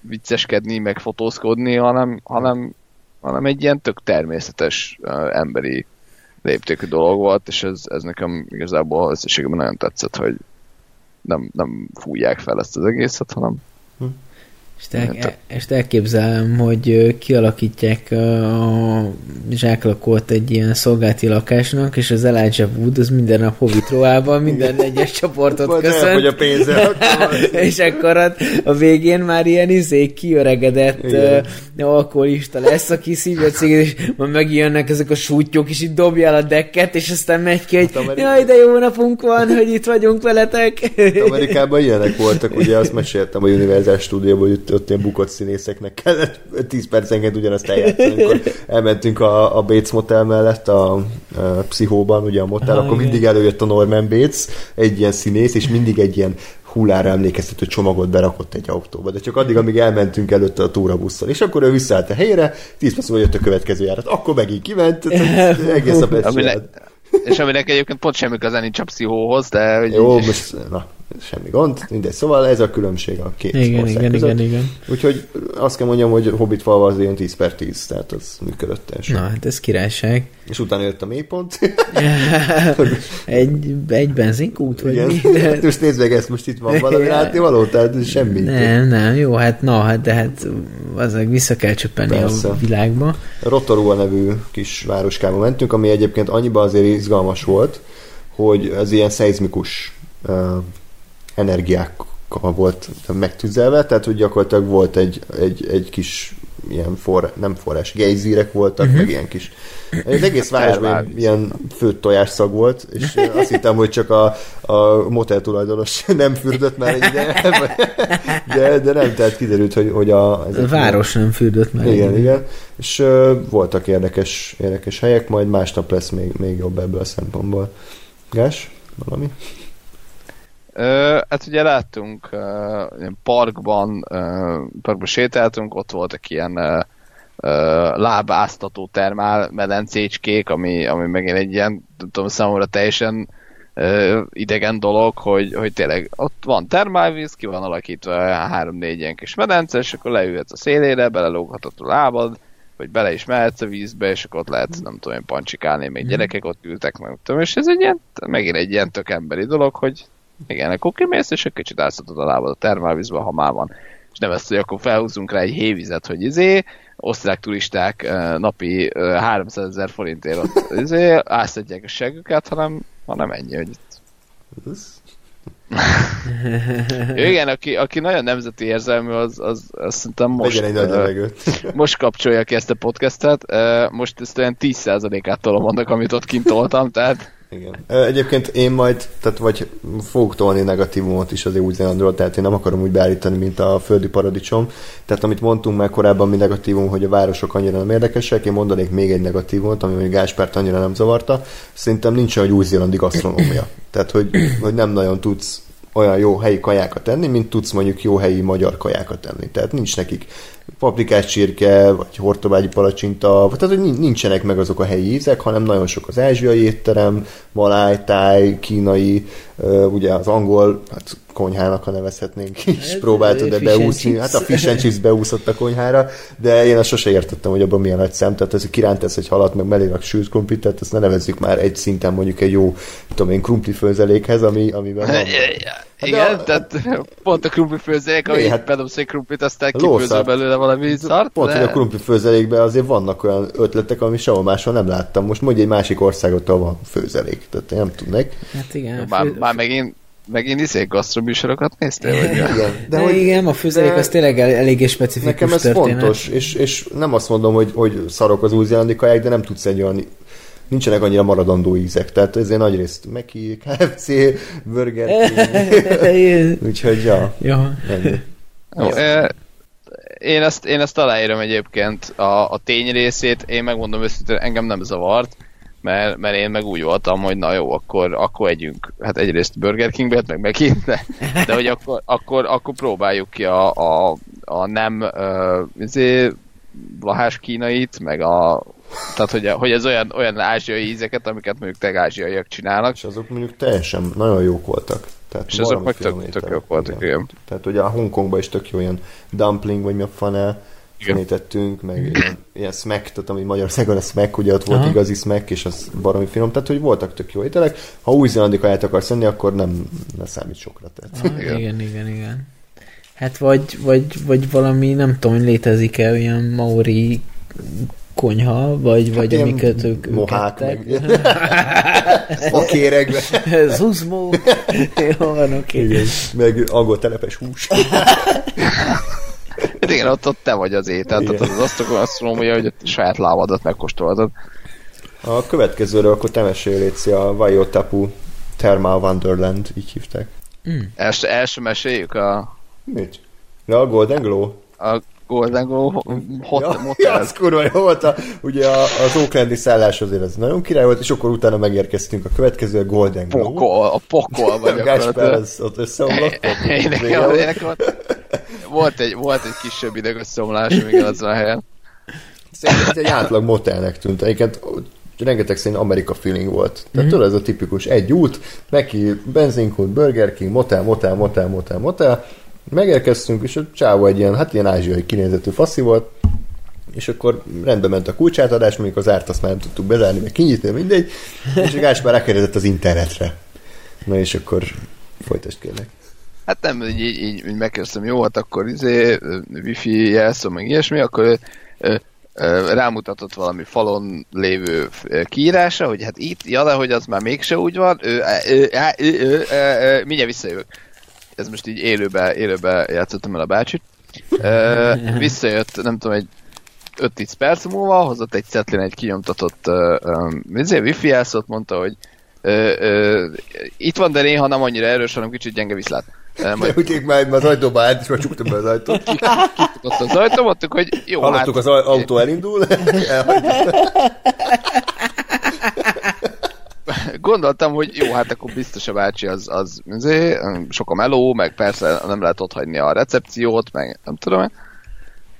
C: vicceskedni, meg fotózkodni, hanem, hanem, hanem egy ilyen tök természetes emberi léptékű dolog volt, és ez, ez nekem igazából összességében nagyon tetszett, hogy nem, nem fújják fel ezt az egészet, hanem
A: És, el, és elképzelem, hogy kialakítják a zsáklakolt egy ilyen szolgálti lakásnak, és az Elijah Wood az minden nap Hobbit minden egyes csoportot köszönt.
B: elfogy a pénze, (laughs)
A: és akkor a, a végén már ilyen izé kiöregedett
B: Igen.
A: uh, alkoholista lesz, aki szívja a céget, és majd megjönnek ezek a sútyok, és itt dobja el a dekket, és aztán megy ki, hogy
B: Hát
A: jaj, de jó napunk van, hogy itt vagyunk veletek.
B: Amerikában ilyenek voltak, ugye azt meséltem a Universal Studióban, hogy ott, ilyen bukott színészeknek kellett 10 percenként ugyanazt eljátszani, amikor elmentünk a, a Bates Motel mellett a, a pszichóban, ugye a motel,
A: Ah,
B: akkor
A: igen.
B: mindig előjött a Norman Bates, egy ilyen színész, és mindig egy ilyen hullára emlékeztető csomagot berakott egy autóba, de csak addig, amíg elmentünk előtte a túrabusszal, és akkor ő visszaállt a helyére, 10 perc múlva jött a következő járat, akkor megint kiment, egész ezt
C: Aminek, és aminek egyébként pont semmi köze nincs a pszichóhoz, de hogy
B: Jó,
C: így,
B: most na, semmi gond, mindegy. Szóval ez a különbség a két
A: Igen,
B: ország
A: igen,
B: között.
A: igen, igen.
B: Úgyhogy azt kell mondjam, hogy Hobbit falva az ilyen 10 per 10, tehát az működött teljesen.
A: Na, hát ez királyság.
B: És utána jött a mélypont. (laughs)
A: egy, egy benzinkút, vagy
B: Igen.
A: mi? De... (laughs)
B: Most nézd meg ezt, most itt van valami látni való, tehát semmi.
A: Nem, nem, jó, hát na, hát de hát az vissza kell csöppenni
B: Persze.
A: a világba.
B: Rotorua nevű kis városkába mentünk, ami egyébként annyiban azért izgalmas volt, hogy az ilyen szeizmikus energiákkal volt megtüzelve, tehát hogy gyakorlatilag volt egy, egy, egy kis ilyen for, nem forrás, gejzírek voltak, uh-huh. meg ilyen kis az egész (laughs) városban ilyen, főtt tojásszag volt, és azt hittem, hogy csak a, a motel tulajdonos (laughs) nem fürdött már egy ideje, (laughs) de, de nem, tehát kiderült, hogy, hogy a,
A: A város nem fürdött meg.
B: igen, igen. És uh, voltak érdekes, érdekes helyek, majd másnap lesz még, még jobb ebből a szempontból. Gás? Valami?
C: Ö, hát ugye láttunk ilyen parkban, uh, parkban sétáltunk, ott voltak ilyen uh, uh, lábáztató termál medencécskék, ami, ami megint egy ilyen, tudom, számomra teljesen idegen dolog, hogy, hogy tényleg ott van termálvíz, ki van alakítva három-négy ilyen kis medence, és akkor leülhetsz a szélére, belelóghatod a lábad, vagy bele is mehetsz a vízbe, és akkor ott lehet, nem tudom én, pancsikálni, még gyerekek ott ültek, meg tudom, és ez egy ilyen, megint egy ilyen tök emberi dolog, hogy igen, akkor kimész, és egy kicsit áztatod a lábad a termálvízbe, ha már van. És nem ezt, hogy akkor felhúzunk rá egy hévizet, hogy izé, osztrák turisták napi eh, 300 ezer forintért ott izé, áztatják a següket, hanem, hanem ennyi, hogy itt. Igen, aki, aki nagyon nemzeti érzelmű, az, az, az szerintem most,
B: egy levegőt. (laughs)
C: most kapcsolja ki ezt a podcastet. Eh, Most ezt olyan 10%-át tolom annak, amit ott kint toltam, tehát
B: Igen. Egyébként én majd, tehát vagy fogok tolni negatívumot is az Új-Zélandról, tehát én nem akarom úgy beállítani, mint a földi paradicsom. Tehát amit mondtunk már korábban, mi negatívum, hogy a városok annyira nem érdekesek, én mondanék még egy negatívumot, ami mondjuk Gáspárt annyira nem zavarta. Szerintem nincs olyan új-zélandi gasztronómia. Tehát, hogy, hogy nem nagyon tudsz olyan jó helyi kajákat tenni, mint tudsz mondjuk jó helyi magyar kajákat tenni. Tehát nincs nekik paprikás csirke, vagy hortobágyi palacsinta, tehát hogy nincsenek meg azok a helyi ízek, hanem nagyon sok az ázsiai étterem, maláj, táj, kínai, ugye az angol, hát konyhának, ha nevezhetnénk is, próbáltad de beúszni, hát a fish and chips beúszott a konyhára, de én azt sose értettem, hogy abban milyen nagy szem, tehát ez kirántesz egy halat, meg mellé a sült krumplit, tehát ezt ne nevezzük már egy szinten mondjuk egy jó, tudom én, krumpli főzelékhez, ami, amiben van.
C: Hát Igen, a... tehát pont a krumpli főzelék, ami hát, bedobsz egy krumplit, aztán kifőzöl belőle valami szart.
B: Pont, de... hogy a krumpli főzelékben azért vannak olyan ötletek, ami sehol máshol nem láttam. Most mondj egy másik országot, ahol van főzelék, tehát én nem tudnék.
A: Hát igen.
C: Már, fő... már megint megint izé gasztroműsorokat néztél? Vagy igen,
A: de, de hogy, igen, a főzelék az tényleg eléggé specifikus
B: Nekem ez történet. fontos, és, és nem azt mondom, hogy, hogy szarok az új kaják, de nem tudsz egy olyan nincsenek annyira maradandó ízek, tehát ezért nagy részt Meki, (laughs) KFC, Burger King, (laughs) úgyhogy ja, ja.
C: Jó, én ezt, én ezt aláírom egyébként a, a tény részét, én megmondom őszintén, engem nem zavart, mert, mert én meg úgy voltam, hogy na jó, akkor, akkor együnk, hát egyrészt Burger Kingbe, hát meg megint, de, de hogy akkor, akkor, akkor próbáljuk ki a, a, a nem uh, lahás kínait, meg a tehát, hogy, hogy ez olyan, olyan ázsiai ízeket, amiket mondjuk te ázsiaiak csinálnak.
B: És azok mondjuk teljesen nagyon jók voltak.
C: Tehát és azok meg tök, tök jók voltak, igen. igen.
B: Tehát ugye a Hongkongban is tök jó ilyen dumpling, vagy mi a fane, tettünk, meg ilyen, ilyen smack, tehát ami Magyarországon a smack, ugye ott volt Aha. igazi smack, és az baromi finom, tehát hogy voltak tök jó ételek. Ha új-zélandi kaját akarsz enni, akkor nem, nem számít sokra. Tehát.
A: Aha, igen. igen, igen, igen. Hát vagy, vagy, vagy valami, nem tudom, hogy létezik-e olyan maori konyha, vagy, hát vagy amiket ők,
B: mohák, meg (laughs) fakéregbe. (laughs)
A: Zuzmó. Jó, van, oké.
B: Meg angol telepes hús. (laughs)
C: Hát igen, ott, ott te vagy az étel, igen. tehát az azt azt mondja, hogy a saját lábadat megkóstolhatod.
B: A következőről akkor te mesélj, a Vajotapu Thermal Wonderland, így hívták.
C: Mm. Els, első meséljük a...
B: Mit? De a Golden Glow?
C: A Golden Glow Hot ja,
B: Motel. Ja, az kurva jó volt. A, ugye a, az Oaklandi szállás azért az nagyon király volt, és akkor utána megérkeztünk a következő, a Golden Glow.
C: Pokol, a pokol vagy (laughs)
B: Gáspár, az ott összeomlott. (laughs)
C: volt egy, volt egy kisebb ideg összeomlás még az a helyen.
B: Szerintem egy átlag motelnek tűnt. Egyébként rengeteg szerint Amerika feeling volt. Tehát mm-hmm. tudod, ez a tipikus egy út, neki benzinkút, Burger King, motel, motel, motel, motel, motel, Megérkeztünk, és a csávó egy ilyen, hát ilyen ázsiai kinézetű faszi volt, és akkor rendbe ment a kulcsátadás, mondjuk az árt azt már nem tudtuk bezárni, meg kinyitni, mindegy, és a Gáspár rákérdezett az internetre. Na és akkor folytasd kérlek.
C: Hát nem, így, így, így megkezdtem, jó, hát akkor izé, wifi jelszó, meg ilyesmi, akkor ö, ö, rámutatott valami falon lévő kiírása, hogy hát itt, ja, de hogy az már mégse úgy van, ö, ö, ö, ö, ö, ö, mindjárt visszajövök ez most így élőbe, élőbe játszottam el a bácsit. Uh, (laughs) visszajött, nem tudom, egy 5-10 perc múlva, hozott egy szetlén egy kinyomtatott uh, um, wifi jelszót, mondta, hogy uh, uh, itt van, de néha nem annyira erős, hanem kicsit gyenge viszlát.
B: Uh, majd... Úgy már az ajtóba állt, és már csuktam be az ajtót.
C: Kifutott az ajtó, mondtuk, hogy jó,
B: Hallottuk, hát... az autó elindul. (laughs)
C: gondoltam, hogy jó, hát akkor biztos a bácsi az, az azért, sok a meló, meg persze nem lehet ott hagyni a recepciót, meg nem tudom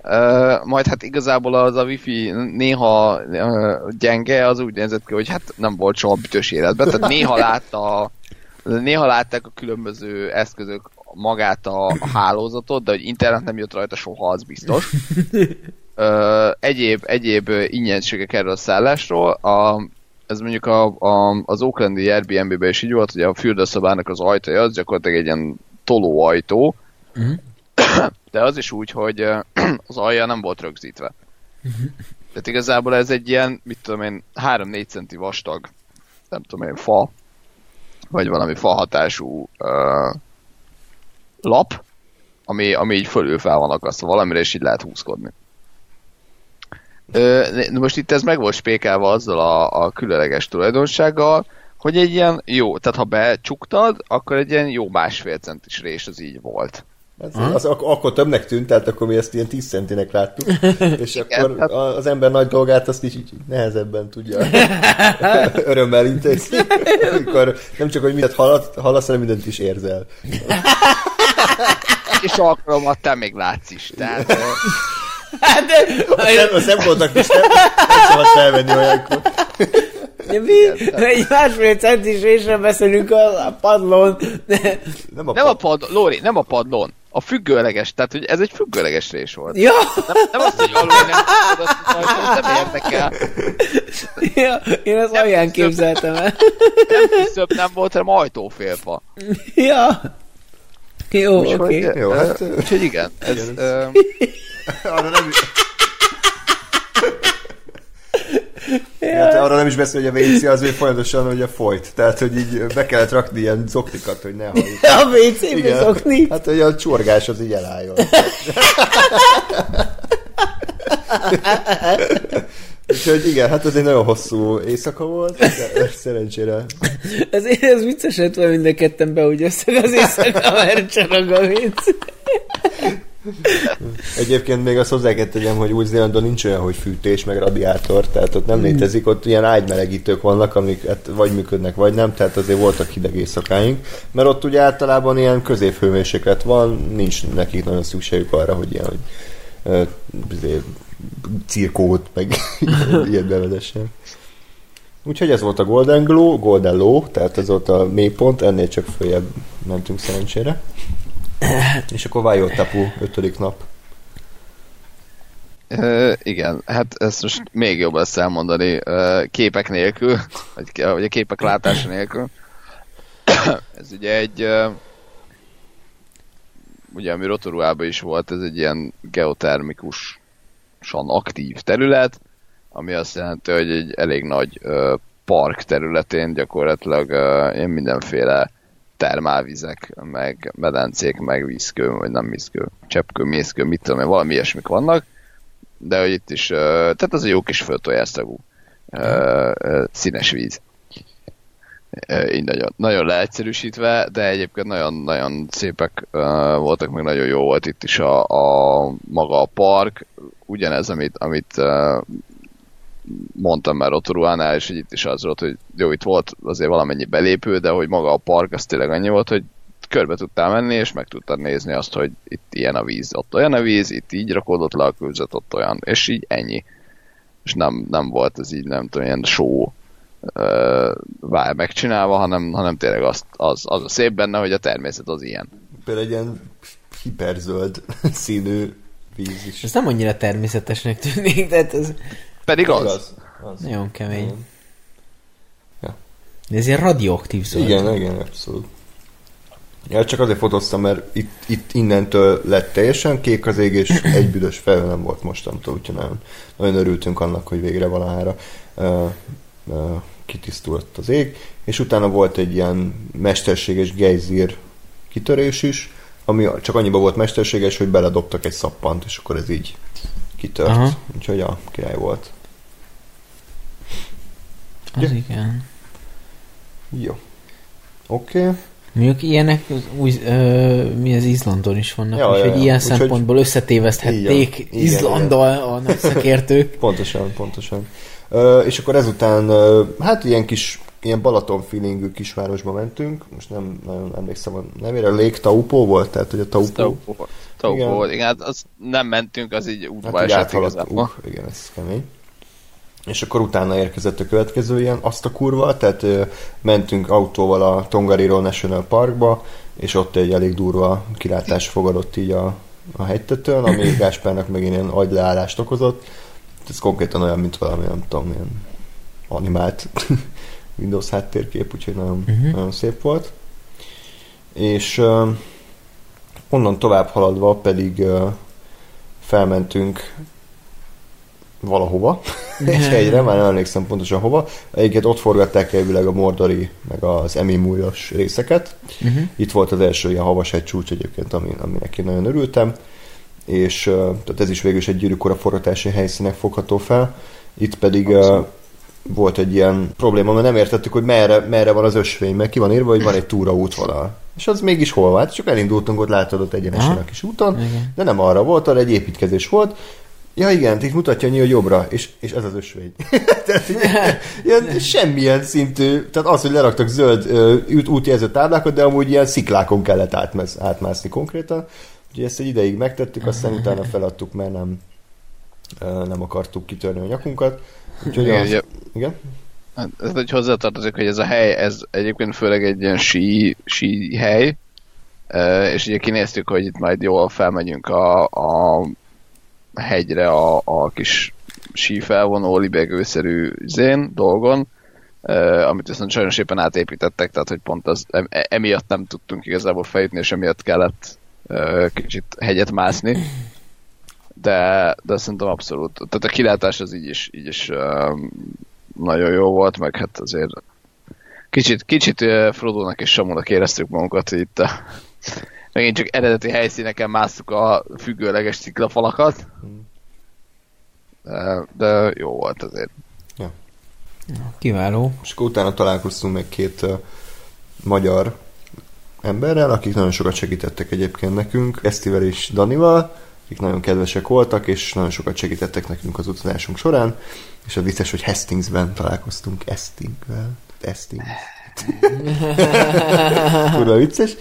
C: Uh, majd hát igazából az a wifi néha uh, gyenge, az úgy nézett ki, hogy hát nem volt soha bütös életben, tehát néha látta néha látták a különböző eszközök magát a, a hálózatot, de hogy internet nem jött rajta soha, az biztos. Uh, egyéb, egyéb ingyenségek erről a szállásról. A, ez mondjuk a, a, az Oaklandi Airbnb-ben is így volt, hogy a fürdőszobának az ajtaja az gyakorlatilag egy ilyen tolóajtó, uh-huh. (coughs) de az is úgy, hogy (coughs) az alja nem volt rögzítve. Uh-huh. Tehát igazából ez egy ilyen, mit tudom én, 3-4 centi vastag, nem tudom én, fa, vagy valami fa hatású uh, lap, ami, ami így fölül fel van akasztva valamire, és így lehet húzkodni. Most itt ez meg volt spékelve azzal a, a különleges tulajdonsággal, hogy egy ilyen jó, tehát ha becsuktad, akkor egy ilyen jó másfél centis rés az így volt.
B: Az, az, ak- akkor többnek tűnt, tehát akkor mi ezt ilyen 10 centinek láttuk, (laughs) és akkor az ember nagy dolgát azt is így nehezebben tudja (laughs) örömmel intézni, amikor nem csak, hogy mindent hallat, hallasz, hanem mindent is érzel.
C: És alkalommal te még látsz is. Tehát,
A: Hát, de,
B: A, szem, a szempontnak is nem, nem szabad felvenni olyankor.
A: de mi? Egy másfél centis résre beszélünk a, a padlón. De,
B: Nem a,
C: nem a pad, Lóri, nem a padlón. A függőleges, tehát hogy ez egy függőleges rés volt.
A: ja,
C: Nem, nem azt, hogy alul nem tudod, nem érdekel.
A: ja, én ezt
C: Nem
A: olyan képzeltem el.
C: Nem küszöbb nem volt, hanem ajtófélfa.
A: Ja. Jó, oké. Okay.
B: Jó,
C: ö,
B: hát,
C: úgyhogy igen, ez,
B: igen, (laughs) arra nem is... Hát arra nem is beszél, hogy a WC az ő folyamatosan hogy a folyt. Tehát, hogy így be kellett rakni ilyen zoknikat, hogy ne halljuk. (laughs)
A: A WC-be szokni.
B: Hát, hogy a csorgás az így elálljon. (laughs) Úgyhogy igen, hát ez egy nagyon hosszú éjszaka volt, de (laughs) szerencsére
A: Ez, ez vicces lett volna mind a ketten beúgyoztak az éjszaka, (laughs) mert csorog a WC.
B: Egyébként még azt hozzá kell tegyem, hogy Új-Zélandon nincs olyan, hogy fűtés, meg radiátor, tehát ott nem létezik, ott ilyen ágymelegítők vannak, amik hát vagy működnek, vagy nem, tehát azért voltak hideg éjszakáink, mert ott ugye általában ilyen középhőmérséklet van, nincs nekik nagyon szükségük arra, hogy ilyen, hogy izé, cirkót, meg (laughs) ilyet bevezessen. Úgyhogy ez volt a Golden Glow, Golden Low, tehát ez volt a mélypont, ennél csak följebb mentünk szerencsére. És akkor Vajotapu, ötödik nap.
C: Ö, igen, hát ezt most még jobb lesz elmondani ö, képek nélkül, vagy, vagy a képek látása nélkül. ez ugye egy, ö, ugye ami Rotoruában is volt, ez egy ilyen geotermikusan aktív terület, ami azt jelenti, hogy egy elég nagy park területén gyakorlatilag ilyen mindenféle termálvizek, meg medencék, meg vízkő, vagy nem vízkő, cseppkő, mészkő, mit tudom én, valami ilyesmik vannak, de hogy itt is, tehát az egy jó kis ö, színes víz. Így nagyon, nagyon leegyszerűsítve, de egyébként nagyon-nagyon szépek ö, voltak, meg nagyon jó volt itt is a, a maga a park, ugyanez, amit, amit ö, mondtam már Rotoruánál, és hogy itt is az volt, hogy jó, itt volt azért valamennyi belépő, de hogy maga a park az tényleg annyi volt, hogy körbe tudtál menni, és meg tudtad nézni azt, hogy itt ilyen a víz, ott olyan a víz, itt így rakódott le a kőzet, ott olyan, és így ennyi. És nem, nem volt ez így, nem tudom, ilyen show uh, vár megcsinálva, hanem, hanem tényleg az, az, az a szép benne, hogy a természet az ilyen.
B: Például egy ilyen hiperzöld (laughs) színű víz is.
A: Ez nem annyira természetesnek tűnik, tehát ez
C: Pedig az.
B: Az. az.
A: nagyon kemény.
B: Igen. Ja.
A: De ez ilyen radioaktív zöld.
B: Igen, igen, abszolút. Ja, csak azért fotóztam, mert itt, itt innentől lett teljesen kék az ég, és egy büdös felhő nem volt mostantól, úgyhogy nagyon, nagyon örültünk annak, hogy végre valahára uh, uh, kitisztult az ég, és utána volt egy ilyen mesterséges gejzír kitörés is, ami csak annyiba volt mesterséges, hogy beledobtak egy szappant, és akkor ez így kitört.
A: Aha.
B: Úgyhogy a király volt.
A: Az
B: Ja.
A: igen.
B: Jó. Oké. Okay.
A: Mondjuk ilyenek új, ö, mi az Izlandon is vannak,
B: Ja,
A: ja,
B: ja, ja.
A: ilyen
B: Úgyhogy-
A: szempontból összetéveszthették
B: Így van. Igen,
A: Izlanddal a nagy szakértők. (laughs)
B: Pontosan, pontosan. És akkor ezután, hát ilyen kis, ilyen Balaton feelingű kisvárosba mentünk, most nem nagyon emlékszem a nevére, Lake Taupo volt, tehát hogy a Taupo,
C: Taupo. Taupo
B: Igen.
C: volt. Igen, hát az nem mentünk, az így útba
B: hát
C: esett igazából.
B: uh, igen, ez kemény. És akkor utána érkezett a következő ilyen, azt a kurva, tehát ö, mentünk autóval a Tongariro National Parkba, és ott egy elég durva kilátás fogadott így a, a hegytetőn, ami (coughs) Gáspárnak meg ilyen agyleállást okozott. Ez konkrétan olyan, mint valami, nem tudom, ilyen animált (laughs) Windows háttérkép, úgyhogy nagyon, uh-huh. nagyon szép volt. És uh, onnan tovább haladva pedig uh, felmentünk valahova, (laughs) egy hegyre, már nem emlékszem pontosan hova. Egyiket ott forgatták elvileg a Mordori, meg az Emimúlyos részeket.
A: Uh-huh.
B: Itt volt az első ilyen havas egy csúcs egyébként, ami, aminek én nagyon örültem. És tehát ez is végül is egy gyűrűkora forgatási helyszínek fogható fel. Itt pedig uh, volt egy ilyen probléma, mert nem értettük, hogy merre, merre van az ösvény, mert ki van írva, hogy van egy túra útvonal. És az mégis hol? Hát csak elindultunk, ott látod ott egyenesen a kis úton,
A: Igen.
B: de nem arra volt, arra egy építkezés volt. Ja igen, itt mutatja hogy jobbra, és, és ez az ösvény. (laughs) tehát ilyen, ilyen semmilyen szintű, tehát az, hogy leraktak zöld ö, út, útjelző táblákat, de amúgy ilyen sziklákon kellett átmez, átmászni konkrétan. Úgyhogy ezt egy ideig megtettük, aztán (laughs) utána feladtuk, mert nem, nem akartuk kitörni a nyakunkat. Úgyhogy
C: Igen,
B: az,
C: ugye-
B: igen?
C: Hát, Ez hogy hozzátartozik, hogy ez a hely, ez egyébként főleg egy ilyen sí, sí hely, és ugye kinéztük, hogy itt majd jól felmegyünk a, a hegyre a, a kis sífelvonó, libegőszerű zén dolgon, eh, amit viszont sajnos éppen átépítettek, tehát hogy pont az, em- emiatt nem tudtunk igazából fejutni, és emiatt kellett kicsit hegyet mászni. De, de szerintem abszolút. Tehát a kilátás az így is, így is nagyon jó volt, meg hát azért kicsit, kicsit Frodo-nak és Samunak éreztük magunkat, hogy itt a, megint csak eredeti helyszíneken másztuk a függőleges sziklafalakat. De, de jó volt azért.
A: Kiváló.
B: És akkor utána találkoztunk meg két uh, magyar emberrel, akik nagyon sokat segítettek egyébként nekünk, Esztivel és Danival, akik nagyon kedvesek voltak, és nagyon sokat segítettek nekünk az utazásunk során, és a vicces, hogy Hastingsben találkoztunk Estingvel. Estings. (laughs) Kurva vicces.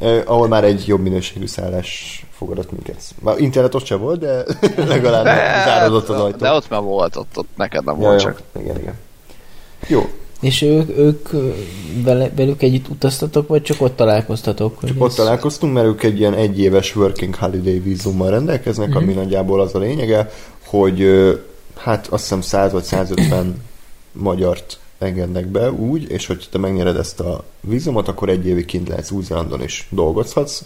B: Eh, ahol már egy jobb minőségű szállás fogadott minket. Már internet ott sem volt, de (laughs) legalább zárodott az ajtó.
C: de ott már volt, ott, ott neked nem
B: ja,
C: volt
B: jó.
C: csak.
B: Igen, igen. Jó,
A: És ők, ők vele, velük együtt utaztatok, vagy csak ott találkoztatok? Hogy
B: Ott
A: ez-
B: találkoztunk, mert ők egy ilyen egyéves working holiday vízummal rendelkeznek,
A: Mhm.
B: ami nagyjából az a lényege, hogy hát azt hiszem 100 vagy 150 (coughs) magyart engednek be úgy, és hogy te megnyered ezt a vízumot, akkor egy évig kint lehetsz Új-Zélandon is dolgozhatsz.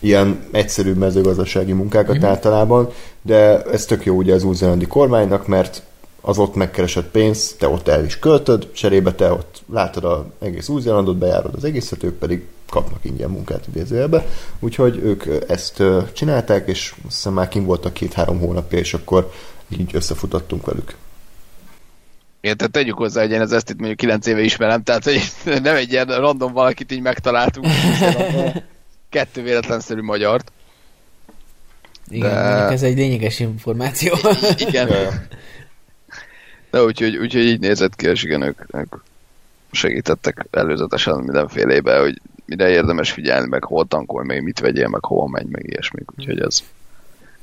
B: Ilyen egyszerű mezőgazdasági munkákat
A: Mhm.
B: általában, de ez tök jó ugye az új-zélandi kormánynak, mert az ott megkeresett pénz, te ott el is költöd, cserébe te ott látod az egész Új-Zélandot, bejárod az egészet, ők pedig kapnak ingyen munkát idézőjelbe. Úgyhogy ők ezt csinálták, és azt hiszem már kim voltak két-három hónapja, és akkor így összefutottunk velük.
C: Igen, tehát tegyük hozzá, hogy én az ezt itt mondjuk 9 éve ismerem, tehát hogy (laughs) nem egy ilyen random valakit így megtaláltunk. (laughs) Kettő véletlenszerű magyart.
A: Igen,
C: de-
A: ez egy lényeges információ.
C: Igen.
B: Ja,
C: úgyhogy, úgyhogy így nézett ki, és igen, ők, ők segítettek előzetesen mindenfélébe, hogy mire érdemes figyelni, meg hol tankol, meg mit vegyél, meg hol menj, meg ilyesmi. Úgyhogy ez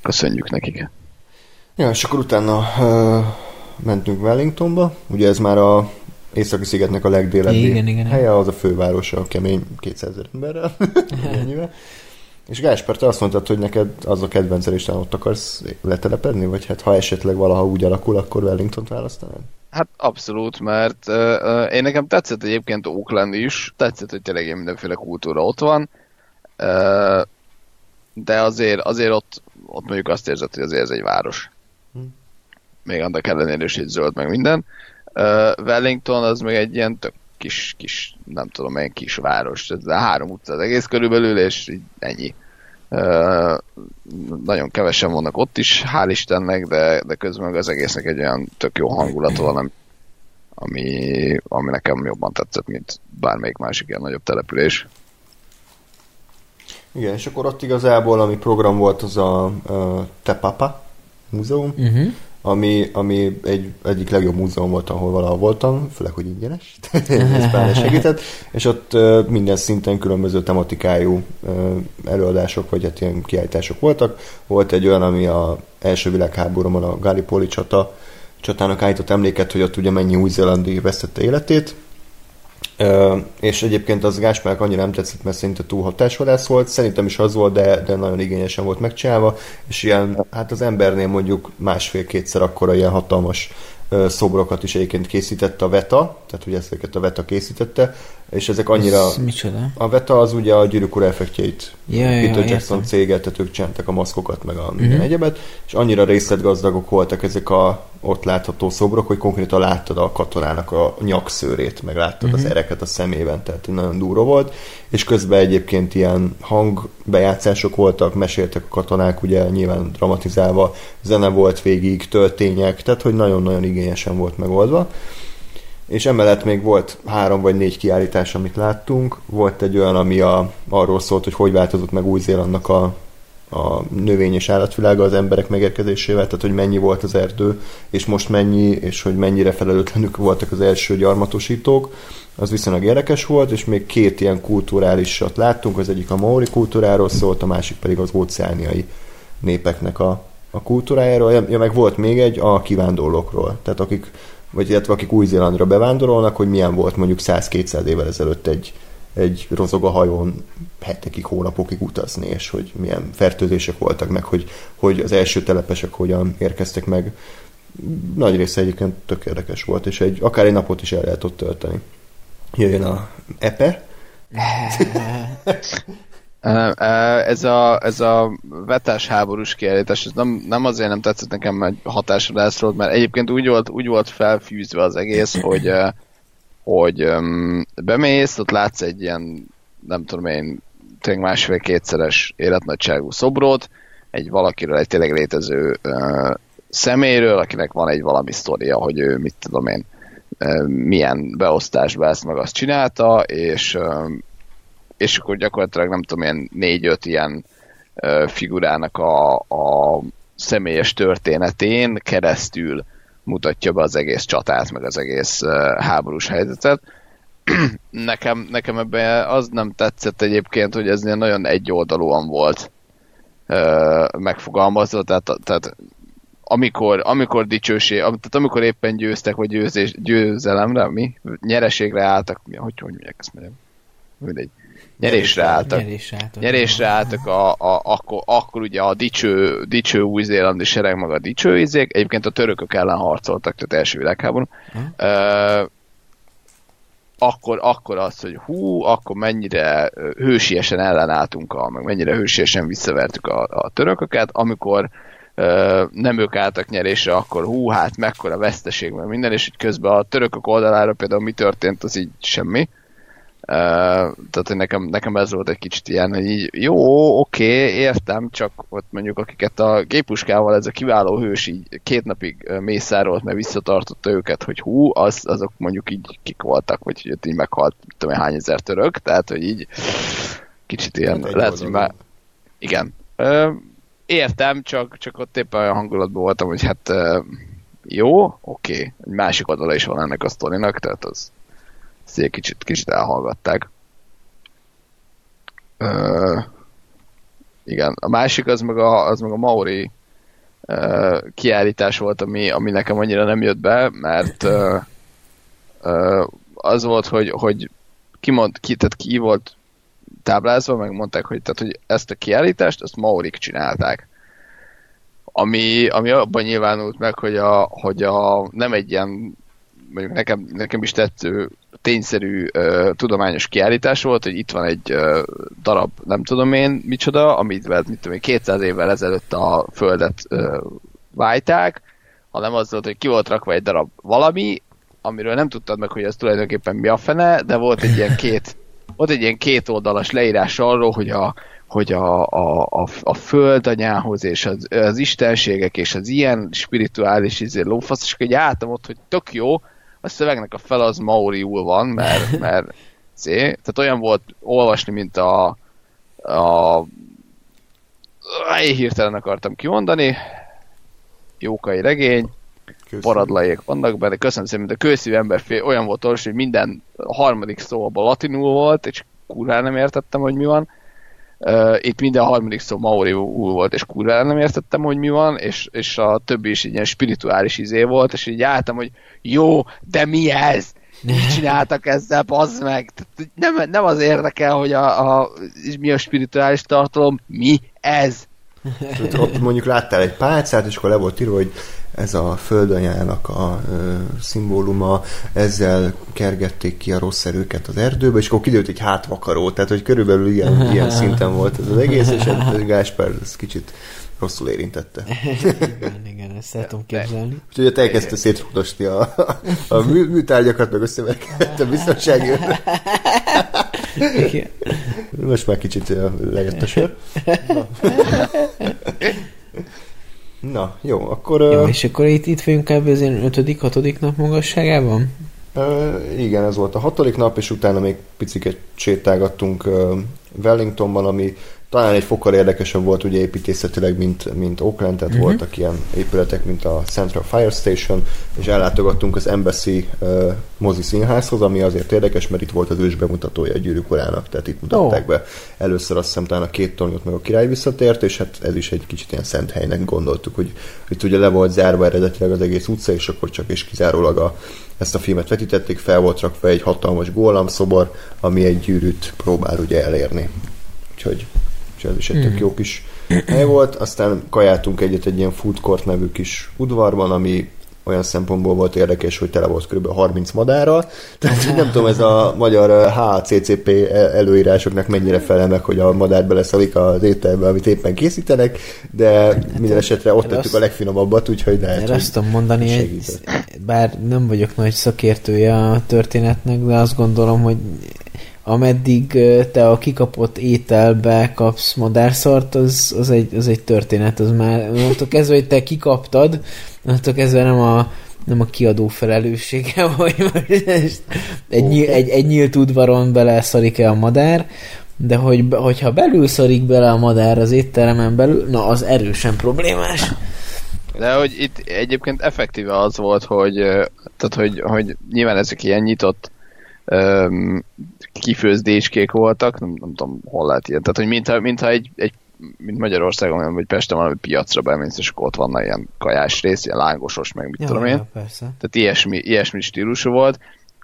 C: köszönjük nekik.
B: Ja, és akkor utána ö, mentünk Wellingtonba, ugye ez már a északi szigetnek a legdélebbi
A: Igen, igen.
B: helye, az a fővárosa, a kemény 200 ezer emberrel. (laughs) És Gáspár, te azt mondtad, hogy neked az a kedvenced, és te ott akarsz letelepedni, vagy hát ha esetleg valaha úgy alakul, akkor Wellington-t választanád?
C: Hát abszolút, mert uh, uh, én nekem tetszett egyébként Oakland is, tetszett, hogy tényleg mindenféle kultúra ott van, uh, de azért, azért ott, ott mondjuk azt érzed, hogy azért ez egy város.
B: Hm.
C: Még annak ellenére is egy zöld meg minden. Uh, Wellington az meg egy ilyen tök kis, kis, nem tudom, egy kis város. Ez a három utca az egész körülbelül, és így ennyi. Uh, nagyon kevesen vannak ott is, hál' Istennek, de, de közben meg az egésznek egy olyan tök jó hangulata van, ami, ami, ami nekem jobban tetszett, mint bármelyik másik ilyen nagyobb település.
B: Igen, és akkor ott igazából, ami program volt, az a, a Te Papa múzeum,
A: uh-huh.
B: Ami, ami egy, egyik legjobb múzeum volt, ahol valaha voltam, főleg, hogy ingyenes, (laughs) ez pár segített, és ott minden szinten különböző tematikájú előadások, vagy hát ilyen kiállítások voltak. Volt egy olyan, ami a első világháborúban a Gallipoli csata, csatának állított emléket, hogy ott ugye mennyi új-zélandi vesztette életét, És egyébként az Gáspárnak annyira nem tetszett, mert szerinte túl hatásvadász volt, szerintem is az volt, de, de nagyon igényesen volt megcsinálva, és ilyen, hát az embernél mondjuk másfél-kétszer akkora ilyen hatalmas szobrokat is egyébként készítette a VETA, tehát ugye ezeket a VETA készítette, és ezek annyira...
A: Ez micsoda?
B: A VETA az ugye a gyűrűk ura effektjeit
A: Ja, ja,
B: Peter
A: ja,
B: Jackson
A: értem.
B: céget, tehát ők csináltak a maszkokat, meg a minden
A: Mhm.
B: egyebet, és annyira részletgazdagok voltak ezek a ott látható szobrok, hogy konkrétan láttad a katonának a nyakszőrét, meg láttad
A: Mhm.
B: az ereket a szemében, tehát nagyon durva volt, és közben egyébként ilyen hangbejátszások voltak, meséltek a katonák, ugye nyilván dramatizálva, zene volt végig, töltények, tehát hogy nagyon-nagyon igényesen volt megoldva. És emellett még volt három vagy négy kiállítás, amit láttunk. Volt egy olyan, ami a, arról szólt, hogy hogy változott meg Új-Zélandnak a, a növény és állatvilága az emberek megérkezésével, tehát hogy mennyi volt az erdő, és most mennyi, és hogy mennyire felelőtlenük voltak az első gyarmatosítók. Az viszonylag érdekes volt, és még két ilyen kulturálisat láttunk, az egyik a maori kultúráról szólt, a másik pedig az óceániai népeknek a, a kultúrájáról, ja, meg volt még egy a kivándorlókról, tehát akik vagy illetve akik Új-Zélandra bevándorolnak, hogy milyen volt mondjuk 100-200 évvel ezelőtt egy, egy rozoga hajón hetekig, hónapokig utazni, és hogy milyen fertőzések voltak meg, hogy, hogy az első telepesek hogyan érkeztek meg. Nagy része egyébként tök érdekes volt, és egy, akár egy napot is el lehet ott tölteni. Jöjjön a EPE. (laughs)
C: Ez a, ez a vetés háborús kiállítás, ez nem, nem azért nem tetszett nekem, mert hatásra mert egyébként úgy volt, úgy volt felfűzve az egész, hogy, hogy bemész, ott látsz egy ilyen, nem tudom én, tényleg másfél-kétszeres életnagyságú szobrot, egy valakiről, egy tényleg létező uh, személyről, akinek van egy valami sztoria, hogy ő, mit tudom én, uh, milyen beosztásban ezt meg azt csinálta, és uh, és akkor gyakorlatilag nem tudom, ilyen négy-öt ilyen uh, figurának a, a személyes történetén keresztül mutatja be az egész csatát, meg az egész háborús helyzetet. (clears throat) nekem, nekem ebben az nem tetszett egyébként, hogy ez nagyon egyoldalúan volt megfogalmazva, tehát, tehát amikor, amikor dicsőség, tehát amikor éppen győztek, vagy győzés, győzelemre, mi? Nyereségre álltak, mi, hogy, hogy mondják ezt mondjam? Mindegy nyerésre álltak. Nyerésre álltak, nyerésre álltak a, a, akkor, akkor ugye a dicső, dicső új-zélandi sereg maga a dicső izék, egyébként a törökök ellen harcoltak, tehát első világháború. Uh, akkor, akkor az, hogy hú, akkor mennyire hősiesen ellenálltunk, a, meg mennyire hősiesen visszavertük a, a törököket, amikor uh, nem ők álltak nyerésre, akkor hú, hát mekkora veszteség, meg minden, és így közben a törökök oldalára például mi történt, az így semmi. Uh, tehát hogy nekem, nekem ez volt egy kicsit ilyen, hogy így, jó, oké, okay, értem, csak ott mondjuk akiket a gépuskával ez a kiváló hős így két napig mészárolt, mert visszatartotta őket, hogy hú, az, azok mondjuk így kik voltak, vagy hogy ott így meghalt, tudom hány ezer török, tehát hogy így kicsit ilyen, hát lehet, hogy már, igen. Értem, csak, csak ott éppen olyan hangulatban voltam, hogy hát jó, oké, okay. egy másik oldala is van ennek a sztorinak, tehát az, ezt egy kicsit, kicsit elhallgatták. Uh, igen, a másik az meg a, az meg a Maori uh, kiállítás volt, ami, ami nekem annyira nem jött be, mert uh, uh, az volt, hogy, hogy ki, mond, ki, tehát ki volt táblázva, meg mondták, hogy, tehát, hogy ezt a kiállítást, ezt Maorik csinálták. Ami, ami abban nyilvánult meg, hogy, a, hogy a, nem egy ilyen mondjuk nekem, nekem is tetsző tényszerű uh, tudományos kiállítás volt, hogy itt van egy uh, darab, nem tudom én micsoda, amit mit tudom én, 200 évvel ezelőtt a földet uh, vájták, hanem az volt, hogy ki volt rakva egy darab valami, amiről nem tudtad meg, hogy ez tulajdonképpen mi a fene, de volt egy ilyen két, (laughs) volt egy ilyen két oldalas leírás arról, hogy a, hogy a, a, a, a földanyához és az, az istenségek és az ilyen spirituális izé, lófasz, és akkor álltam ott, hogy tök jó, a szövegnek a fel az maoriul van, mert, (laughs) mert szé, tehát olyan volt olvasni, mint a, a hirtelen akartam kimondani, jókai regény, paradlaiek vannak benne, köszönöm szépen, mint a kőszívű ember fél, olyan volt olvasni, hogy minden harmadik szó abban latinul volt, és kurvára nem értettem, hogy mi van. Uh, itt minden harmadik szó maori volt, és kurvára nem értettem, hogy mi van, és, és a többi is egy ilyen spirituális izé volt, és így álltam, hogy jó, de mi ez? Mit (laughs) csináltak ezzel, bazd meg? Nem, nem az érdekel, hogy a, a, mi a spirituális tartalom, mi ez? (laughs)
B: Ott mondjuk láttál egy pálcát, és akkor le volt írva, hogy ez a földanyának a ö, szimbóluma, ezzel kergették ki a rossz erőket az erdőbe, és akkor kiderült egy hátvakaró, tehát hogy körülbelül ilyen, ilyen (laughs) szinten volt ez az egész, és ez Gáspár ez kicsit rosszul érintette. (laughs)
A: igen, igen, ezt el tudom képzelni.
B: Úgyhogy ott elkezdte szétrugdosni a, a, mű, műtárgyakat, meg összeverkedett a biztonsági (laughs) Most már kicsit lejött a sör. Na. Jó, akkor...
A: Jó, és akkor itt, itt vagyunk kb. az 5 6 nap magasságában?
B: Uh, igen, ez volt a hatodik nap, és utána még picit sétálgattunk uh, Wellingtonban, ami talán egy fokkal érdekesebb volt ugye építészetileg, mint, mint Oakland, tehát uh-huh. voltak ilyen épületek, mint a Central Fire Station, és ellátogattunk az Embassy uh, mozi színházhoz, ami azért érdekes, mert itt volt az ős bemutatója a gyűrűk urának, tehát itt mutatták oh. be először azt hiszem talán a két tornyot meg a király visszatért, és hát ez is egy kicsit ilyen szent helynek gondoltuk, hogy itt ugye le volt zárva eredetileg az egész utca, és akkor csak és kizárólag a, ezt a filmet vetítették, fel volt rakva egy hatalmas szobor, ami egy gyűrűt próbál ugye elérni. Úgyhogy ez is egy tök hmm. jó kis hely volt. Aztán kajáltunk egyet egy ilyen food court nevű kis udvarban, ami olyan szempontból volt érdekes, hogy tele volt kb. 30 madárral. Tehát nem tudom, ez a magyar HCCP előírásoknak mennyire felel meg, hogy a madár beleszalik az ételbe, amit éppen készítenek, de hát, minden esetre ott tettük a legfinomabbat, úgyhogy lehet,
A: hogy azt tudom mondani, hogy bár nem vagyok nagy szakértője a történetnek, de azt gondolom, hogy ameddig te a kikapott ételbe kapsz madárszart, az, az, egy, az egy történet, az már mondtok kezdve, hogy te kikaptad, mondtok kezdve nem a, nem a kiadó felelőssége, (laughs) hogy most egy, okay. egy, egy nyílt udvaron beleszarik-e a madár, de hogy, hogyha belül szarik bele a madár az étteremen belül, na az erősen problémás.
C: De hogy itt egyébként effektíve az volt, hogy, tehát hogy, hogy nyilván ezek ilyen nyitott um, kifőzdéskék voltak, nem, nem tudom, hol lehet ilyen. Tehát, hogy mintha, mintha egy, egy mint Magyarországon, vagy Pesten valami piacra bemész, és akkor ott van ilyen kajás rész, ilyen lángosos, meg mit ja, tudom én. Ja, persze. Tehát ilyesmi, ilyesmi stílusú volt.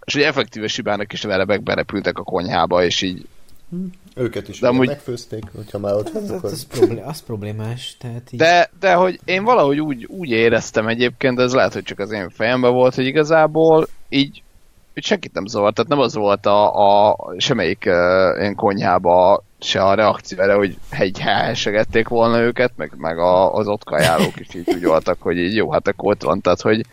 C: És hogy effektíve Sibának is velebek berepültek a konyhába, és így
B: hm. Őket is de amúgy... megfőzték, hogyha már ott van,
A: akkor... Az, problé- az problémás. Tehát így...
C: de, de hogy én valahogy úgy, úgy éreztem egyébként, de ez lehet, hogy csak az én fejemben volt, hogy igazából így hogy senkit nem zavart, tehát nem az volt a, a semmelyik uh, ilyen konyhába se a reakció erre, hogy egy helyesegették volna őket, meg, meg a, az ott kajálók is így úgy voltak, hogy így jó, hát akkor ott van, tehát hogy,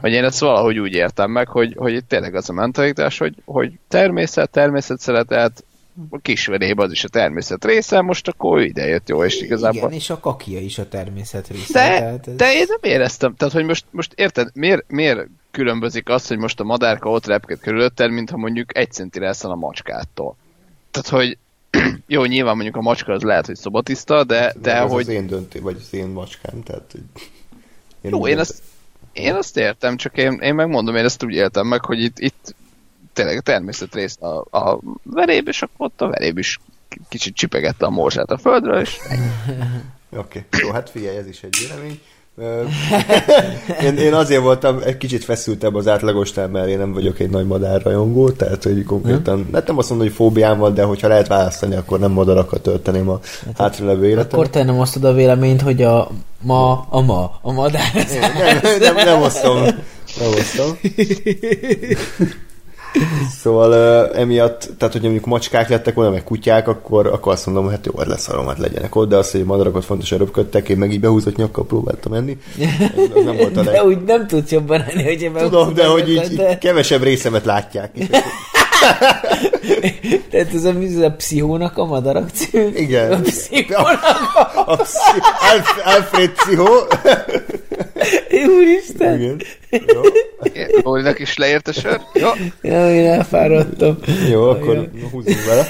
C: hogy én ezt valahogy úgy értem meg, hogy, hogy itt tényleg az a mentalitás, hogy, hogy természet, természet szeretet, a kisverébe az is a természet része, most akkor ide jött jó, és igazából... Igen,
A: és a kakia is a természet része.
C: De, ez... de én nem éreztem, tehát hogy most, most érted, miért, miért különbözik az, hogy most a madárka ott repked körülötted, mintha mondjuk egy centire eszel a macskától. Tehát, hogy (clears throat) jó, nyilván mondjuk a macska az lehet, hogy szobatiszta, de, de
B: ez
C: hogy...
B: az én dönté, vagy az én macskám, tehát... Hogy...
C: Én (laughs) jó, én azt, én azt értem, csak én, én megmondom, én ezt úgy éltem meg, hogy itt, itt tényleg a természet rész a, a veréb, és akkor ott a veréb is kicsit csipegette a morzsát a földről, és... (laughs)
B: Oké, okay. jó, hát figyelj, ez is egy vélemény. (laughs) én, én azért voltam egy kicsit feszültebb az átlagostán, mert én nem vagyok egy nagy madárrajongó, tehát hogy konkrétan, hmm. nem azt mondom, hogy fóbiám van, de hogyha lehet választani, akkor nem madarakat tölteném a hát, hátralevő életet.
A: Akkor te nem osztod a véleményt, hogy a ma, a ma, a madár.
B: Nem, nem, nem, nem osztom. Nem osztom. (laughs) Szóval uh, emiatt, tehát hogy mondjuk macskák lettek volna, meg kutyák, akkor, akkor azt mondom, hogy hát jó, hát leszarom, hát legyenek ott, de azt, hogy madarakat fontosan röpködtek, én meg így behúzott nyakkal próbáltam enni.
A: Az nem volt a leg... De úgy nem tudsz jobban enni, hogy én
B: Tudom, de hogy így, de... kevesebb részemet látják.
A: Tehát ez a, ez a pszichónak a madarak cím?
B: Igen.
A: A pszichónak
B: a... a pszi... Alfred pszichó.
A: Úristen. Igen.
C: Jó. Olinak is leért a sör. Jó.
A: Ja, én elfáradtam.
B: Jó, akkor húzzunk vele.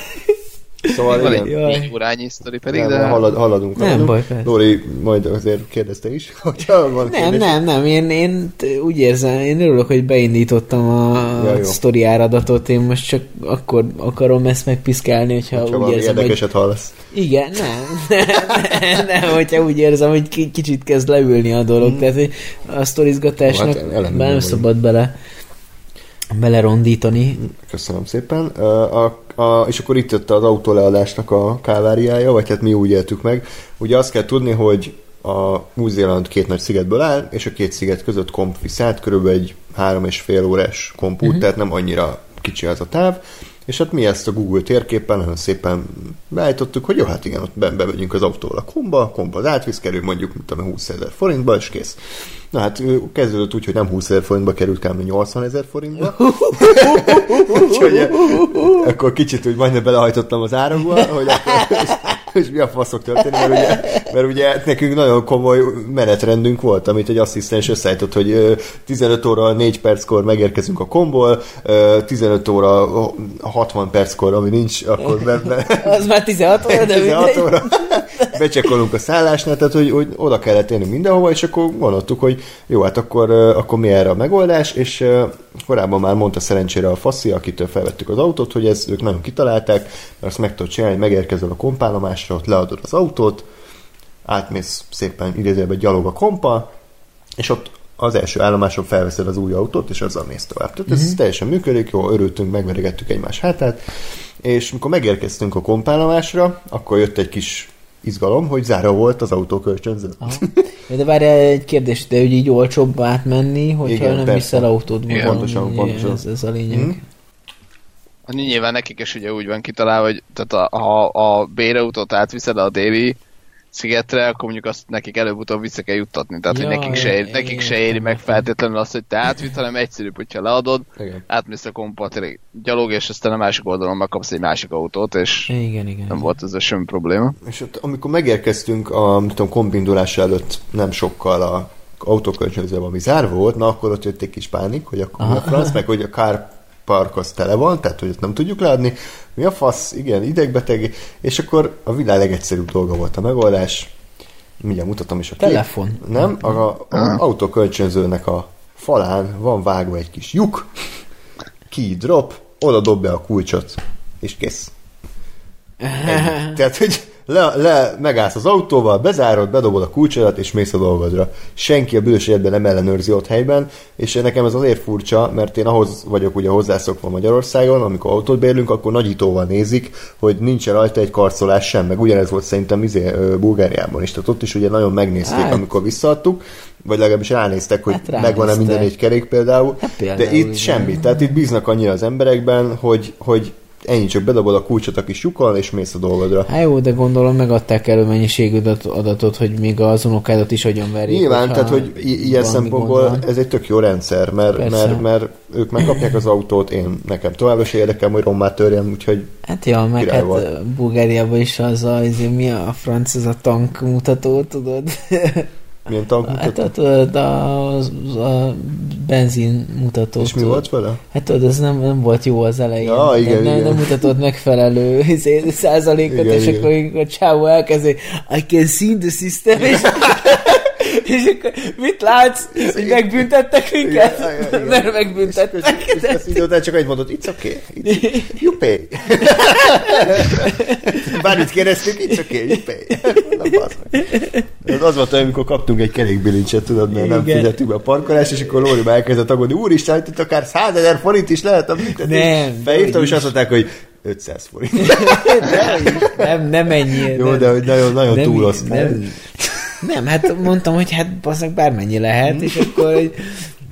C: Szóval van egy órányi sztori pedig,
B: nem, de... Halad, haladunk,
A: nem
B: haladunk.
A: baj, persze.
B: Lóri majd azért kérdezte is, (laughs) hogyha van
A: Nem, kérdés. nem, nem, én, én úgy érzem, én örülök, hogy beindítottam a ja, sztori áradatot, én most csak akkor akarom ezt megpiszkálni, hogyha, hogyha úgy érzem,
B: érdekeset hogy... hallasz.
A: Igen, nem, nem, nem, nem, hogyha úgy érzem, hogy kicsit kezd leülni a dolog, mm. tehát a sztorizgatásnak hát, nem szabad bele belerondítani.
B: Köszönöm szépen. A, a, és akkor itt jött az autóleadásnak a káváriája, vagy hát mi úgy éltük meg. Ugye azt kell tudni, hogy a Új-Zéland két nagy szigetből áll, és a két sziget között komp visz át, körülbelül egy három és fél órás kompút, uh-huh. tehát nem annyira kicsi az a táv, és hát mi ezt a Google térképen nagyon szépen beállítottuk, hogy jó, hát igen, ott be, bemegyünk az autóval a komba, a komba az átvisz, kerül mondjuk, mint tudom, 20 ezer forintba, és kész. Na hát kezdődött úgy, hogy nem 20 ezer forintba került, kb. 80 ezer forintba. (laughs) Úgyhogy akkor kicsit úgy majdnem belehajtottam az árakba, hogy akkor és mi a faszok történik, mert ugye, mert ugye nekünk nagyon komoly menetrendünk volt, amit egy asszisztens összeállított, hogy 15 óra 4 perckor megérkezünk a komból, 15 óra 60 perckor, ami nincs, akkor be, be, (laughs)
A: Az már 16 óra, de
B: 16
A: mindegy.
B: óra becsekkolunk a szállásnál, tehát hogy, hogy oda kellett érni mindenhova, és akkor gondoltuk, hogy jó, hát akkor, akkor mi erre a megoldás, és korábban már mondta szerencsére a Faszi, akitől felvettük az autót, hogy ezt ők nagyon kitalálták, mert azt meg tudod csinálni, hogy megérkezel a kompálomásra, ott leadod az autót, átmész szépen idézőben gyalog a kompa, és ott az első állomáson felveszed az új autót, és azzal mész tovább. Tehát ez teljesen működik, jó, örültünk, megveregettük egymás hátát, és mikor megérkeztünk a kompálomásra, akkor jött egy kis izgalom, hogy zárva volt az autó kölcsönző.
A: Aha. De várjál egy kérdés, de hogy így olcsóbb átmenni, hogyha
B: Igen,
A: nem
B: persze.
A: viszel autót
C: Igen,
B: pontosan,
A: ugye
B: pontosan.
A: Ez, ez a lényeg.
B: Mhm.
C: Annyi nyilván nekik is ugye úgy van kitalálva, hogy tehát a, ha a bérautót átviszed a déli szigetre, akkor mondjuk azt nekik előbb-utóbb vissza kell juttatni. Tehát,
A: Ja,
C: hogy nekik se, éri, nekik se éri meg feltétlenül azt, hogy te átvitt, hanem egyszerűbb, hogyha leadod,
B: Igen.
C: átmész a kompa, tényleg gyalog, és aztán a másik oldalon megkapsz egy másik autót, és
A: Igen, igen. igen.
C: nem volt ez a semmi probléma.
B: És ott, amikor megérkeztünk a tudom, kombindulás előtt nem sokkal a autókölcsönzőben, ami zárva volt, na akkor ott jött egy kis pánik, hogy akkor mi a franc, meg hogy a car park az tele van, tehát hogy ezt nem tudjuk leadni. Mi a fasz? Igen, idegbeteg. És akkor a világ legegyszerűbb dolga volt a megoldás. Mindjárt mutatom is a kép.
A: Telefon.
B: Nem, a, a, a autókölcsönzőnek a falán van vágva egy kis lyuk, key drop, oda dob be a kulcsot, és kész. Ennyi. (laughs) Tehát, hogy le, le, megállsz az autóval, bezárod, bedobod a kulcsodat, és mész a dolgodra. Senki a bős életben nem ellenőrzi ott helyben, és nekem ez azért furcsa, mert én ahhoz vagyok ugye hozzászokva Magyarországon, amikor autót bérlünk, akkor nagyítóval nézik, hogy nincsen rajta egy karcolás sem, meg ugyanez volt szerintem izé, Bulgáriában is, tehát ott is ugye nagyon megnézték,
A: Hát.
B: amikor visszaadtuk, vagy legalábbis ránéztek, hogy
A: Hát
B: megvan-e minden egy kerék például,
A: Hát
B: de
A: például,
B: itt
A: igen.
B: semmi. Tehát itt bíznak annyira az emberekben, hogy, hogy ennyi csak bedobod a kulcsot a kis lyukon, és mész a dolgodra.
A: Hát jó, de gondolom megadták elő mennyiségű adat- adatot, hogy még az unokádat is agyon verjék.
B: Nyilván, tehát hogy i- ilyen szempontból
A: gond van.
B: ez egy tök jó rendszer, mert,
A: Persze.
B: mert, mert ők megkapják az autót, én nekem továbbra is érdekel, hogy rommá törjem, úgyhogy
A: Hát ja, meg hát
B: volt.
A: Bulgáriában is az a, az, mi a franc, ez a tank mutató, tudod? (laughs)
B: milyen tank
A: Hát
B: mutató.
A: tudod, a, a, benzin mutató.
B: És mi volt vele?
A: Hát tudod, ez nem, nem volt jó az elején.
B: Ja, igen,
A: nem,
B: igen.
A: nem mutatott megfelelő (laughs) izé, százalékot,
B: Igen,
A: és
B: igen.
A: akkor a csávó elkezdi, I can see the system, és, és akkor mit látsz? Hogy megbüntettek minket?
B: Igen, igen, igen. (laughs)
A: Mert megbüntettek.
B: És ezt így után csak egy mondott, it's okay, it's, you pay. Bármit kérdeztük, it's okay, you pay. (laughs) Meg. Ez az volt, amikor kaptunk egy kerékbilincset, tudod, mert nem figyeltük be a parkolást, és akkor Lóri már elkezdett aggódni, úristen, itt akár 100 ezer forint is lehet a büntetés.
A: Nem, dehogy
B: és azt mondták, hogy 500 forint. (laughs)
A: Nem, nem ennyi.
B: Jó,
A: nem,
B: de nagyon, nagyon
A: nem,
B: túloztál.
A: nem, nem, hát mondtam, hogy hát bazdmeg bármennyi lehet, és akkor, hogy,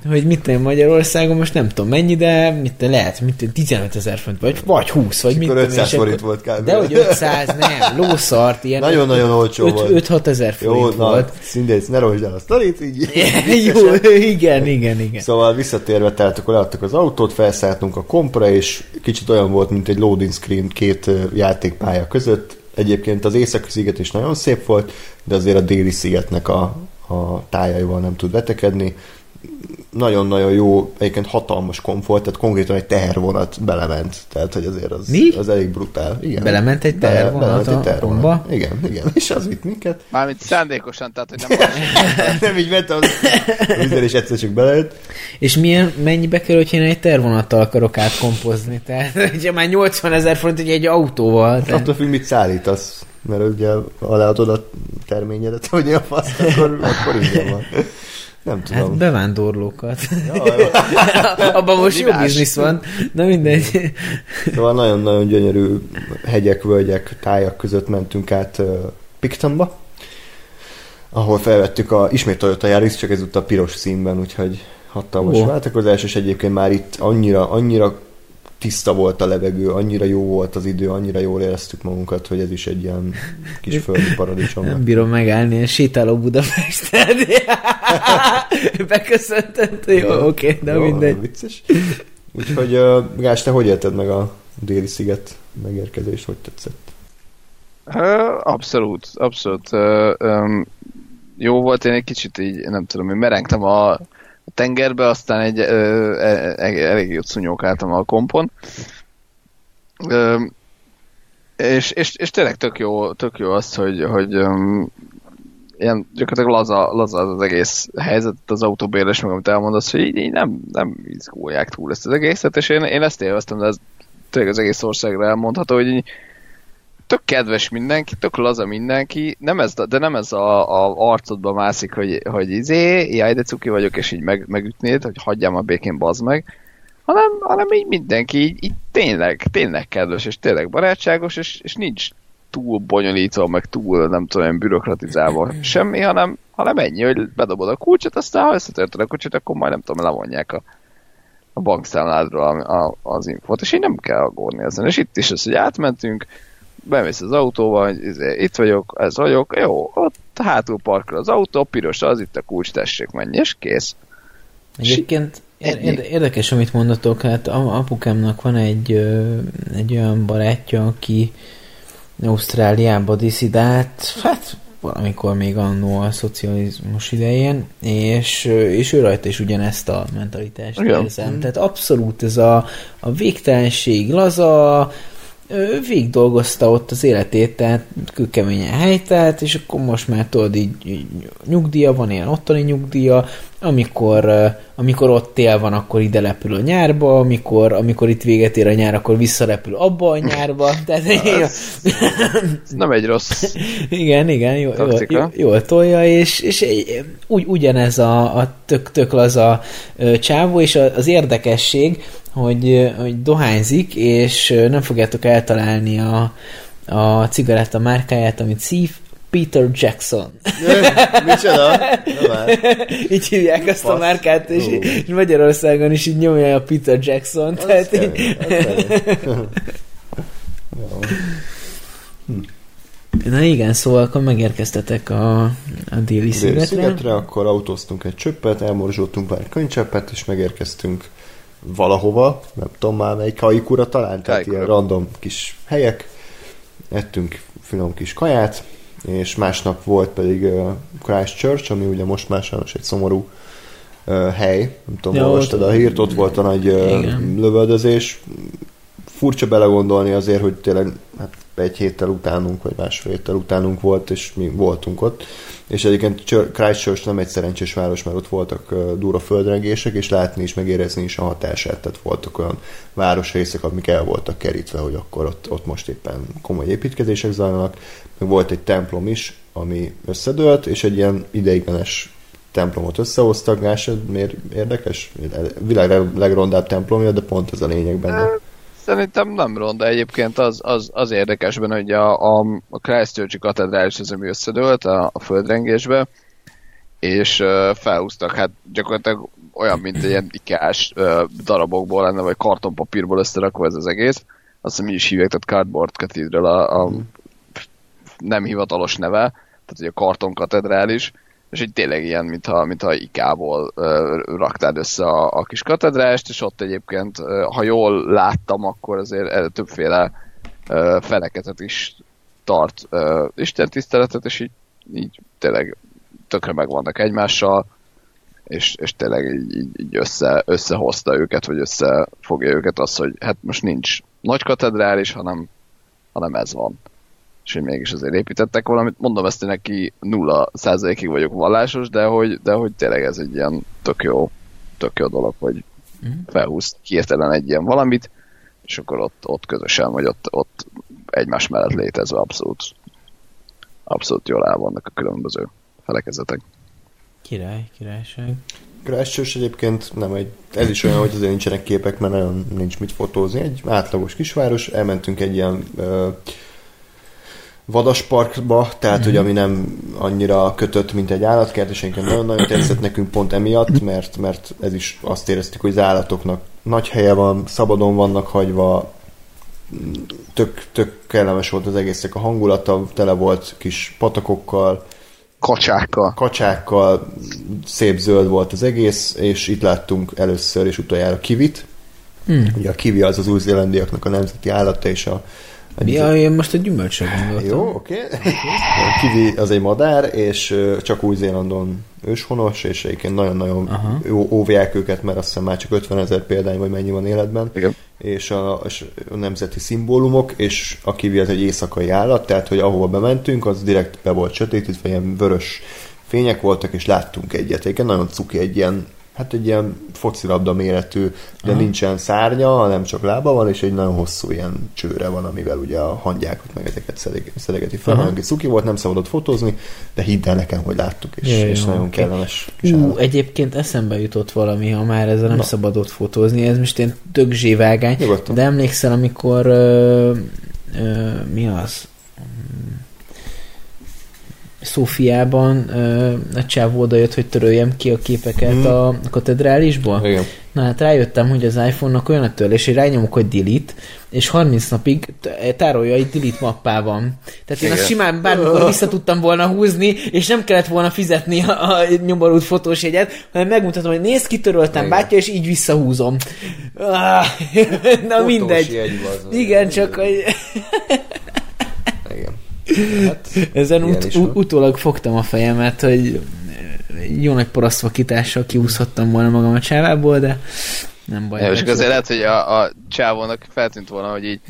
A: hogy mit tudom, Magyarországon most nem tudom mennyi, de mit tudom, lehet, mit tudom, 15 ezer font, vagy, vagy 20, vagy
B: És
A: mit tudom,
B: 500
A: és
B: forint
A: akkor-
B: volt kb.
A: De hogy 500, nem, lószart, ilyen
B: Nagyon-nagyon olcsó volt.
A: 5-6 ezer
B: Jó,
A: forint
B: na,
A: volt.
B: szintén ne rohasd el a sztorit, így. (laughs)
A: Jó, igen, igen, igen.
B: Szóval visszatérve, tehát akkor leadtuk az autót, felszálltunk a kompra, és kicsit olyan volt, mint egy loading screen két játékpálya között. Egyébként az északi sziget is nagyon szép volt, de azért a déli szigetnek a, a tájaival nem tud vetekedni. Nagyon-nagyon jó, egyébként hatalmas komfort, tehát konkrétan egy tehervonat belement, tehát hogy azért az,
A: Mi?
B: az elég brutál. Igen.
A: Belement egy tehervonat
B: egy
A: a
B: tehervonat. Igen, igen, (laughs) és az vitt minket.
C: Mármint szándékosan, tehát hogy nem (laughs)
B: nem így ment, az minden is egyszer csak belejött.
A: És milyen, mennyibe kerül, hogyha én egy tervonattal akarok átkompozni? Tehát, (laughs) hogyha már 80 ezer forint, hogy egy autóval. Tehát,
B: Attól függ, mit szállítasz. Mert ugye, ha leadod a terményedet, hogy a fasz, akkor, akkor igen van. Nem
A: hát
B: tudom.
A: bevándorlókat.
B: Ja, jó. (laughs)
A: Abban most jó biznisz van. Na mindegy.
B: Szóval nagyon-nagyon gyönyörű hegyek, völgyek, tájak között mentünk át Pictonba, ahol felvettük a, ismét Toyota Yaris, csak ezúttal piros színben, úgyhogy hatalmas
A: Ó.
B: váltakozás, és egyébként már itt annyira, annyira tiszta volt a levegő, annyira jó volt az idő, annyira jól éreztük magunkat, hogy ez is egy ilyen kis földi paradicsom.
A: Nem bírom megállni, ilyen sétáló Budapesten. (laughs) Beköszöntött, jó, oké, de
B: Jó,
A: mindegy.
B: Vicces. Úgyhogy, uh, Gás, te hogy élted meg a déli sziget megérkezést, hogy tetszett?
C: Abszolút, abszolút. Jó volt, én egy kicsit így, nem tudom, én merengtem a, tengerbe, aztán egy ö, e, e, elég jót szunyókáltam a kompon. Ö, és, és, és tényleg tök jó, tök jó az, hogy, hogy um, ilyen gyakorlatilag laza, laza az, az egész helyzet, az autóbérles, meg amit elmondasz, hogy így, így nem, nem izgulják túl ezt az egészet, és én, én ezt élveztem, de ez tényleg az egész országra elmondható, hogy így, tök kedves mindenki, tök laza mindenki, nem ez, de nem ez a, a arcodba mászik, hogy, hogy izé, jaj, de cuki vagyok, és így meg, megütnéd, hogy hagyjam a békén, bazd meg, hanem, hanem így mindenki így, így tényleg, tényleg kedves, és tényleg barátságos, és, és nincs túl bonyolítva, meg túl, nem tudom, olyan bürokratizálva semmi, hanem, hanem ennyi, hogy bedobod a kulcsot, aztán ha összetörted a kulcsot, akkor majd nem tudom, levonják a, a bankszámládról az infót, és így nem kell aggódni ezen. És itt is az, hogy átmentünk, bemész az autóval, izé, itt vagyok, ez vagyok, jó, ott hátul parkol az autó, piros az, itt a kulcs, tessék, menj, és kész.
A: Egyébként érdekes, amit mondatok, hát apukámnak van egy, egy olyan barátja, aki Ausztráliába diszidált, hát valamikor még annó a szocializmus idején, és, és ő rajta is ugyanezt a mentalitást érzem. Mm. Tehát abszolút ez a, a végtelenség, laza, végig dolgozta ott az életét, tehát kőkeményen helytelt, és akkor most már tudod, így, így nyugdíja van, ilyen ottani nyugdíja, amikor, amikor ott tél van, akkor ide lepül a nyárba, amikor, amikor itt véget ér a nyár, akkor visszarepül abba a nyárba. Tehát,
C: ez, nem egy rossz
A: Igen, igen, jó, jól, jól tolja, és, és úgy, ugyanez a, a tök, tök laza csávó, és az érdekesség, hogy, hogy dohányzik, és nem fogjátok eltalálni a, a cigaretta márkáját, amit szív, Peter Jackson.
B: Micsoda? (laughs)
A: így hívják azt a márkát, és, és Magyarországon is így nyomja a Peter Jackson. Az tehát kell, így... (laughs) Na igen, szóval akkor megérkeztetek a, a déli szigetre.
B: szigetre, akkor autóztunk egy csöppet, elmorzsoltunk pár könycseppet, és megérkeztünk valahova, nem tudom már melyik Kaikura talán, tehát Kaikura. ilyen random kis helyek, ettünk finom kis kaját, és másnap volt pedig Christchurch, ami ugye most már sajnos egy szomorú hely, nem tudom, ja, olvastad a hírt, ott volt a nagy uh, lövöldözés. Furcsa belegondolni azért, hogy tényleg hát egy héttel utánunk, vagy másfél héttel utánunk volt, és mi voltunk ott. És egyébként Christchurch nem egy szerencsés város, mert ott voltak durva földrengések, és látni is, megérezni is a hatását. Tehát voltak olyan városrészek, amik el voltak kerítve, hogy akkor ott, ott most éppen komoly építkezések zajlanak. Meg volt egy templom is, ami összedőlt, és egy ilyen ideiglenes templomot összehoztak. Gásod, miért érdekes? Világ legrondább templomja, de pont ez a lényeg benne.
C: Szerintem nem ronda egyébként, az, az, az érdekes benne, hogy a, a, a Christchurch katedrális az, ami összedőlt a, a földrengésbe, és uh, felhúztak, hát gyakorlatilag olyan, mint egy ilyen ikás uh, darabokból lenne, vagy kartonpapírból összerakva ez az egész. Azt hiszem, is hívják, tehát Cardboard Cathedral a, a nem hivatalos neve, tehát hogy a karton katedrális, és így tényleg ilyen, mintha, mintha ikából uh, raktád össze a, a kis katedrást, és ott egyébként, uh, ha jól láttam, akkor azért uh, többféle uh, feleketet is tart uh, Isten tiszteletet, és így, így tényleg tökre megvannak egymással, és, és tényleg így, így, így össze, összehozta őket, vagy összefogja őket az, hogy hát most nincs nagy katedrális, hanem, hanem ez van és hogy mégis azért építettek valamit. Mondom ezt, hogy neki nulla százalékig vagyok vallásos, de hogy, de hogy tényleg ez egy ilyen tök jó, tök jó dolog, hogy uh-huh. felhúz hirtelen egy ilyen valamit, és akkor ott, ott közösen, vagy ott, ott egymás mellett létezve abszolút, abszolút jól el vannak a különböző felekezetek.
A: Király, királyság.
B: Christchurch egyébként nem egy, ez is olyan, hogy azért nincsenek képek, mert nagyon nincs mit fotózni. Egy átlagos kisváros, elmentünk egy ilyen uh, vadasparkba, tehát mm-hmm. hogy ami nem annyira kötött, mint egy állatkert, és engem nagyon-nagyon tetszett nekünk pont emiatt, mert, mert ez is azt éreztük, hogy az állatoknak nagy helye van, szabadon vannak hagyva, tök, tök kellemes volt az egésznek a hangulata, tele volt kis patakokkal,
C: kacsákkal.
B: Kacsákkal, szép zöld volt az egész, és itt láttunk először és utoljára kivit. Mm. Ugye a kivi az az új-zélandiaknak a nemzeti állata, és a
A: Ja, én most a gyümölcsre gondoltam.
B: Jó, oké. Okay. Kivi az egy madár, és csak Új-Zélandon őshonos, és egyébként nagyon-nagyon Aha. óvják őket, mert azt hiszem már csak 50 ezer példány, vagy mennyi van életben.
C: Igen.
B: És a, és a nemzeti szimbólumok, és a kivi az egy éjszakai állat, tehát hogy ahova bementünk, az direkt be volt sötétítve, ilyen vörös fények voltak, és láttunk egyet. Egyébként nagyon cuki, egy ilyen hát egy ilyen focilabda méretű, de Aha. nincsen szárnya, hanem csak lába van, és egy nagyon hosszú ilyen csőre van, amivel ugye a hangyákat meg ezeket szelegeti fel. Nagyon cuki volt, nem szabadott fotózni, de hidd el nekem, hogy láttuk, és, Jaj, és nagyon okay. kellemes.
A: Ú, egyébként eszembe jutott valami, ha már ezzel nem Na. szabadott fotózni, ez most én tök zsévágány, de emlékszel, amikor ö, ö, mi az? Szófiában a csávó jött, hogy töröljem ki a képeket hmm. a katedrálisból.
B: Igen.
A: Na hát rájöttem, hogy az iPhone-nak olyan a törlés, hogy rányomok, hogy delete, és 30 napig tárolja egy delete mappában. Tehát én Igen. azt simán bármikor (laughs) vissza tudtam volna húzni, és nem kellett volna fizetni a, a nyomorult fotósjegyet, hanem megmutatom, hogy nézd, kitöröltem Igen. bátya, és így visszahúzom. Ah, (laughs) na Fotós mindegy. Igen, csak hogy... Hát, Ezen ut- ut- utólag fogtam a fejemet, hogy jó nagy parasztvakítással kiúszhattam volna magam a csávából, de nem baj.
C: Ja, és azért lehet, hogy a, a csávónak feltűnt volna, hogy így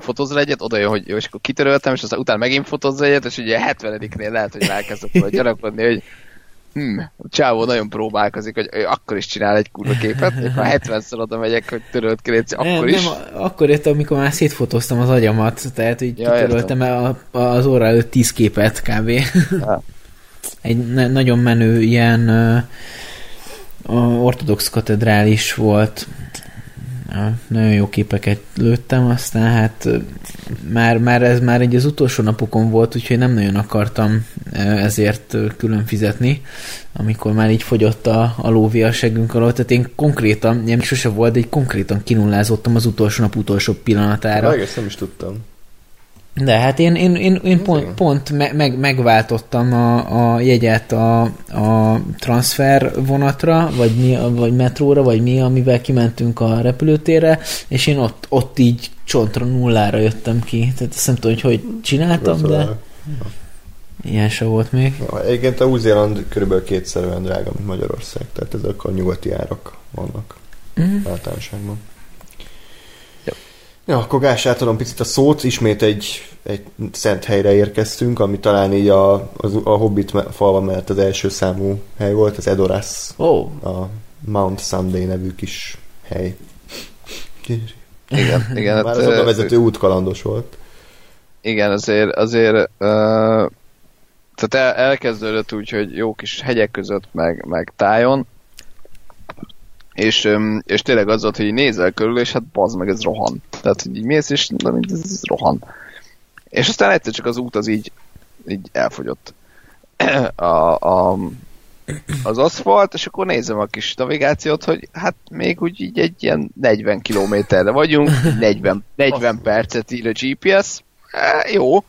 C: fotózza egyet, oda jön, hogy jó, és akkor kitöröltem, és aztán utána megint fotózza egyet, és ugye a 70-nél lehet, hogy elkezdett volna gyanakodni, hogy hm, a csávó nagyon próbálkozik, hogy ő akkor is csinál egy kurva képet, és ha 70-szer oda megyek, hogy törölt kéréci, akkor nem, is. Nem,
A: akkor jött, amikor már szétfotóztam az agyamat, tehát így ja, kitöröltem el az óra előtt 10 képet kb. Ja. (laughs) egy ne, nagyon menő ilyen uh, ortodox katedrális volt, nagyon jó képeket lőttem, aztán hát már, már ez már egy az utolsó napokon volt, úgyhogy nem nagyon akartam ezért külön fizetni, amikor már így fogyott a, a lóvi alól, tehát én konkrétan, nem sose volt, de egy konkrétan kinullázottam az utolsó nap utolsó pillanatára.
B: Egész nem is tudtam.
A: De hát én, én, én, én pont, pont meg, megváltottam a, a jegyet a, a transfer vonatra, vagy, mi, vagy metróra, vagy mi, amivel kimentünk a repülőtérre, és én ott, ott így csontra nullára jöttem ki. Tehát azt nem tudom, hogy hogy csináltam, de ilyen se volt még.
B: Ja, egyébként a Új-Zéland körülbelül kétszer olyan drága, mint Magyarország, tehát ezek a nyugati árak vannak mm. általánoságban. Ja, akkor Gás, átadom picit a szót, ismét egy, egy szent helyre érkeztünk, ami talán így a, a, a Hobbit falva mellett az első számú hely volt, az Edoras.
A: Oh.
B: A Mount Sunday nevű kis hely.
C: Igen, igen.
B: Már az oda vezető útkalandos volt.
C: Igen, azért, azért uh, tehát el, elkezdődött úgy, hogy jó kis hegyek között, meg, meg tájon, és, és tényleg az volt, hogy nézel körül, és hát bazd meg, ez rohan. Tehát, hogy így mész, és na, ez, ez rohan. És aztán egyszer csak az út az így, így elfogyott. (clears throat) A, a, az aszfalt, és akkor nézem a kis navigációt, hogy hát még úgy így egy ilyen 40 kilométerre vagyunk, 40, 40 (laughs) percet ír a GPS, e, jó,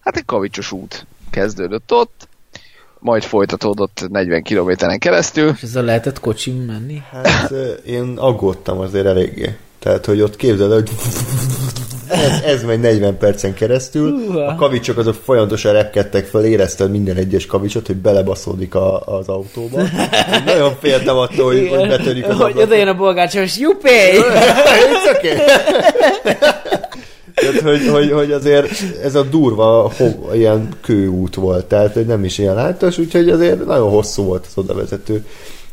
C: hát egy kavicsos út kezdődött ott, majd folytatódott 40 kilométeren keresztül.
A: És ezzel lehetett kocsim menni?
B: Hát én aggódtam azért eléggé. Tehát, hogy ott képzeld, hogy ez, ez megy 40 percen keresztül, a kavicsok azok folyamatosan repkedtek fel, érezted minden egyes kavicsot, hogy belebaszódik a, az autóba. Én nagyon féltem attól, hogy, hogy betörik
A: az Hogy oda jön a bolgárcsom, és jupé!
B: It's okay. Tehát, hogy, hogy, hogy azért ez a durva ho, ilyen kőút volt, tehát hogy nem is ilyen látos, úgyhogy azért nagyon hosszú volt az odavezető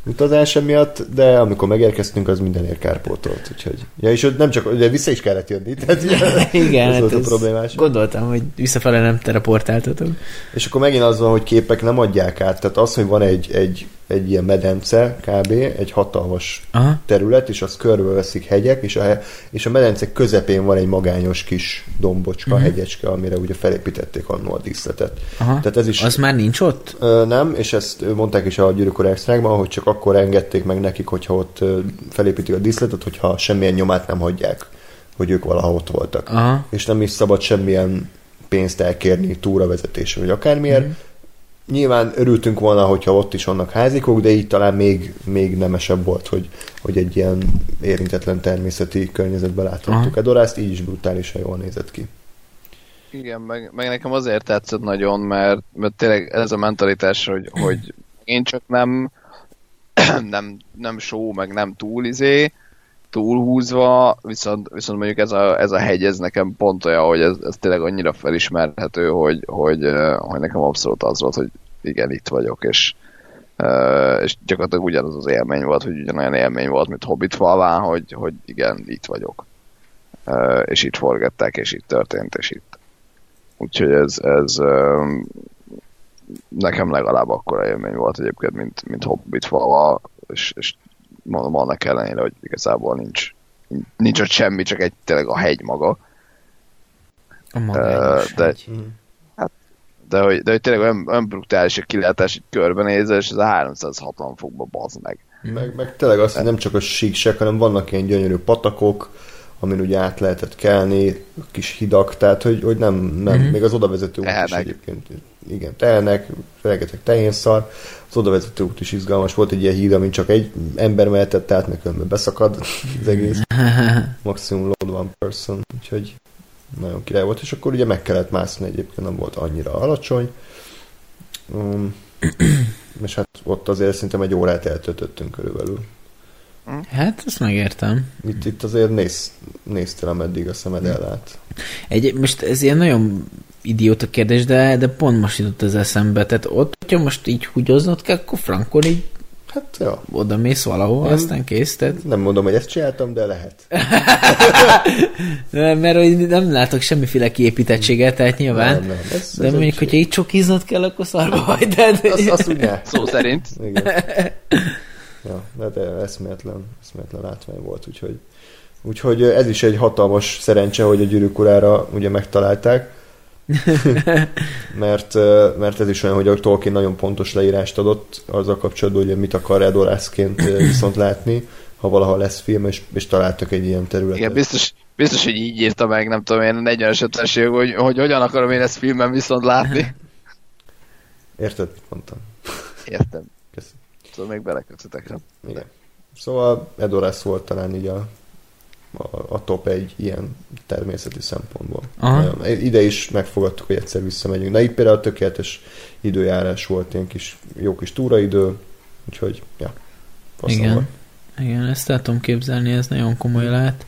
B: utazása miatt, de amikor megérkeztünk, az mindenért kárpótolt, úgyhogy... Ja, és nem csak, ugye vissza is kellett jönni, tehát (laughs)
A: Igen, ez hát volt a problémás. Gondoltam, hogy visszafele nem teleportáltatok.
B: És akkor megint az van, hogy képek nem adják át, tehát az, hogy van egy, egy egy ilyen medence kb, egy hatalmas Aha. terület, és az körbeveszik hegyek, és a, és a medence közepén van egy magányos kis dombocska, uh-huh. hegyecske, amire ugye felépítették annó a díszletet.
A: Aha. Tehát ez is, az már nincs ott?
B: Ö, nem, és ezt mondták is a gyűrűkor extrákban, hogy csak akkor engedték meg nekik, hogyha ott felépítik a díszletet, hogyha semmilyen nyomát nem hagyják, hogy ők valaha ott voltak.
A: Aha.
B: És nem is szabad semmilyen pénzt elkérni túravezetésre, vagy akármiért, uh-huh nyilván örültünk volna, hogyha ott is vannak házikok, de így talán még, még nemesebb volt, hogy, hogy egy ilyen érintetlen természeti környezetben láthattuk Edorászt, így is brutálisan jól nézett ki.
C: Igen, meg, meg nekem azért tetszett nagyon, mert, mert tényleg ez a mentalitás, hogy, hogy én csak nem, (clears throat) nem, nem show, meg nem túl izé, túlhúzva, viszont, viszont mondjuk ez a, ez a hegy, ez nekem pont olyan, hogy ez, ez tényleg annyira felismerhető, hogy, hogy, hogy nekem abszolút az volt, hogy igen, itt vagyok, és, és gyakorlatilag ugyanaz az élmény volt, hogy ugyanolyan élmény volt, mint Hobbit falván, hogy, hogy igen, itt vagyok. És itt forgatták, és itt történt, és itt. Úgyhogy ez, ez nekem legalább akkora élmény volt egyébként, mint, mint Hobbit falva, és, és mondom, annak ellenére, hogy igazából nincs, nincs ott semmi, csak egy tényleg a hegy maga.
A: A uh,
C: de, hegy. Hát, de, hogy, de hogy tényleg olyan, olyan brutális a kilátás, hogy körbenézel, és ez a 360 fokba bazd meg.
B: Meg, meg tényleg az, hogy nem csak a síksek, hanem vannak ilyen gyönyörű patakok, amin ugye át lehetett kelni, kis hidak, tehát hogy, hogy nem, nem mm-hmm. még az odavezető út is egyébként, igen, telnek, rengeteg tehénszar, az odavezető út is izgalmas volt, egy ilyen híd, amin csak egy ember mehetett át, mert különben beszakad az egész, (laughs) maximum load one person, úgyhogy nagyon király volt, és akkor ugye meg kellett mászni egyébként, nem volt annyira alacsony, um, (clears throat) és hát ott azért szerintem egy órát eltöltöttünk körülbelül.
A: Hát, ezt megértem.
B: Itt, itt azért néz, néztél, ameddig a szemed ellát.
A: Egy, most ez ilyen nagyon idióta kérdés, de, de pont most jutott az eszembe. Tehát ott, hogyha most így húgyoznod kell, akkor frankon így
B: Hát, ja.
A: Oda mész valahol, Én aztán kész. Tehát...
B: Nem mondom, hogy ezt csináltam, de lehet. (laughs)
A: Mert hogy nem látok semmiféle kiépítettséget, tehát nyilván. Nem, nem. Ez, de ez mondjuk, hogyha így csokiznod kell, akkor szarba vagy. De...
B: Azt, azt úgy
C: Szó szerint.
B: Igen. (laughs) Ja, de eszméletlen, eszméletlen látvány volt, úgyhogy, úgyhogy ez is egy hatalmas szerencse, hogy a gyűrűk urára ugye megtalálták, (laughs) mert, mert ez is olyan, hogy a Tolkien nagyon pontos leírást adott azzal kapcsolatban, hogy mit akar Edorászként (clears throat) viszont látni, ha valaha lesz film, és, és találtak egy ilyen területet.
C: Igen, biztos, biztos, hogy így írta meg, nem tudom én, 40 esetlenség, hogy, hogy hogyan akarom én ezt filmen viszont látni. (laughs)
B: Érted, mit mondtam?
C: Értem. Köszönöm. Szóval még belekötöttek.
B: Igen. Szóval Edorász volt talán így a a, a top egy ilyen természeti szempontból. Aha. Ide is megfogadtuk, hogy egyszer visszamegyünk. De itt például tökéletes időjárás volt, ilyen kis, jó kis túraidő, úgyhogy, ja.
A: Igen. Volt. Igen, ezt el tudom képzelni, ez nagyon komoly lehet.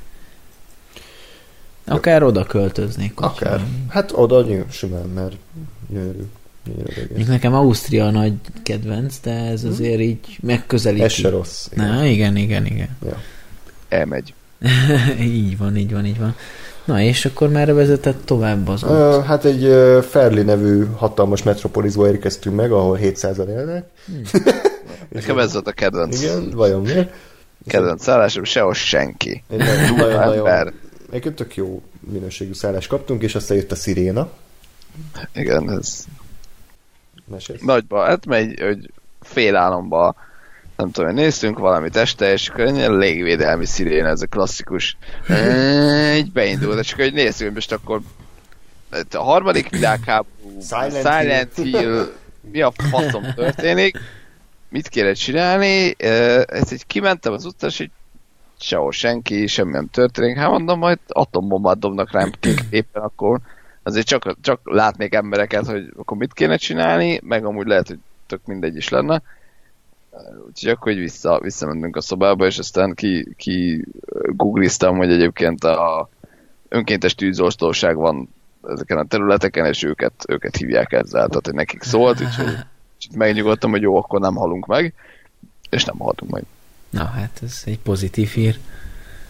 A: Akár oda költöznék.
B: Akár. Sem. Hát oda simán, mert gyönyörű.
A: Még nekem Ausztria a nagy kedvenc, de ez hm? azért így megközelíti. Ez
B: se rossz.
A: Igen. Na, igen, igen, igen.
B: Ja.
C: Elmegy. (laughs)
A: így van, így van, így van. Na, és akkor már vezetett tovább az
B: uh, Hát egy uh, Ferli nevű hatalmas metropolisból érkeztünk meg, ahol 700-an élnek. Hmm. (laughs)
C: Nekem ez volt a kedvenc.
B: Igen, vajon miért?
C: Kedvenc szállásom, sehol senki.
B: Egy nagyon, nagyon, nagyon, egy tök jó minőségű szállást kaptunk, és aztán jött a sziréna.
C: Igen, ez... Mesélsz. Nagyba, hát megy, hogy fél álomba nem tudom, néztünk valamit este, és akkor egy légvédelmi szirén, ez a klasszikus. Így beindult, és akkor hogy most akkor a harmadik világháború,
B: Silent,
C: Silent Hill. Hill, mi a faszom történik, mit kéne csinálni, ez egy kimentem az utcán, és így sehol senki, semmi nem történik, hát mondom, majd atombombát dobnak rám éppen akkor, azért csak, csak látnék embereket, hogy akkor mit kéne csinálni, meg amúgy lehet, hogy tök mindegy is lenne, Úgyhogy akkor vissza, visszamentünk a szobába, és aztán ki, ki googliztam, hogy egyébként a önkéntes tűzoltóság van ezeken a területeken, és őket, őket hívják ezzel, tehát hogy nekik szólt, úgyhogy megnyugodtam, hogy jó, akkor nem halunk meg, és nem haltunk meg.
A: Na hát ez egy pozitív hír.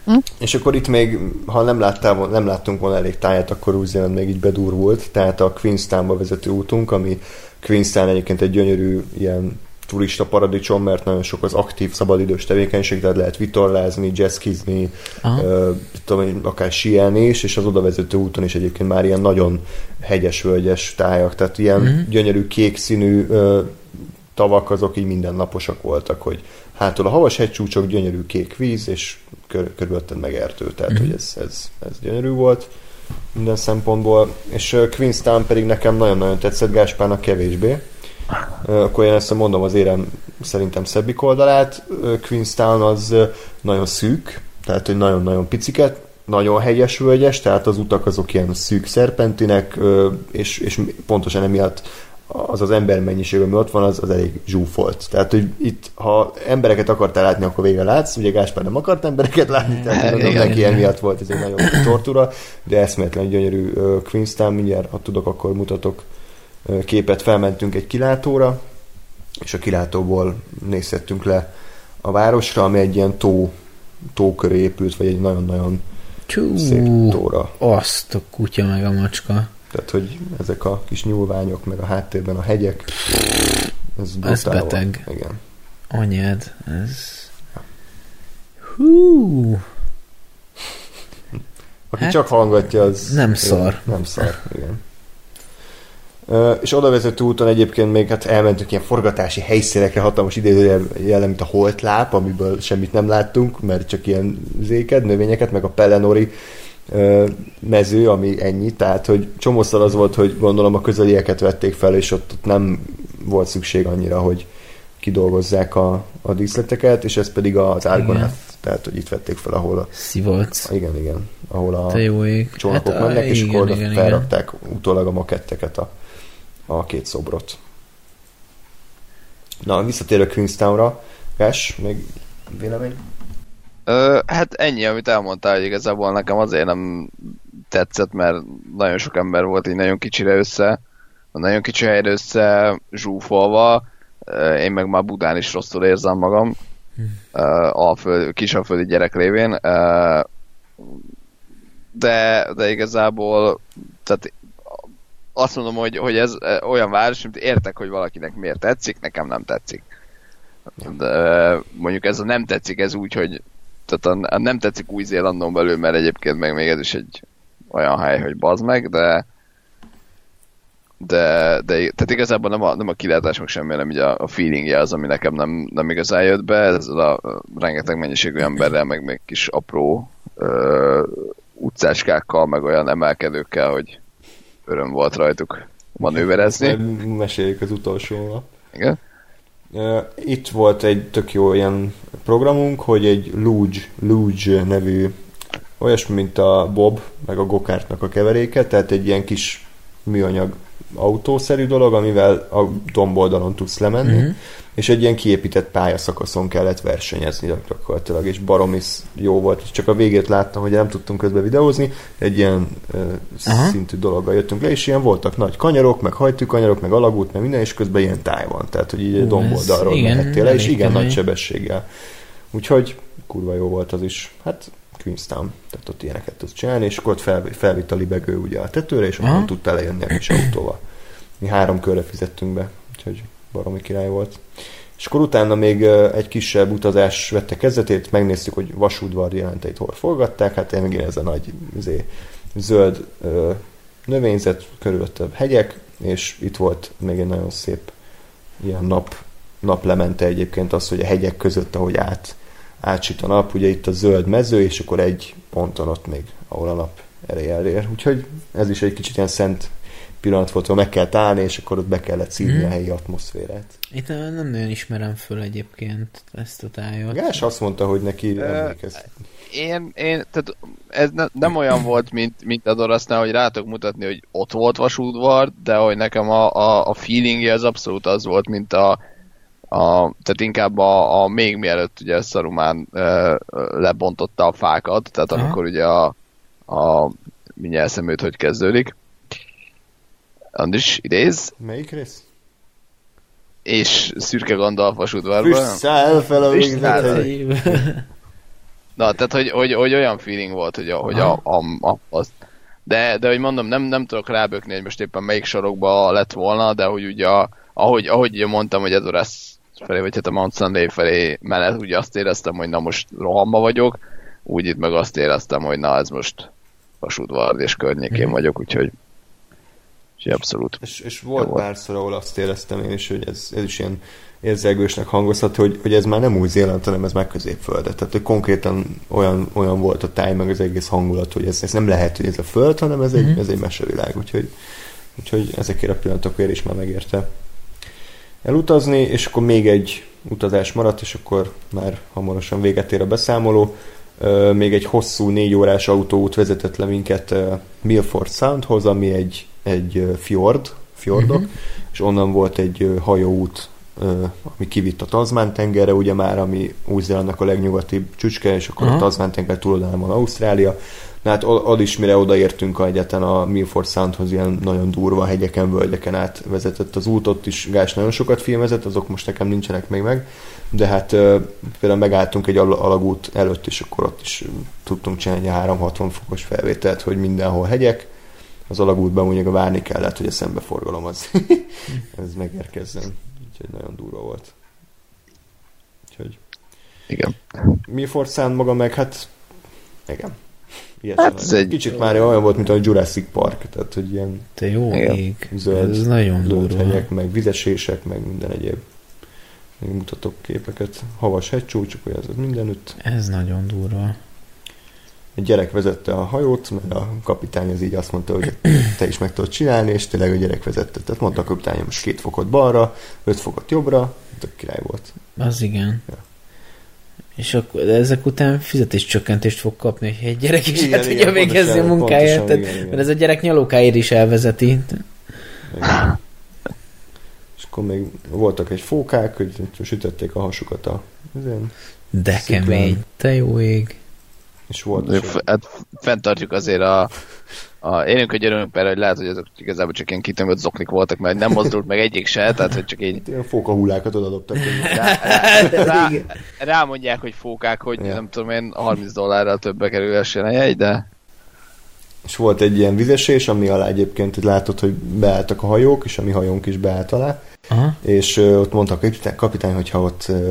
B: Hm? És akkor itt még, ha nem, láttál, nem láttunk volna elég táját, akkor úgy még így bedurvult, tehát a Queenstownba vezető útunk, ami Queenstown egyébként egy gyönyörű ilyen turista paradicsom, mert nagyon sok az aktív szabadidős tevékenység, tehát lehet vitorlázni, jazzkizni, uh, tudom, akár sielni is, és az odavezető úton is egyébként már ilyen nagyon hegyes, völgyes tájak, tehát ilyen uh-huh. gyönyörű kék színű uh, tavak azok így mindennaposak voltak, hogy hátul a havas hegycsúcsok, gyönyörű kék víz, és kör, körülötted meg erdő, tehát uh-huh. hogy ez, ez, ez gyönyörű volt minden szempontból, és Queenstown pedig nekem nagyon-nagyon tetszett, Gáspának kevésbé, akkor én ezt mondom az érem szerintem szebbik oldalát. Queenstown az nagyon szűk, tehát hogy nagyon-nagyon piciket nagyon hegyes völgyes, tehát az utak azok ilyen szűk szerpentinek, és, és pontosan emiatt az az ember mennyiség, ami ott van, az, az elég zsúfolt. Tehát, hogy itt, ha embereket akartál látni, akkor végre látsz, ugye Gáspár nem akart embereket látni, tehát gondolom neki emiatt volt ez egy nagyon (coughs) tortúra, de eszméletlen gyönyörű Queenstown, mindjárt, ha tudok, akkor mutatok képet, felmentünk egy kilátóra, és a kilátóból nézhettünk le a városra, ami egy ilyen tó, tó köré épült, vagy egy nagyon-nagyon szép tóra.
A: Azt a kutya meg a macska.
B: Tehát, hogy ezek a kis nyúlványok, meg a háttérben a hegyek,
A: ez, ez beteg.
B: Van. Igen.
A: Anyád, ez... Hú!
B: Aki hát, csak hallgatja, az...
A: Nem szar.
B: Nem szar, igen. És oda vezető úton egyébként még hát elmentünk ilyen forgatási helyszínekre, hatalmas idézőjel, mint a holtláp, amiből semmit nem láttunk, mert csak ilyen zéked, növényeket, meg a Pellenori mező, ami ennyi, tehát hogy csomószor az volt, hogy gondolom a közelieket vették fel, és ott, ott nem volt szükség annyira, hogy kidolgozzák a, a díszleteket, és ez pedig az Argonath, tehát hogy itt vették fel, ahol a...
A: Szivac.
B: Igen, igen, ahol a
A: csónakok
B: hát, mennek, és igen, akkor igen, felrakták igen. utólag a maketteket a, a két szobrot. Na, visszatérő Queenstownra, Gás, még vélemény?
C: Ö, hát ennyi, amit elmondtál, hogy igazából nekem azért nem tetszett, mert nagyon sok ember volt így nagyon kicsire össze, nagyon kicsi helyre össze zsúfolva, én meg már Budán is rosszul érzem magam, a föld, kisaföldi gyerek révén, de, de igazából tehát azt mondom, hogy, hogy ez olyan város, mint értek, hogy valakinek miért tetszik, nekem nem tetszik. De mondjuk ez a nem tetszik, ez úgy, hogy tehát a, a nem tetszik Új-Zélandon belül, mert egyébként meg még ez is egy olyan hely, hogy bazd meg, de de, de tehát igazából nem a, nem a kilátás, meg semmi, nem így a, a feelingje az, ami nekem nem, nem igazán jött be, ezzel a, a rengeteg mennyiségű emberrel, meg még kis apró ö, utcáskákkal, meg olyan emelkedőkkel, hogy öröm volt rajtuk manőverezni.
B: Meséljük az utolsó nap.
C: Igen.
B: Itt volt egy tök jó ilyen programunk, hogy egy Luge, Luge nevű olyasmi, mint a Bob, meg a Gokártnak a keveréke, tehát egy ilyen kis műanyag autószerű dolog, amivel a domboldalon tudsz lemenni, mm-hmm. és egy ilyen kiépített pályaszakaszon kellett versenyezni gyakorlatilag, és baromis jó volt, csak a végét láttam, hogy nem tudtunk közben videózni, egy ilyen uh, szintű dologgal jöttünk le, és ilyen voltak nagy kanyarok, meg hajtűkanyarok, meg alagút, meg minden, és közben ilyen táj van, tehát hogy így egy domboldalról mehettél le, és igen nagy sebességgel. Úgyhogy kurva jó volt az is. Hát Queenstown, tehát ott ilyeneket tudsz csinálni, és akkor ott fel, felvitt a libegő ugye a tetőre, és onnan tudtál lejönni a kis autóval. Mi három körre fizettünk be, úgyhogy baromi király volt. És akkor utána még egy kisebb utazás vette kezdetét, megnéztük, hogy vasúdvar jelenteit hol forgatták, hát megint ez a nagy izé, zöld ö, növényzet, körülöttebb hegyek, és itt volt még egy nagyon szép ilyen nap, naplemente egyébként az, hogy a hegyek között, ahogy át átsüt a nap, ugye itt a zöld mező, és akkor egy ponton ott még, ahol a nap ereje elér. Úgyhogy ez is egy kicsit ilyen szent pillanat volt, hogy meg kell állni, és akkor ott be kellett szívni mm. a helyi atmoszférát.
A: Itt nem nagyon ismerem föl egyébként ezt a tájat.
B: Gás azt mondta, hogy neki emlékezt.
C: Én, én, tehát ez ne, nem olyan volt, mint, mint a Dorasznál, hogy rátok mutatni, hogy ott volt vasúdvar, de hogy nekem a, a, a feelingje az abszolút az volt, mint a, a, tehát inkább a, a még mielőtt ugye Szarumán e, lebontotta a fákat, tehát Aha. amikor ugye a, a mindjárt szemült, hogy kezdődik. Andris, idéz.
B: Melyik rész?
C: És szürke Gandalf vasúdvarban.
B: Füsszáll fel a (laughs)
C: Na, tehát, hogy, hogy, hogy, olyan feeling volt, hogy, a, hogy a, a, a, az, de, de hogy mondom, nem, nem tudok rábökni, hogy most éppen melyik sorokba lett volna, de hogy ugye, a, ahogy, ahogy mondtam, hogy ez a lesz felé, vagy hát a Mount Sunday felé mellett úgy azt éreztem, hogy na most rohamba vagyok, úgy itt meg azt éreztem, hogy na ez most vasútvard és környékén mm. vagyok, úgyhogy, úgyhogy abszolút.
B: És, és volt jó párszor, ahol azt éreztem én is, hogy ez, ez is ilyen érzelgősnek hangozhat, hogy, hogy ez már nem új Zéland, hanem ez már középföld. Tehát, hogy konkrétan olyan, olyan volt a táj, meg az egész hangulat, hogy ez, ez nem lehet, hogy ez a föld, hanem ez egy, mm. ez egy mesevilág. Úgyhogy, úgyhogy ezekért a pillanatokért is már megérte elutazni, és akkor még egy utazás maradt, és akkor már hamarosan véget ér a beszámoló. még egy hosszú négy órás autóút vezetett le minket Milford Soundhoz, ami egy, egy fjord, fjordok, uh-huh. és onnan volt egy hajóút, ami kivitt a Tazmán tengerre, ugye már, ami Új-Zélandnak a legnyugatibb csücske, és akkor uh-huh. a Tazmán tenger túloldalán van Ausztrália, Na hát ad is, mire odaértünk a egyetlen a Milford Soundhoz, ilyen nagyon durva hegyeken, völgyeken át vezetett az út, ott is Gás nagyon sokat filmezett, azok most nekem nincsenek még meg, de hát például megálltunk egy alagút előtt, és akkor ott is tudtunk csinálni 360 fokos felvételt, hogy mindenhol hegyek, az alagútban mondjuk várni kellett, hogy a szembeforgalom az (laughs) ez megérkezzen. Úgyhogy nagyon durva volt. Úgyhogy
C: Igen.
B: Milford Sound maga meg, hát igen,
C: Hát ez egy...
B: Kicsit már olyan volt, mint a Jurassic Park, tehát hogy ilyen
A: Te jó ég.
B: zöld,
A: Ez nagyon
B: zöld
A: durva.
B: hegyek, meg vizesések, meg minden egyéb. Még mutatok képeket. Havas hegycsúcsok, hogy ez mindenütt.
A: Ez nagyon durva.
B: Egy gyerek vezette a hajót, mert a kapitány az így azt mondta, hogy te is meg tudod csinálni, és tényleg a gyerek vezette. Tehát mondta a kapitány, most két fokot balra, öt fokot jobbra, tök király volt.
A: Az igen.
B: Ja.
A: És akkor de ezek után fizetéscsökkentést fog kapni, hogy egy gyerek is
B: Igen,
A: el
B: igen,
A: tudja végezni a munkáját.
B: pontosan,
A: tehát-
B: igen, igen.
A: Mert ez a gyerek nyalókáért is elvezeti.
B: Igen. És akkor még voltak egy fókák, hogy sütötték a hasukat a ezen,
A: De
B: Sziklán.
A: kemény. Te jó ég.
B: és volt
C: f- Hát fenntartjuk azért a, a élünk, hogy örülünk persze, hogy lehet, hogy azok igazából csak ilyen kitömött zoknik voltak, mert nem mozdult meg egyik se, tehát hogy csak így
B: ilyen fókahullákat odadobtak. hogy- (laughs)
C: rá, rá, rá, rámondják, hogy fókák, hogy
B: Ja.
C: nem tudom én, 30 dollárral többbe kerülhessen a jegy, de
B: És volt egy ilyen vizesés, ami alá egyébként látod, hogy beálltak a hajók, és a mi hajónk is beállt alá,
A: Aha.
B: és ö, ott mondta a kapitány, kapitány hogyha ott ö,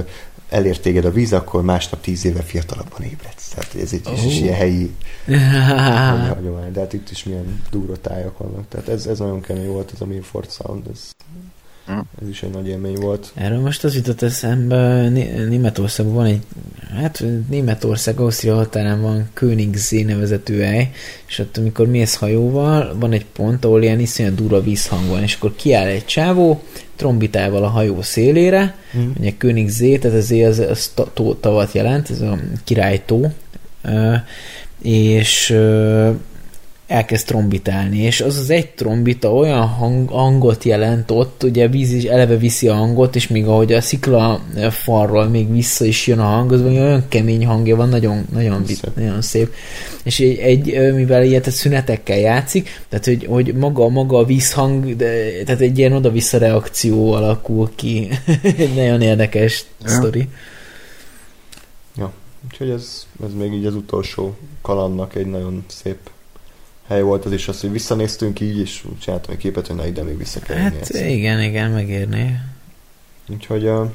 B: elér téged a víz, akkor másnap tíz éve fiatalabban ébredsz. Tehát ez egy
A: Ó.
B: is ilyen helyi (laughs) hagyomány, de hát itt is milyen durva tájak vannak. Tehát ez, ez nagyon kemény volt, ez a Milford Sound, ez. Ez is egy nagy élmény volt.
A: Erről most az jutott eszembe, Né- Németországban van egy, hát Németország, Ausztria határán van Königszé nevezetű hely, és ott amikor mész hajóval, van egy pont, ahol ilyen iszonyat durva vízhang van, és akkor kiáll egy csávó, trombitával a hajó szélére,
B: Mm.
A: ugye Königszé, tehát ezért az, az tó, tavat jelent, ez a királytó, és elkezd trombitálni, és az az egy trombita olyan hang, hangot jelent ott, ugye víz is eleve viszi a hangot, és még ahogy a szikla falról még vissza is jön a hang, az olyan kemény hangja van, nagyon, nagyon,
B: Szép.
A: nagyon szép. És egy, egy ö, mivel ilyet a szünetekkel játszik, tehát hogy, hogy maga, maga a vízhang, de, tehát egy ilyen oda-vissza reakció alakul ki. (laughs) egy nagyon érdekes
C: Ja.
A: sztori.
B: Úgyhogy ez, ez még így az utolsó kalandnak egy nagyon szép hely volt az is az, hogy visszanéztünk így, és csináltam egy képet, hogy na ide még vissza kell
A: Hát
B: egyszer.
A: igen, igen, megérné.
B: Úgyhogy uh,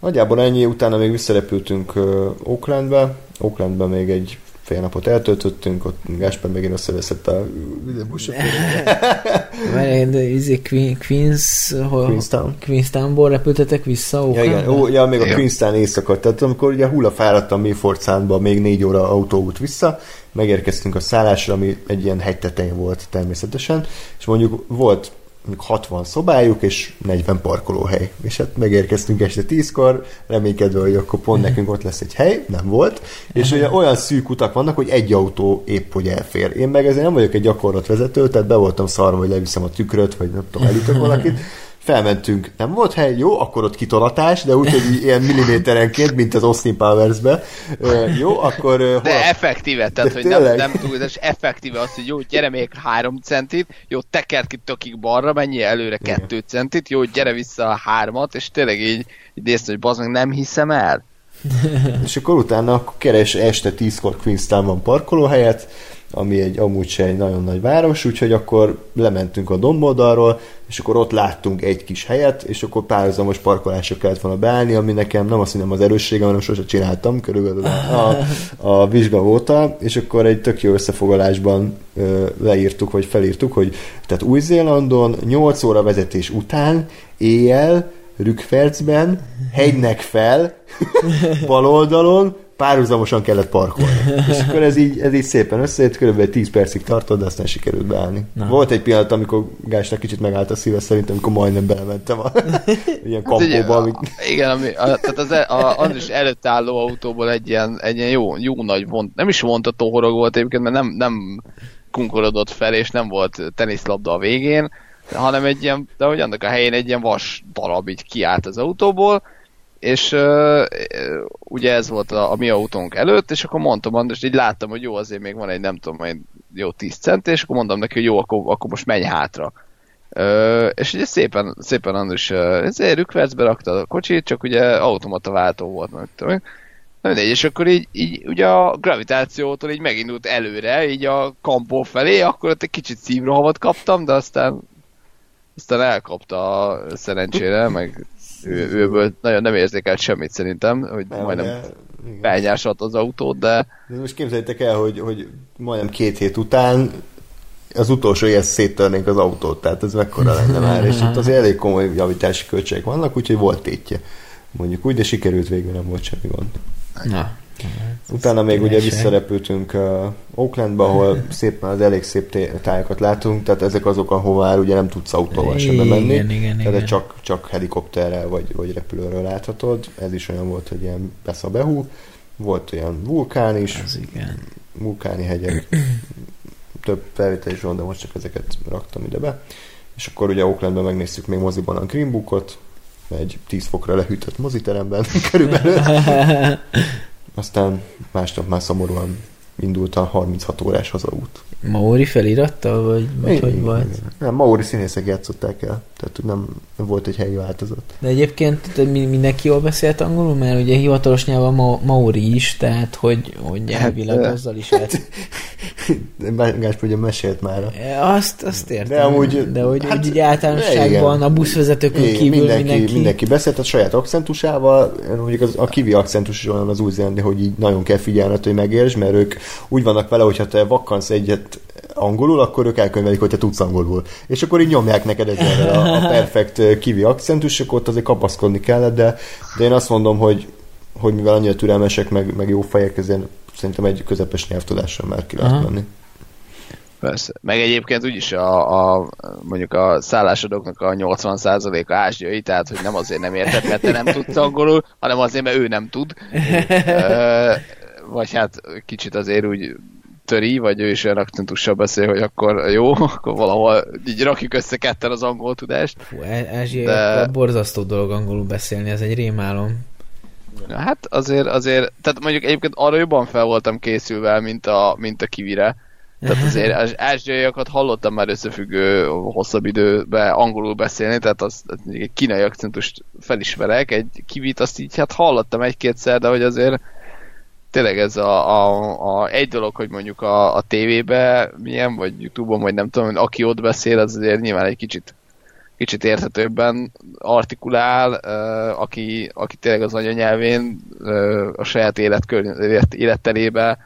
B: nagyjából ennyi, utána még visszarepültünk uh, Oaklandbe, Oaklandbe még egy fél napot eltöltöttünk, ott Gáspár megint összeveszett a (laughs)
A: Várj, de izé Queen, Queens, hol,
B: Queenstown.
A: Queenstownból repültetek vissza
B: Ja, igen, ó, ja, még a
C: Igen.
B: Queenstown éjszaka, tehát amikor ugye hulla fáradtam Milford Soundba még négy óra autóút vissza, megérkeztünk a szállásra, ami egy ilyen hegy tetején volt természetesen, és mondjuk volt 60 szobájuk és 40 parkolóhely. És hát megérkeztünk este 10-kor, reménykedve, hogy akkor pont nekünk ott lesz egy hely, nem volt. És ugye olyan szűk utak vannak, hogy egy autó épp hogy elfér. Én meg ezért nem vagyok egy gyakorlatvezető, tehát be voltam szarva, hogy leviszem a tükröt, vagy nem tudom, elütök valakit. (laughs) Felmentünk, nem volt hely, jó, akkor ott kitolatás, de úgy, hogy ilyen milliméterenként, mint az Austin Powers-be. Jó, akkor... hol
C: De
B: a-
C: effektíve, tehát
B: De
C: hogy nem,
B: tényleg?
C: nem túlzás, effektíve az, hogy jó, gyere még három centit, jó, tekerd ki tökig balra, mennyi előre kettő centit, jó, gyere vissza a hármat, és tényleg így, így néztem, hogy bazd meg, nem hiszem el.
B: És akkor utána akkor keres este 10-kor Queenstownban parkolóhelyet, ami egy amúgy se egy nagyon nagy város, úgyhogy akkor lementünk a domboldalról, és akkor ott láttunk egy kis helyet, és akkor párhuzamos parkolásra kellett volna beállni, ami nekem nem azt mondom az erősségem, hanem sose csináltam körülbelül a, a vizsga óta, és akkor egy tök jó összefoglalásban ö, leírtuk, vagy felírtuk, hogy tehát Új-Zélandon 8 óra vezetés után éjjel Rükfercben, hegynek fel, (laughs) bal oldalon, párhuzamosan kellett parkolni. (laughs) És akkor ez így, ez így szépen összejött, körülbelül 10 percig tartott, de aztán sikerült beállni. Na. Volt egy pillanat, amikor Gásnak kicsit megállt a szíve szerintem, amikor majdnem belementem a (laughs) ilyen hát kampóba. Amit...
C: Igen, ami, a, tehát az, e- a, az is előtt álló autóból egy ilyen, egy ilyen jó, jó nagy vont, nem is vontató horog volt egyébként, mert nem, nem kunkorodott fel, és nem volt teniszlabda a végén, hanem egy ilyen, de hogy annak a helyén egy ilyen vas darab így kiállt az autóból, és uh, ugye ez volt a, a mi autónk előtt, és akkor mondtam András, így láttam, hogy jó, azért még van egy nem tudom, egy jó 10 cent, és akkor mondtam neki, hogy jó, akkor, akkor most menj hátra. Uh, és ugye szépen, szépen András uh, ezért rükvercbe rakta a kocsit, csak ugye automata váltó volt, meg tudom. Mindegy, és akkor így, így ugye a gravitációtól így megindult előre, így a kampó felé, akkor ott egy kicsit szívrohavat kaptam, de aztán aztán elkapta a szerencsére, meg ő, őből nagyon nem érzékelt semmit szerintem, hogy nem, majdnem felnyásolt az autót, de...
B: de... most képzeljétek el, hogy, hogy majdnem két hét után az utolsó ilyen széttörnénk az autót, tehát ez mekkora lenne már, és itt azért elég komoly javítási költségek vannak, úgyhogy volt tétje. Mondjuk úgy, de sikerült végül, nem volt semmi gond. Na, Utána még ugye visszarepültünk uh, Oaklandba, ahol (laughs) szépen az elég szép tájakat látunk, tehát ezek azok, ahová ugye nem tudsz autóval sem bemenni. Igen, igen, tehát igen. Csak, csak helikopterrel vagy, vagy repülőről láthatod. Ez is olyan volt, hogy ilyen besz a behú. Volt olyan vulkán is, az igen. vulkáni hegyek, (clears throat) több felvétel is van, de most csak ezeket raktam ide be. És akkor ugye Oaklandben megnéztük még moziban a Green Bookot, egy 10 fokra lehűtött moziteremben (laughs) körülbelül. (laughs) Aztán másnap már szomorúan indult a 36 órás hazaút.
A: Maori felirattal, vagy, vagy hogy volt?
B: Nem, Maori színészek játszották el, tehát nem, nem volt egy helyi változat.
A: De egyébként mindenki jól beszélt angolul, mert ugye hivatalos nyelv a ma- Maori is, tehát hogy, hogy hát, elvileg hát, azzal is lehet. (laughs)
B: Gásp ugye mesélt már.
A: Azt, azt értem. De, amúgy, de hogy hát, úgy általánosságban a buszvezetőkön igen, kívül mindenki, mindenki...
B: mindenki beszélt a saját akcentusával, mondjuk az, a kivi akcentus is olyan az új hogy így nagyon kell figyelned, hogy megérts, mert ők úgy vannak vele, hogyha te vakkansz egyet angolul, akkor ők elkönyvelik, hogy te tudsz angolul. És akkor így nyomják neked ezzel a, a perfekt kivi akcentus, akkor ott azért kapaszkodni kellett, de, de én azt mondom, hogy, hogy mivel annyira türelmesek, meg, meg jó fejek, ezért szerintem egy közepes nyelvtudással már ki lehet menni.
C: Persze. Meg egyébként úgyis a, a mondjuk a szállásodóknak a 80%-a ázsiai, tehát hogy nem azért nem érted, mert te nem tudsz angolul, hanem azért, mert ő nem tud. (laughs) vagy hát kicsit azért úgy töri, vagy ő is olyan akcentussal beszél, hogy akkor jó, akkor valahol így rakjuk össze ketten az angol tudást.
A: Fú, Ázsia de... borzasztó dolog angolul beszélni, ez egy rémálom.
C: Hát azért, azért, tehát mondjuk egyébként arra jobban fel voltam készülve, mint a, mint a kivire. Tehát (laughs) azért az ázsiaiakat hallottam már összefüggő hosszabb időben angolul beszélni, tehát az, egy kínai akcentust felismerek, egy kivit azt így hát hallottam egy-kétszer, de hogy azért tényleg ez a, a, a, egy dolog, hogy mondjuk a, a tévébe milyen, vagy Youtube-on, vagy nem tudom, aki ott beszél, az azért nyilván egy kicsit kicsit érthetőbben artikulál, aki, aki tényleg az anyanyelvén a saját életkör, élet, élettelébe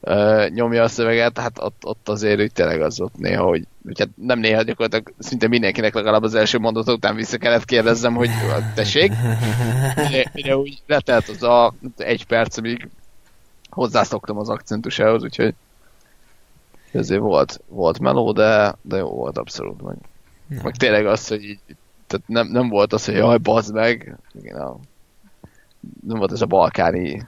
C: uh, nyomja a szöveget, hát ott, ott azért úgy tényleg az ott néha, hogy, hogy hát nem néha gyakorlatilag szinte mindenkinek legalább az első mondat után vissza kellett kérdezzem, hogy tessék, mire, mire úgy letelt az a egy perc, amíg hozzászoktam az akcentusához, úgyhogy ezért volt, volt meló, de, de jó volt abszolút. Meg, meg tényleg az, hogy így, tehát nem, nem volt az, hogy jaj, bazd meg, igen, a, nem volt ez a balkáni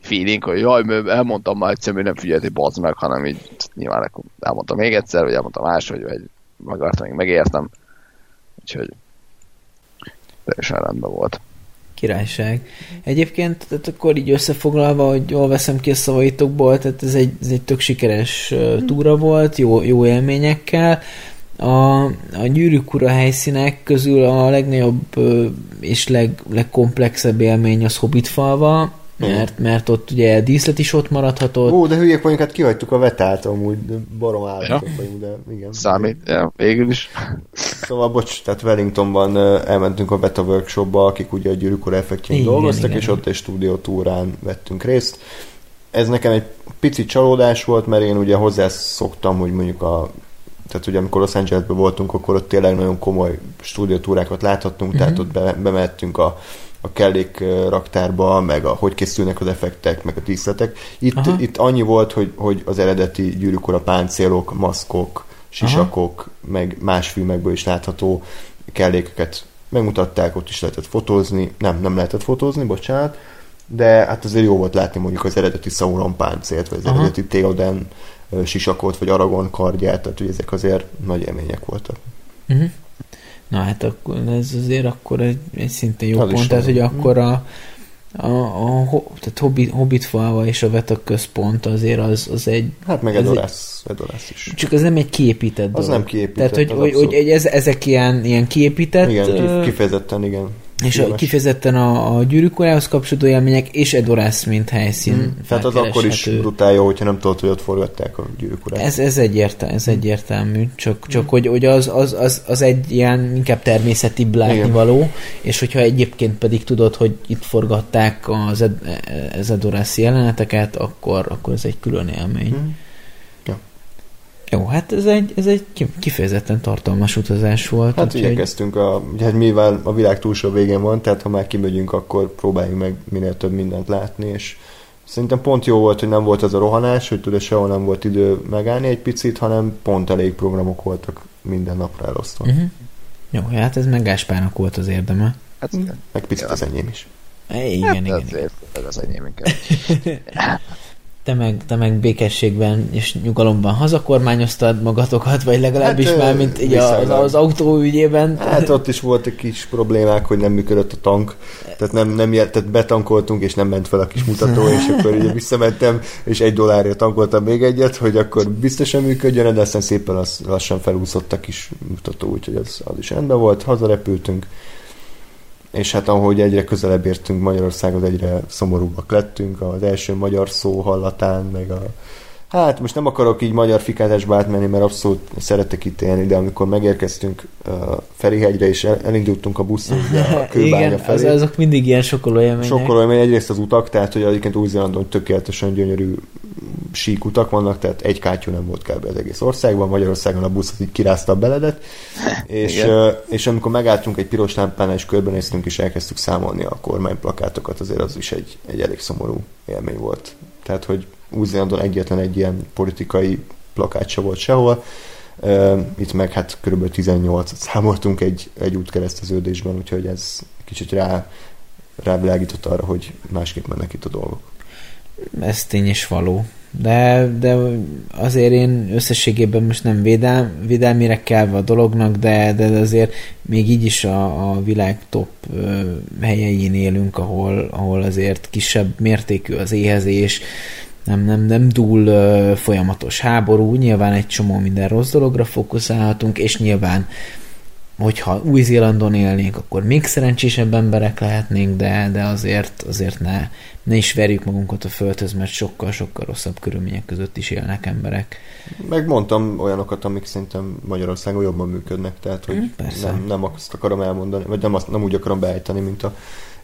C: feeling, hogy jaj, elmondtam már egyszer, hogy nem figyelti, bazd meg, hanem így nyilván akkor elmondtam még egyszer, vagy elmondtam más, hogy vagy megartam, még megértem. Úgyhogy teljesen rendben volt.
A: Királyság. Egyébként, tehát akkor így összefoglalva, hogy jól veszem ki a szavaitokból, tehát ez egy, ez egy tök sikeres uh, túra volt, jó, jó élményekkel. A, a gyűrűk ura helyszínek közül a legnagyobb és leg, legkomplexebb élmény az Hobbit falva, mert, mert ott ugye díszlet is ott maradhatott.
B: Ó, de hülyék vagyunk, hát kihagytuk a vetát amúgy, barom állatok ja. vagyunk, de igen.
C: Számít, ja, végül is.
B: Szóval, bocs, tehát Wellingtonban elmentünk a Beta Workshopba, akik ugye a gyűrűkor effektjén dolgoztak, igen. és ott egy stúdiótúrán vettünk részt. Ez nekem egy pici csalódás volt, mert én ugye hozzászoktam, hogy mondjuk a tehát ugye amikor Los Angelesben voltunk, akkor ott tényleg nagyon komoly stúdiótúrákat láthattunk, uh-huh. tehát ott be, bemettünk a a kellék raktárba, meg a, hogy készülnek az effektek, meg a díszletek. Itt, itt annyi volt, hogy, hogy az eredeti gyűrűkora páncélok, maszkok, sisakok, Aha. meg más filmekből is látható kellékeket megmutatták, ott is lehetett fotózni, nem, nem lehetett fotózni, bocsánat, de hát azért jó volt látni mondjuk az eredeti Sauron páncélt, vagy az Aha. eredeti Theoden sisakot, vagy Aragon kardját, tehát hogy ezek azért nagy élmények voltak.
A: Uh-huh. Na hát akkor ez azért akkor egy, egy szintén jó az pont, tehát hogy akkor a, a, a, tehát Hobbit, Hobbit falva és a Vetak központ azért az, az egy...
B: Hát meg Edorász, Edorász is.
A: Csak az nem egy kiépített
B: Az nem kiépített.
A: Tehát, hogy, hogy, hogy ez, ezek ilyen, ilyen kiépített...
B: Igen, kifejezetten, igen.
A: És a, kifejezetten a, a gyűrűkorához kapcsolódó élmények, és Edorász, mint helyszín. Hmm.
B: Tehát az akkor is brutál jó, hogyha nem tudod, hogy ott forgatták a gyűrűkorát.
A: Ez, ez, egyértelmű, ez egyértelmű, csak, csak hmm. hogy, hogy az, az, az, az, egy ilyen inkább természeti látnivaló, és hogyha egyébként pedig tudod, hogy itt forgatták az, ed, az Edorász jeleneteket, akkor, akkor ez egy külön élmény. Hmm. Jó, hát ez egy, ez egy kifejezetten tartalmas utazás volt.
B: Hát úgy, igyekeztünk, a, hát mivel a világ túlsó végén van, tehát ha már kimegyünk, akkor próbáljunk meg minél több mindent látni, és szerintem pont jó volt, hogy nem volt az a rohanás, hogy tudod, sehol nem volt idő megállni egy picit, hanem pont elég programok voltak minden napra elosztva. Uh-huh.
A: Jó, hát ez meg Gáspárnak volt az érdeme.
B: Hát, meg picit ja. az enyém is.
A: igen, hát, igen,
C: igen. Ez az enyém inkább. (laughs)
A: te meg, te meg békességben és nyugalomban hazakormányoztad magatokat, vagy legalábbis hát, már, mint így az, az autó ügyében.
B: Hát ott is voltak kis problémák, hogy nem működött a tank, tehát, nem, nem jel, tehát betankoltunk, és nem ment fel a kis mutató, és akkor ugye visszamentem, és egy dollárért tankoltam még egyet, hogy akkor biztosan működjön, de aztán szépen lassan felúszott a kis mutató, úgyhogy az, az is rendben volt, hazarepültünk, és hát ahogy egyre közelebb értünk Magyarországhoz, egyre szomorúbbak lettünk. Az első magyar szó hallatán, meg a Hát most nem akarok így magyar fikázásba átmenni, mert abszolút szeretek itt élni, de amikor megérkeztünk uh, Ferihegyre, és elindultunk a buszon a (laughs) kőbánya Igen, felé.
A: Az, azok mindig ilyen sokkoló élmények.
B: Sokkoló élmény, egyrészt az utak, tehát hogy egyébként Új-Zélandon tökéletesen gyönyörű síkutak vannak, tehát egy kátyú nem volt kb. az egész országban, Magyarországon a busz így kirázta a beledet, (laughs) és, uh, és amikor megálltunk egy piros lámpánál, és körbenéztünk, és elkezdtük számolni a kormányplakátokat, azért az is egy, egy elég szomorú élmény volt. Tehát, hogy új egyetlen egy ilyen politikai plakát se volt sehol. Itt meg hát kb. 18 számoltunk egy, egy útkereszteződésben, úgyhogy ez kicsit rá, rávilágított arra, hogy másképp mennek itt a dolgok.
A: Ez tény is való. De, de azért én összességében most nem védelm, védelmére kelve a dolognak, de, de azért még így is a, a világ top helyein élünk, ahol, ahol azért kisebb mértékű az éhezés, nem, nem, nem dúl uh, folyamatos háború, nyilván egy csomó minden rossz dologra fókuszálhatunk, és nyilván hogyha Új-Zélandon élnénk, akkor még szerencsésebb emberek lehetnénk, de, de azért, azért ne, ne is verjük magunkat a földhöz, mert sokkal-sokkal rosszabb körülmények között is élnek emberek.
B: Megmondtam olyanokat, amik szerintem Magyarországon jobban működnek, tehát hogy hm, nem, nem azt akarom elmondani, vagy nem, azt, nem úgy akarom beállítani, mint a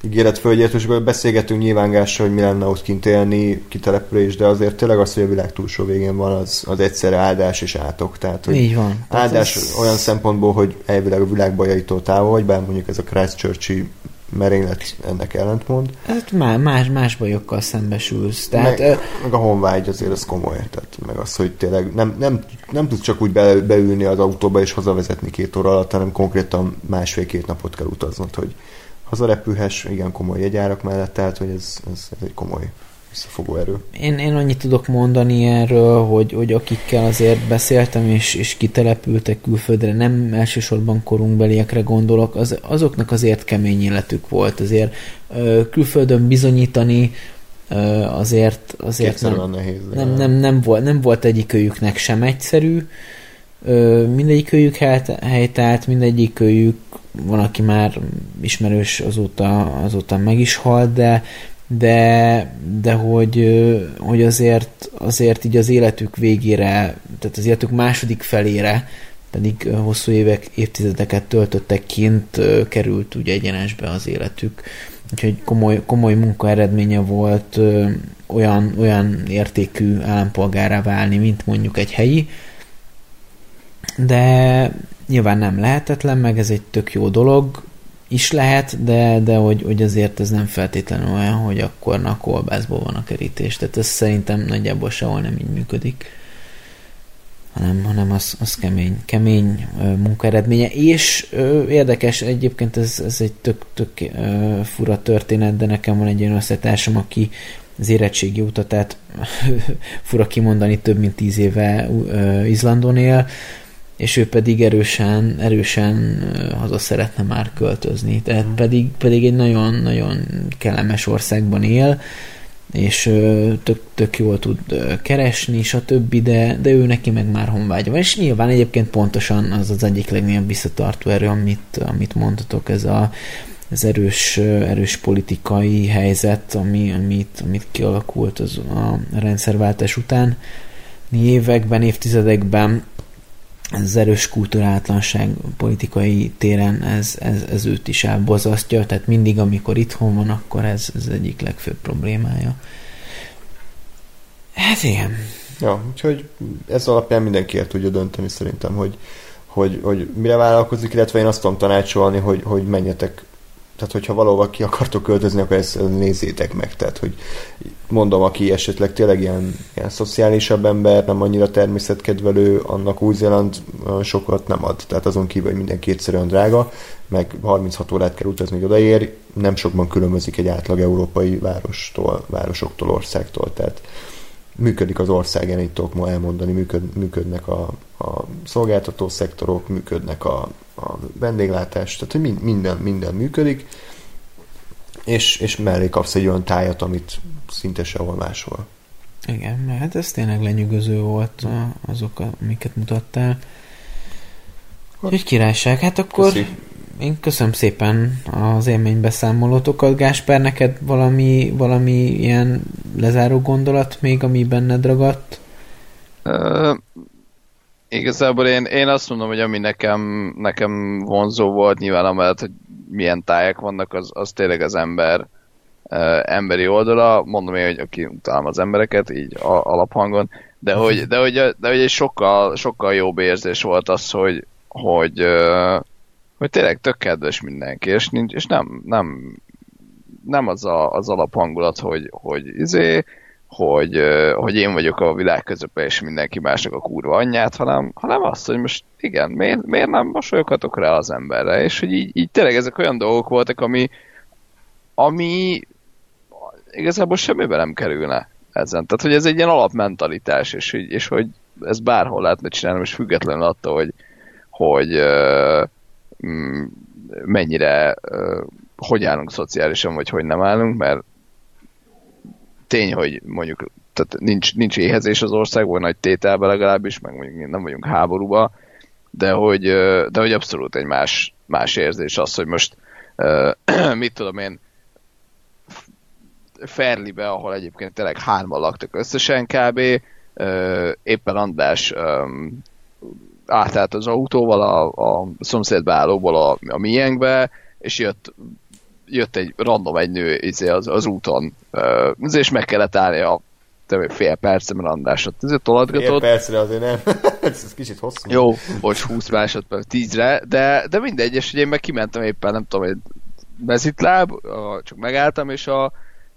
B: ígéretfölgyet, és beszélgetünk nyilvángással, hogy mi lenne ott kint élni, kitelepülés, de azért tényleg az, hogy a világ túlsó végén van, az, az egyszerre áldás és átok. Tehát, hogy
A: Így van.
B: Áldás ez... olyan szempontból, hogy elvileg a világ bajaitól távol vagy, bár mondjuk ez a Christchurchi merénylet ennek ellentmond.
A: Hát más, más, más bajokkal szembesülsz.
B: Tehát, meg, meg a honvágy azért az komoly, tehát meg az, hogy tényleg nem, nem, nem tudsz csak úgy be, beülni az autóba és hazavezetni két óra alatt, hanem konkrétan másfél-két napot kell utaznod, hogy hazarepülhess, igen komoly jegyárak mellett, tehát hogy ez, ez, ez egy komoly visszafogó erő.
A: Én, én annyit tudok mondani erről, hogy, hogy akikkel azért beszéltem, és, és kitelepültek külföldre, nem elsősorban korunkbeliekre gondolok, az, azoknak azért kemény életük volt. Azért ö, külföldön bizonyítani ö, azért, azért nem,
B: nehéz,
A: nem, nem, nem, volt, nem volt egyikőjüknek sem egyszerű. Ö, mindegyikőjük helytált, mindegyikőjük van, aki már ismerős azóta, azóta meg is halt, de, de, de hogy, hogy azért, azért így az életük végére, tehát az életük második felére, pedig hosszú évek, évtizedeket töltöttek kint, került ugye egyenesbe az életük. Úgyhogy komoly, komoly munka eredménye volt olyan, olyan értékű állampolgárá válni, mint mondjuk egy helyi, de nyilván nem lehetetlen, meg ez egy tök jó dolog, is lehet, de, de hogy, hogy azért ez nem feltétlenül olyan, hogy akkor na kolbászból van a kerítés. Tehát ez szerintem nagyjából sehol nem így működik hanem, hanem az, az kemény, kemény munkaeredménye. És ö, érdekes, egyébként ez, ez egy tök, tök ö, fura történet, de nekem van egy olyan összetársam, aki az érettségi utatát (laughs) fura kimondani, több mint tíz éve ö, Izlandon él, és ő pedig erősen, erősen haza szeretne már költözni. Tehát pedig, pedig egy nagyon-nagyon kellemes országban él, és tök, tök jól tud keresni, stb., de, de ő neki meg már honvágya van. És nyilván egyébként pontosan az az egyik legnagyobb visszatartó erő, amit, amit mondhatok, ez a, ez erős, erős politikai helyzet, ami, amit, amit kialakult az a rendszerváltás után években, évtizedekben, ez erős kulturátlanság politikai téren, ez, ez, ez őt is elbozasztja, tehát mindig, amikor itthon van, akkor ez, ez egyik legfőbb problémája. Hát igen.
B: Ja, úgyhogy ez alapján mindenki el tudja dönteni szerintem, hogy, hogy, hogy mire vállalkozik, illetve én azt tudom tanácsolni, hogy, hogy menjetek tehát hogyha valóban ki akartok költözni, akkor ezt nézzétek meg. Tehát, hogy mondom, aki esetleg tényleg ilyen, ilyen szociálisabb ember, nem annyira természetkedvelő, annak Új-Zéland sokat nem ad. Tehát azon kívül, hogy minden kétszerűen drága, meg 36 órát kell utazni, hogy odaér, nem sokban különbözik egy átlag európai várostól, városoktól, országtól. Tehát működik az ország, ennyit tudok ma elmondani, működ, működnek a, a szolgáltató szektorok, működnek a, a vendéglátás, tehát hogy minden, minden működik, és, és mellé kapsz egy olyan tájat, amit szinte sehol máshol.
A: Igen, hát ez tényleg lenyűgöző volt azok, amiket mutattál. Úgyhogy királyság, hát akkor Köszi. Én köszönöm szépen az élménybeszámolótokat. Gásper, neked valami, valami ilyen lezáró gondolat még, ami benned ragadt?
C: Uh, igazából én, én azt mondom, hogy ami nekem, nekem vonzó volt, nyilván amellett, hogy milyen tájak vannak, az, az tényleg az ember uh, emberi oldala. Mondom én, hogy aki utálom az embereket, így a, alaphangon, de hogy, de hogy, de hogy egy sokkal, sokkal jobb érzés volt az, hogy, hogy, uh, hogy tényleg tök kedves mindenki, és, nincs, és nem, nem, nem az a, az alaphangulat, hogy, hogy izé, hogy, hogy én vagyok a világ közepe, és mindenki másnak a kurva anyját, hanem, hanem azt, hogy most igen, miért, miért nem mosolyoghatok rá az emberre, és hogy így, így tényleg ezek olyan dolgok voltak, ami, ami igazából semmibe nem kerülne ezen. Tehát, hogy ez egy ilyen alapmentalitás, és, és hogy ez bárhol lehetne csinálni, és függetlenül attól, hogy, hogy uh, mennyire uh, hogy állunk szociálisan, vagy hogy nem állunk, mert tény, hogy mondjuk tehát nincs, nincs éhezés az országban, nagy tételben legalábbis, meg mondjuk nem vagyunk háborúba, de hogy, de hogy abszolút egy más, más érzés az, hogy most (clears throat) mit tudom én, Ferlibe, ahol egyébként tényleg hárman laktak összesen kb. Éppen András átállt az autóval a, a szomszédbeállóból a, a miénkbe, és jött jött egy random egy nő izé, az, az úton, uh, és meg kellett állni a fél percre, ott ezért tolatgatott. Fél
B: percre azért nem. (laughs) ez kicsit hosszú.
C: Jó, bocs, 20 másodperc, 10-re, de, de mindegy, és én meg kimentem éppen, nem tudom, egy mezitláb, csak megálltam, és a,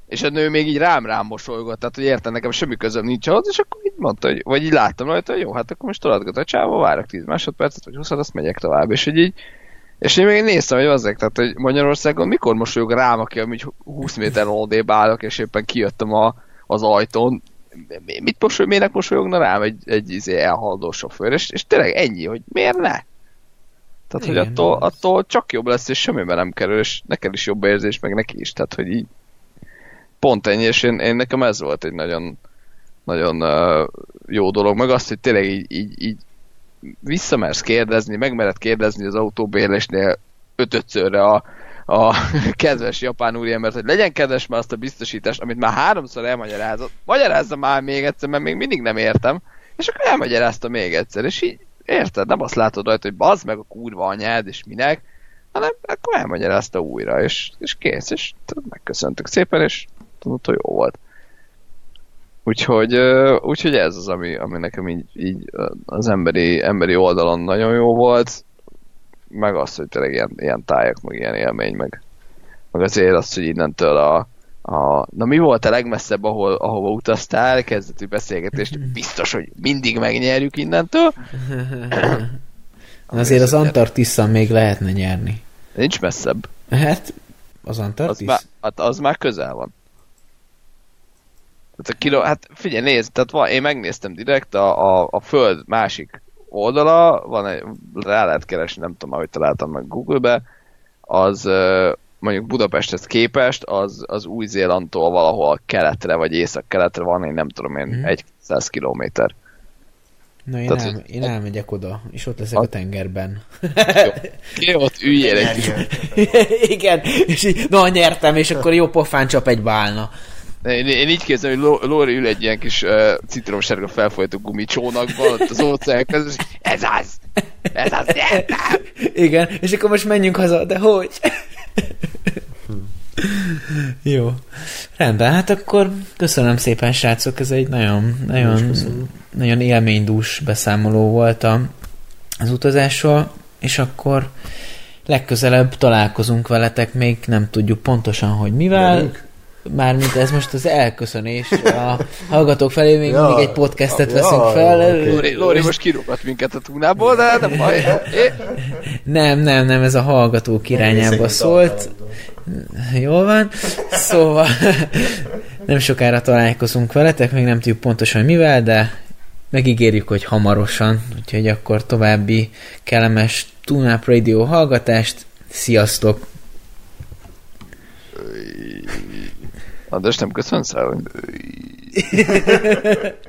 C: és a nő még így rám-rám mosolygott, tehát hogy érted, nekem semmi közöm nincs ahhoz, és akkor így mondta, hogy, vagy így láttam rajta, hogy jó, hát akkor most tolatgat a csáva, várok 10 másodpercet, vagy 20 azt megyek tovább, és hogy így és én még néztem, hogy azzal, tehát hogy Magyarországon mikor mosolyog rám, aki amúgy 20 méter odébb állok, és éppen kijöttem a, az ajtón, mit mosoly, miért mosolyogna rám egy, egy izé elhaladó sofőr, és, és tényleg ennyi, hogy miért ne? Tehát, Igen, hogy attól, attól csak jobb lesz, és semmiben nem kerül, és neked is jobb érzés, meg neki is, tehát, hogy így pont ennyi, és én, én nekem ez volt egy nagyon, nagyon uh, jó dolog, meg azt, hogy tényleg így, így, így visszamersz kérdezni, megmered kérdezni az autóbérlésnél ötötszörre a, a (laughs) kedves japán úriembert, hogy legyen kedves már azt a biztosítást, amit már háromszor elmagyarázott. Magyarázza már még egyszer, mert még mindig nem értem. És akkor elmagyarázta még egyszer, és így érted, nem azt látod rajta, hogy bazd meg a kurva anyád, és minek, hanem akkor elmagyarázta újra, és, és kész, és megköszöntük szépen, és hogy jó volt. Úgyhogy, úgyhogy ez az, ami, ami nekem így, így az emberi, emberi oldalon nagyon jó volt. meg az, hogy tényleg ilyen, ilyen tájak, meg ilyen élmény, meg, meg azért az, hogy innentől a, a, na mi volt a legmesszebb, ahol, ahova utaztál, kezdetű beszélgetést, (laughs) biztos, hogy mindig megnyerjük innentől.
A: Azért az Antarktiszon még lehetne nyerni.
C: Nincs messzebb.
A: Hát, az
C: Az
A: Antarktisz?
C: már, hát az már közel van. Tehát a kiló, hát figyelj, nézd, tehát van, én megnéztem direkt, a, a, a föld másik oldala, van egy, rá lehet keresni, nem tudom, ahogy találtam meg Google-be, az mondjuk Budapesthez képest, az, az Új-Zélandtól valahol keletre vagy észak-keletre van, én nem tudom, én egy 100 kilométer.
A: Na, én,
C: Tehát,
A: el, én elmegyek oda, és ott leszek a tengerben.
C: Ki ott üljél egy (laughs)
A: Igen, és így, na, nyertem, és akkor jó pofán csap egy bálna.
C: Én, én így képzelem, hogy Lóri ül egy ilyen kis uh, citromsárga felfolytó gumicsónakban, ott az óceán között, és ez az! Ez az, nyertem!
A: Igen, és akkor most menjünk haza, de hogy? Jó. Rendben, hát akkor köszönöm szépen, srácok, ez egy nagyon, nagyon, nagyon élménydús beszámoló volt a, az utazásról, és akkor legközelebb találkozunk veletek, még nem tudjuk pontosan, hogy mivel.
B: Velünk?
A: Mármint ez most az elköszönés a hallgatók felé, még
B: Ja,
A: mindig egy podcastet
B: ja,
A: veszünk fel.
B: oké.
C: Lóri, Lóri most kirúgat minket a túnából, de nem baj. É,
A: Nem, nem, nem, ez a hallgatók irányába szólt. Jól van. Szóval nem sokára találkozunk veletek, még nem tudjuk pontosan mivel, de megígérjük, hogy hamarosan, úgyhogy akkor további kellemes Tunap Radio hallgatást. Sziasztok!
C: András, nem köszönsz rá, hogy (laughs)